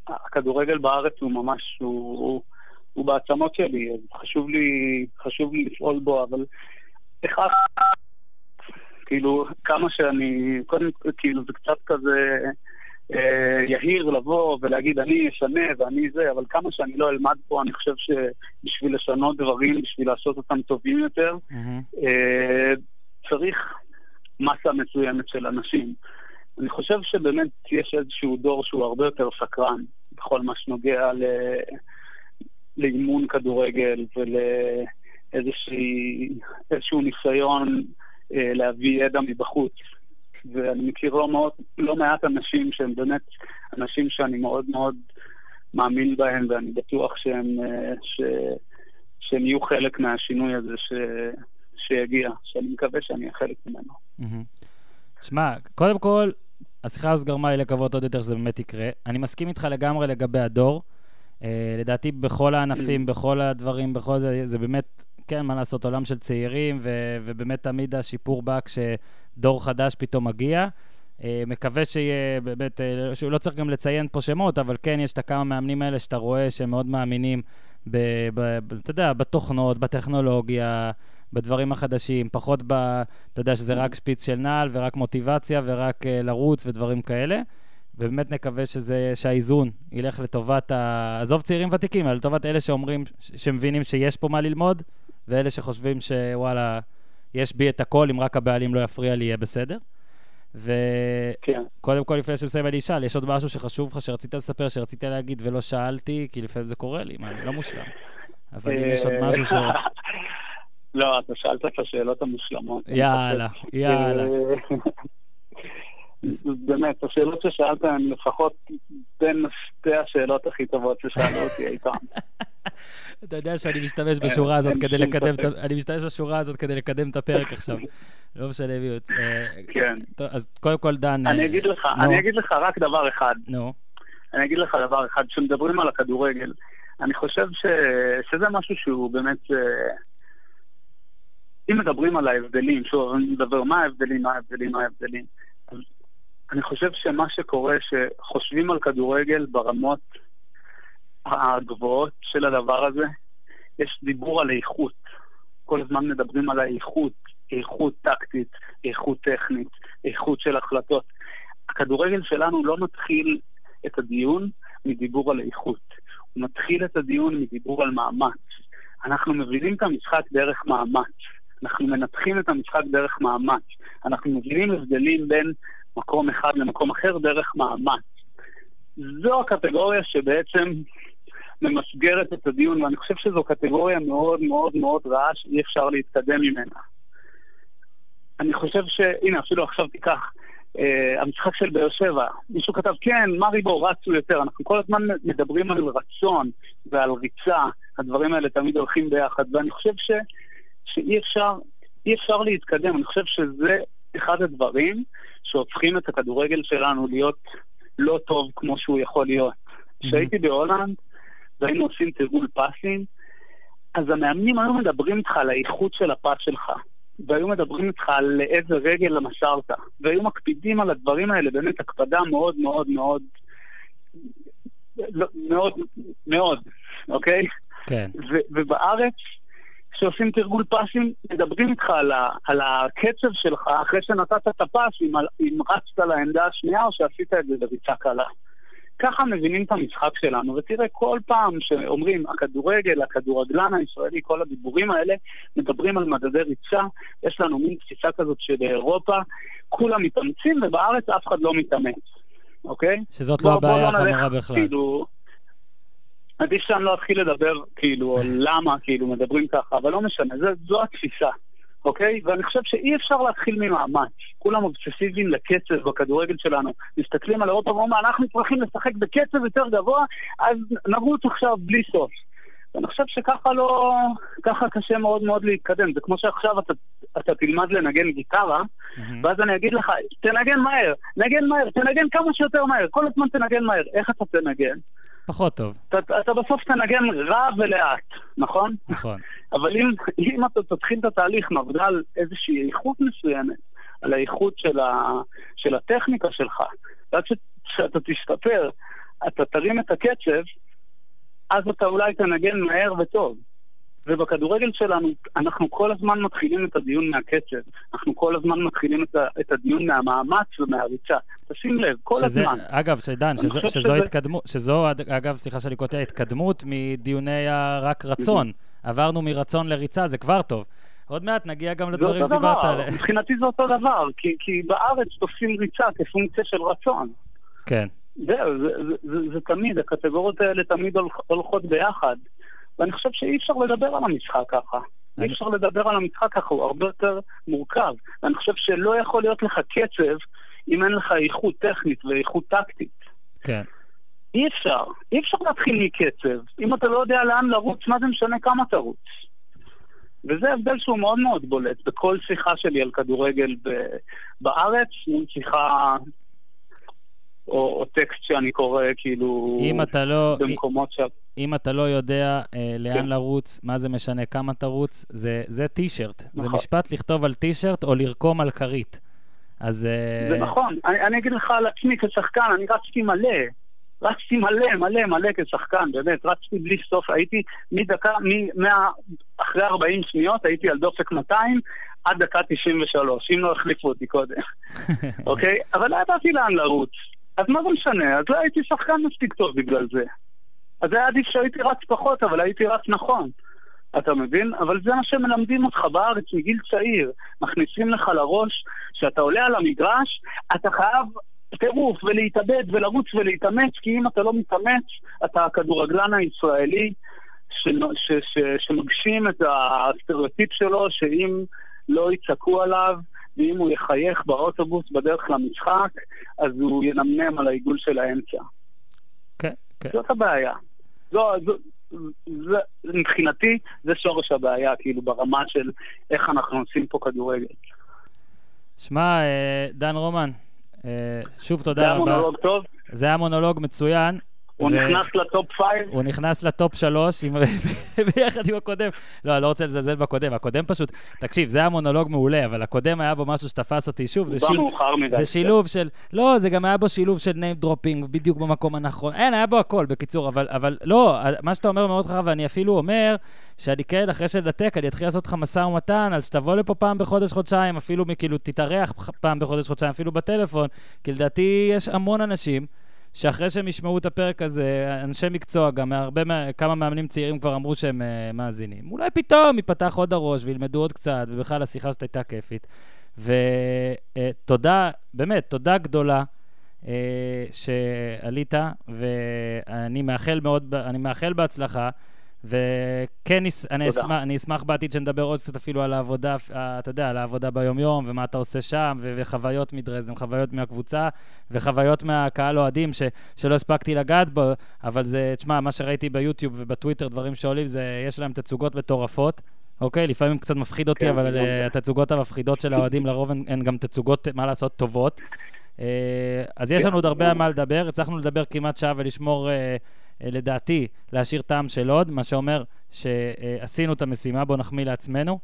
הכדורגל בארץ הוא ממש, הוא, הוא, הוא בעצמות שלי, חשוב לי, חשוב לי לפעול בו, אבל. כאילו, כמה שאני, קודם כל, כאילו, זה קצת כזה אה, יהיר לבוא ולהגיד, אני אשנה ואני זה, אבל כמה שאני לא אלמד פה, אני חושב שבשביל לשנות דברים, בשביל לעשות אותם טובים יותר, mm-hmm. אה, צריך מסה מסוימת של אנשים. אני חושב שבאמת יש איזשהו דור שהוא הרבה יותר סקרן בכל מה שנוגע ל... לאימון כדורגל ולאיזשהו ניסיון להביא ידע מבחוץ. ואני מכיר לא, מאוד, לא מעט אנשים שהם באמת אנשים שאני מאוד מאוד מאמין בהם, ואני בטוח שהם, אה, ש, שהם יהיו חלק מהשינוי הזה ש, שיגיע, שאני מקווה שאני אהיה חלק ממנו. שמע, קודם כל, השיחה הזאת גרמה לי לקוות עוד יותר שזה באמת יקרה. אני מסכים איתך לגמרי לגבי הדור. Uh, לדעתי בכל הענפים, mm. בכל הדברים, בכל זה, זה באמת כן, מה לעשות, עולם של צעירים, ו- ובאמת תמיד השיפור בא כשדור חדש פתאום מגיע. Uh, מקווה שיהיה באמת, uh, שהוא לא צריך גם לציין פה שמות, אבל כן, יש את הכמה מאמנים האלה שאתה רואה שהם מאוד מאמינים, ב, ב, ב, אתה יודע, בתוכנות, בטכנולוגיה, בדברים החדשים, פחות ב... אתה יודע שזה רק שפיץ של נעל ורק מוטיבציה ורק uh, לרוץ ודברים כאלה. ובאמת נקווה שזה, שהאיזון ילך לטובת, ה... עזוב צעירים ותיקים, אלא לטובת אלה שאומרים, שמבינים שיש פה מה ללמוד, ואלה שחושבים שוואלה, יש בי את הכל, אם רק הבעלים לא יפריע לי, יהיה בסדר. וקודם כן. כל, לפני שנסיים אני אשאל, יש עוד משהו שחשוב לך, שרצית לספר, שרצית להגיד ולא שאלתי, כי לפעמים זה קורה לי, מה, אני לא מושלם. אבל אם יש עוד משהו ש... לא, אתה שאלת את השאלות המושלמות. יאללה, יאללה. באמת, השאלות ששאלת הן לפחות בין שתי השאלות הכי טובות ששאלו אותי אי פעם. אתה יודע שאני משתמש בשורה הזאת כדי לקדם, אני משתמש בשורה הזאת כדי לקדם את הפרק עכשיו. לא משנה מי... אה, כן. אז קודם כל, דן... אני אגיד לך, אני אגיד לך רק דבר אחד. נו. אני אגיד לך דבר אחד, כשמדברים על הכדורגל, אני חושב שזה משהו שהוא באמת... אה, אם מדברים על ההבדלים, שוב, אני מדבר מה ההבדלים, מה ההבדלים, מה ההבדלים. אני חושב שמה שקורה, שחושבים על כדורגל ברמות הגבוהות של הדבר הזה, יש דיבור על איכות. כל הזמן מדברים על האיכות, איכות טקטית, איכות טכנית, איכות של החלטות. הכדורגל שלנו לא מתחיל את הדיון מדיבור על איכות, הוא מתחיל את הדיון מדיבור על מאמץ. אנחנו מבינים את המשחק דרך מאמץ. אנחנו מנתחים את המשחק דרך מאמץ. אנחנו מבינים הבדלים בין מקום אחד למקום אחר דרך מאמץ. זו הקטגוריה שבעצם ממסגרת את הדיון, ואני חושב שזו קטגוריה מאוד מאוד מאוד רעה שאי אפשר להתקדם ממנה. אני חושב ש... הנה, אפילו עכשיו תיקח, uh, המשחק של באר שבע, מישהו כתב, כן, מריבו רצו יותר, אנחנו כל הזמן מדברים על רצון ועל ריצה, הדברים האלה תמיד הולכים ביחד, ואני חושב ש... שאי אפשר, אי אפשר להתקדם, אני חושב שזה אחד הדברים שהופכים את הכדורגל שלנו להיות לא טוב כמו שהוא יכול להיות. כשהייתי בהולנד והיינו עושים תרגול פסים, אז המאמנים היו מדברים איתך על האיכות של הפס שלך, והיו מדברים איתך על איזה רגל מסרת, והיו מקפידים על הדברים האלה, באמת הקפדה מאוד מאוד מאוד, לא, מאוד, מאוד, אוקיי? כן. ובארץ כשעושים תרגול פסים, מדברים איתך על, ה, על הקצב שלך אחרי שנתת את הפס, אם, אם רצת לעמדה השנייה או שעשית את זה בריצה קלה. ככה מבינים את המשחק שלנו, ותראה, כל פעם שאומרים הכדורגל, הכדורגלן הישראלי, כל הדיבורים האלה, מדברים על מדדי ריצה, יש לנו מין תפיסה כזאת שבאירופה כולם מתאמצים ובארץ אף אחד לא מתאמץ, אוקיי? שזאת לא הבעיה החמורה בכלל. כאילו, עדיף שאני לא אתחיל לדבר, כאילו, על למה, כאילו, מדברים ככה, אבל לא משנה, זה, זו התפיסה. אוקיי? ואני חושב שאי אפשר להתחיל ממאמץ. כולם אובססיביים לקצב בכדורגל שלנו. מסתכלים על אירופה ואומרים, אנחנו צריכים לשחק בקצב יותר גבוה, אז נרוץ עכשיו בלי סוף. ואני חושב שככה לא... ככה קשה מאוד מאוד להתקדם. זה כמו שעכשיו אתה, אתה תלמד לנגן גיטרה, mm-hmm. ואז אני אגיד לך, תנגן מהר, נגן מהר, תנגן כמה שיותר מהר, כל הזמן תנגן מהר. איך אתה תנגן? פחות טוב. אתה, אתה בסוף תנגן רע ולאט, נכון? נכון. אבל אם, אם אתה תתחיל את התהליך מעבודה על איזושהי איכות מסוימת, על האיכות של, ה, של הטכניקה שלך, ועד שאתה תשתפר, אתה תרים את הקצב, אז אתה אולי תנגן מהר וטוב. ובכדורגל שלנו, אנחנו כל הזמן מתחילים את הדיון מהקצב. אנחנו כל הזמן מתחילים את, ה, את הדיון מהמאמץ ומהריצה. תשים לב, כל שזה, הזמן. אגב, שדן, שזו, שזו שזה... התקדמות, שזו, אגב, סליחה שאני קוטע, התקדמות מדיוני הרק רצון. עברנו מרצון לריצה, זה כבר טוב. עוד מעט נגיע גם לדברים שדיברת עליהם. מבחינתי זה אותו דבר, כי, כי בארץ תופסים ריצה כפונקציה של רצון. כן. זהו, זה, זה, זה, זה תמיד, הקטגוריות האלה תמיד הולכות ביחד. ואני חושב שאי אפשר לדבר על המשחק ככה. אי אפשר לדבר על המשחק ככה, הוא הרבה יותר מורכב. ואני חושב שלא יכול להיות לך קצב אם אין לך איכות טכנית ואיכות טקטית. כן. אי אפשר. אי אפשר להתחיל מקצב. אם אתה לא יודע לאן לרוץ, מה זה משנה כמה תרוץ? וזה הבדל שהוא מאוד מאוד בולט בכל שיחה שלי על כדורגל בארץ, מול שיחה או, או טקסט שאני קורא, כאילו, אם אתה לא, במקומות ש... אם אתה לא יודע אה, לאן כן. לרוץ, מה זה משנה כמה תרוץ, זה, זה טישרט. נכון. זה משפט לכתוב על טישרט או לרקום על כרית. אז... אה... זה נכון. אני, אני אגיד לך על עצמי כשחקן, אני רצתי מלא. רצתי מלא, מלא, מלא כשחקן, באמת. רצתי בלי סוף. הייתי מדקה, מה, אחרי 40 שניות, הייתי על דופק 200 עד דקה 93, אם לא החליפו אותי קודם. אוקיי? אבל לא ידעתי לאן לרוץ. אז מה זה משנה? אז לא הייתי שחקן מספיק טוב בגלל זה. אז היה עדיף שהייתי רץ פחות, אבל הייתי רץ נכון. אתה מבין? אבל זה מה שמלמדים אותך בארץ מגיל צעיר. מכניסים לך לראש שאתה עולה על המגרש, אתה חייב טירוף ולהתאבד ולרוץ ולהתאמץ, כי אם אתה לא מתאמץ, אתה הכדורגלן הישראלי ש... ש... ש... שמגשים את הסטריאוטיפ שלו, שאם לא יצעקו עליו, ואם הוא יחייך באוטובוס בדרך למשחק, אז הוא ינמנם על העיגול של האמצע. כן, כן. זאת הבעיה. זו, זו, זו, מבחינתי, זה שורש הבעיה, כאילו, ברמה של איך אנחנו עושים פה כדורגל. שמע, אה, דן רומן, אה, שוב תודה רבה. זה היה מונולוג טוב? זה היה מונולוג מצוין. הוא ו... נכנס ל top five? הוא נכנס ל top שלוש, עם... ביחד עם הקודם. לא, אני לא רוצה לזלזל בקודם. הקודם פשוט, תקשיב, זה היה מונולוג מעולה, אבל הקודם היה בו משהו שתפס אותי שוב. זה, שיל... זה שילוב של... לא, זה גם היה בו שילוב של name dropping בדיוק במקום הנכון. אין, היה בו הכל, בקיצור, אבל, אבל לא, מה שאתה אומר מאוד חכם, ואני אפילו אומר שאני כן, אחרי שנתק, אני אתחיל לעשות לך משא ומתן, על שתבוא לפה פעם בחודש-חודשיים, אפילו כאילו תתארח פעם בחודש-חודשיים, אפילו בטלפון, כי לדעתי יש המון אנשים. שאחרי שהם ישמעו את הפרק הזה, אנשי מקצוע, גם הרבה, כמה מאמנים צעירים כבר אמרו שהם uh, מאזינים. אולי פתאום ייפתח עוד הראש וילמדו עוד קצת, ובכלל השיחה הזאת הייתה כיפית. ותודה, uh, באמת, תודה גדולה. uh, שעלית, ואני מאחל מאוד, אני מאחל בהצלחה. וכן, אני אשמח, אני אשמח בעתיד שנדבר עוד קצת אפילו על העבודה, אתה יודע, על העבודה ביומיום, ומה אתה עושה שם, וחוויות מדרזדן, חוויות מהקבוצה, וחוויות מהקהל אוהדים, ש, שלא הספקתי לגעת בו, אבל זה, תשמע, מה שראיתי ביוטיוב ובטוויטר, דברים שעולים, זה, יש להם תצוגות מטורפות. אוקיי, לפעמים קצת מפחיד אותי, כן, אבל uh, התצוגות המפחידות של האוהדים לרוב הן, הן גם תצוגות, מה לעשות, טובות. Uh, אז יש כן. לנו עוד הרבה על מה לדבר, הצלחנו לדבר כמעט שעה ולשמור... אה, לדעתי, להשאיר טעם של עוד, מה שאומר שעשינו את המשימה, בואו נחמיא לעצמנו.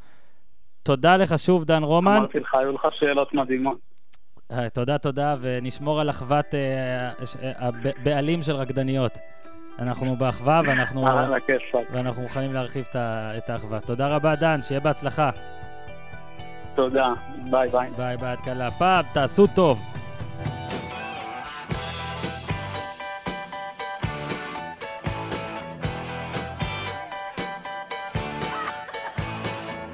תודה לך שוב, דן רומן. אמרתי לך, היו לך שאלות מדהימות. אה, תודה, תודה, ונשמור על אחוות אה, הבעלים של רקדניות. אנחנו באחווה ואנחנו, ואנחנו מוכנים להרחיב את האחווה. תודה רבה, דן, שיהיה בהצלחה. תודה, ביי ביי. ביי ביי, עד כאן להפעם, תעשו טוב.